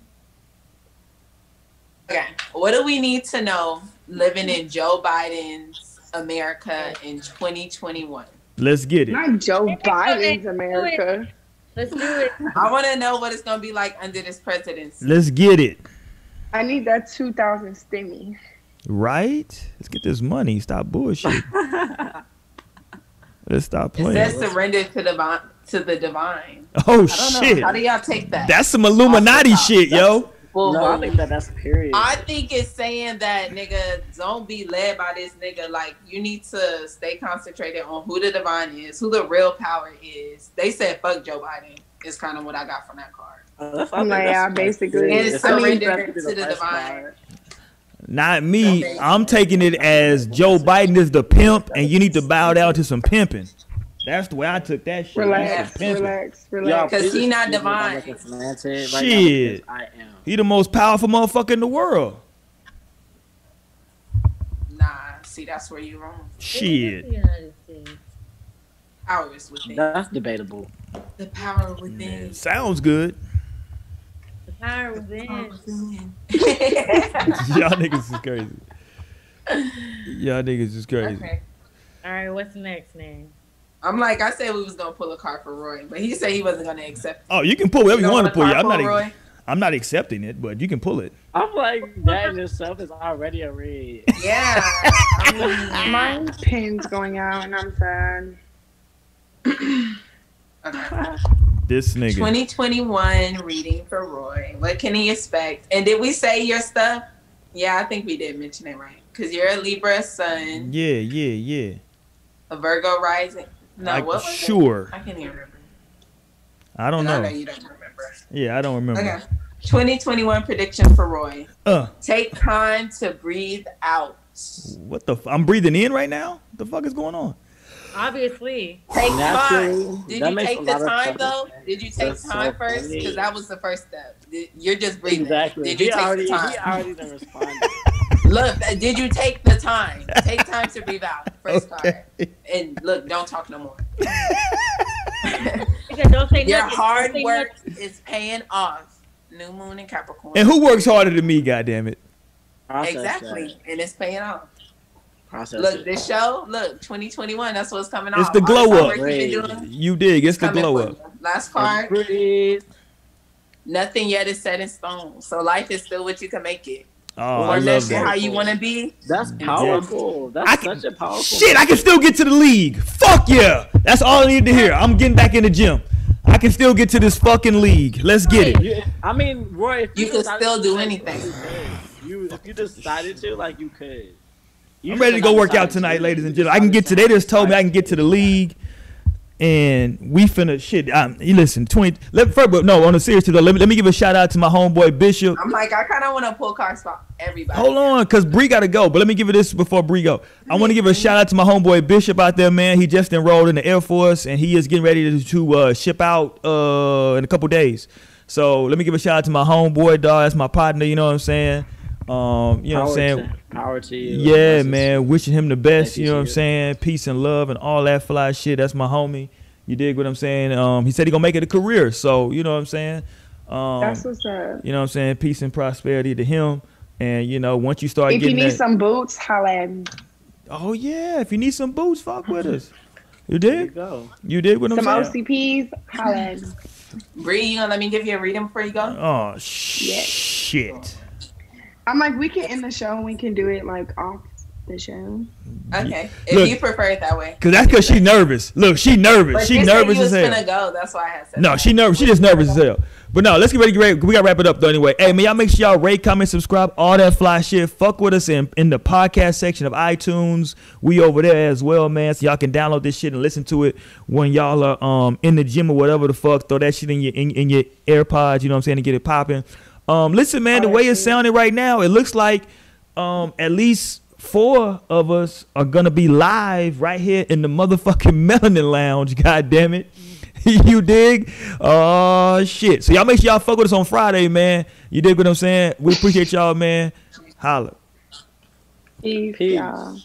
Okay, what do we need to know living in Joe Biden's America in 2021? Let's get it. Not Joe Biden's. America. Let's do it. I want to know what it's going to be like under this presidency. Let's get it. I need that 2,000 stimmy. Right? Let's get this money. Stop bullshit. [LAUGHS] Let's stop It playing. says surrender to the divine. To the divine. Oh I don't shit. know. How do y'all take that? That's some Illuminati Off the shit, yo. Well, no, I think that that's period. I think it's saying that nigga don't be led by this nigga. Like you need to stay concentrated on who the divine is, who the real power is. They said fuck Joe Biden. Is kind of what I got from that card. Uh, that's, I I'm like, that's yeah, basically. And It's not surrender even to the the divine. part. Not me. I'm taking it as Joe Biden is the pimp, and you need to bow down to some pimping. That's the way I took that shit. Relax, relax, relax, Y'all, relax. 'Cause please he not excuse me if I'm divine. looking frantic right now Shit. I am. He the most powerful motherfucker in the world. Nah, see that's where you wrong. Shit. United Power is within. That's debatable. The power within. Man, sounds good. The power within. [LAUGHS] Y'all niggas is crazy. [LAUGHS] Y'all niggas is crazy. okay. All right, what's the next name? I'm like I said we was gonna pull a card for Roy, but he said he wasn't gonna accept. Oh, you can pull whatever you don't want to pull. a Yeah, I'm not. Roy? I'm not accepting it, but you can pull it. I'm like, that in itself is already a read. [LAUGHS] Yeah. I mean, My pin's going out and I'm sad. okay. This nigga. 2021 reading for Roy. What can he expect? And did we say your stuff? Yeah, I think we did mention it right. Cause you're a Libra sun, Yeah, yeah, yeah. a Virgo rising. No, Like, what was sure. it? I can't even remember. I don't And I know. know you don't remember. Yeah, I don't remember. Okay. 2021 prediction for Roy. Uh, Take time to breathe out. what the? F- I'm breathing in right now. What the fuck is going on? Obviously. Take Naturally, time. Did that you take the time though? Did you take That's so time first? Because that was the first step. Did- You're just breathing. Exactly. Did you he take already, the time? He already done [LAUGHS] responded. Look, uh, did you take the time? Take time to breathe out. [LAUGHS] First Okay. card. And look, don't talk no more. Don't say Your nothing. hard Don't work nothing. is paying off. New moon in Capricorn. And who works harder than me? God damn it! Process exactly. That. And it's paying off. Process Look, it. this show, look, 2021, that's what's coming It's off. the glow hard up. you've You dig? It's the glow up. you. Last card, nothing yet is set in stone. So life is still what you can make it. Oh, I Form that love shit that. how you want to be. That's powerful. That's I can- such a powerful. Shit, I can still get to the league. Fuck yeah. That's all I need to hear. I'm getting back in the gym. I can still get to this fucking league. Let's get it. You, I mean, Roy, if You can decided still do anything. You, could. You- if you decided to, like, you could. You I'm ready to go work out tonight, to. ladies and gentlemen. I can get to. They just told me I can get to the league, and we finna shit. Um, you listen, twenty. Let first, but no, on a serious though, let me let me give a shout out to my homeboy Bishop. I'm like, I kind of want to pull cards for everybody. Hold on, cause Bree gotta go. But let me give you this before Bree go. I want to give a shout out to my homeboy Bishop out there, man. He just enrolled in the Air Force and he is getting ready to, to uh, ship out uh, in a couple days. So let me give a shout out to my homeboy, dog. That's my partner. You know what I'm saying? Um, you know what I'm saying? to- Power to you. Yeah, Blessings. man. Wishing him the best. You you, know what I'm saying? Peace and love and all that fly shit. That's my homie. You dig what I'm saying? Um, he said he gonna make it a career. So you know what I'm saying? Um, That's what's up. you know what I'm saying? Peace and prosperity to him. And you know, once you start If you need that, some boots, holla at me. oh yeah, if you need some boots, fuck with [LAUGHS] us. You did. you dig? go. You dig what I'm saying. Some saying? OCPs, holla at me. Bree, you gonna let me give you a reading before you go? Oh shit. I'm like, we can end the show and we can do it like off the show. Okay, if Look. you prefer it that way. Cause that's cause she nervous. Look, she nervous. But she you said nervous you as was hell. gonna go. That's why I had said. No, that. she nervous. She just nervous as hell. But no, let's get ready to get ready. We gotta wrap it up though anyway. Hey man, y'all make sure y'all rate, comment, subscribe, all that fly shit. Fuck with us in, in the podcast section of iTunes. We over there as well, man. So y'all can download this shit and listen to it when y'all are um in the gym or whatever the fuck. Throw that shit in your in, in your AirPods, you know what I'm saying, and get it popping. Um listen, man, the way it's sounding right now, it looks like um at least four of us are gonna be live right here in the motherfucking [LAUGHS] Melanin Lounge. God damn it. [LAUGHS] you dig? Oh shit. So y'all make sure y'all fuck with us on Friday, man. You dig what I'm saying? We appreciate y'all, man. Holla. Peace, Peace. y'all.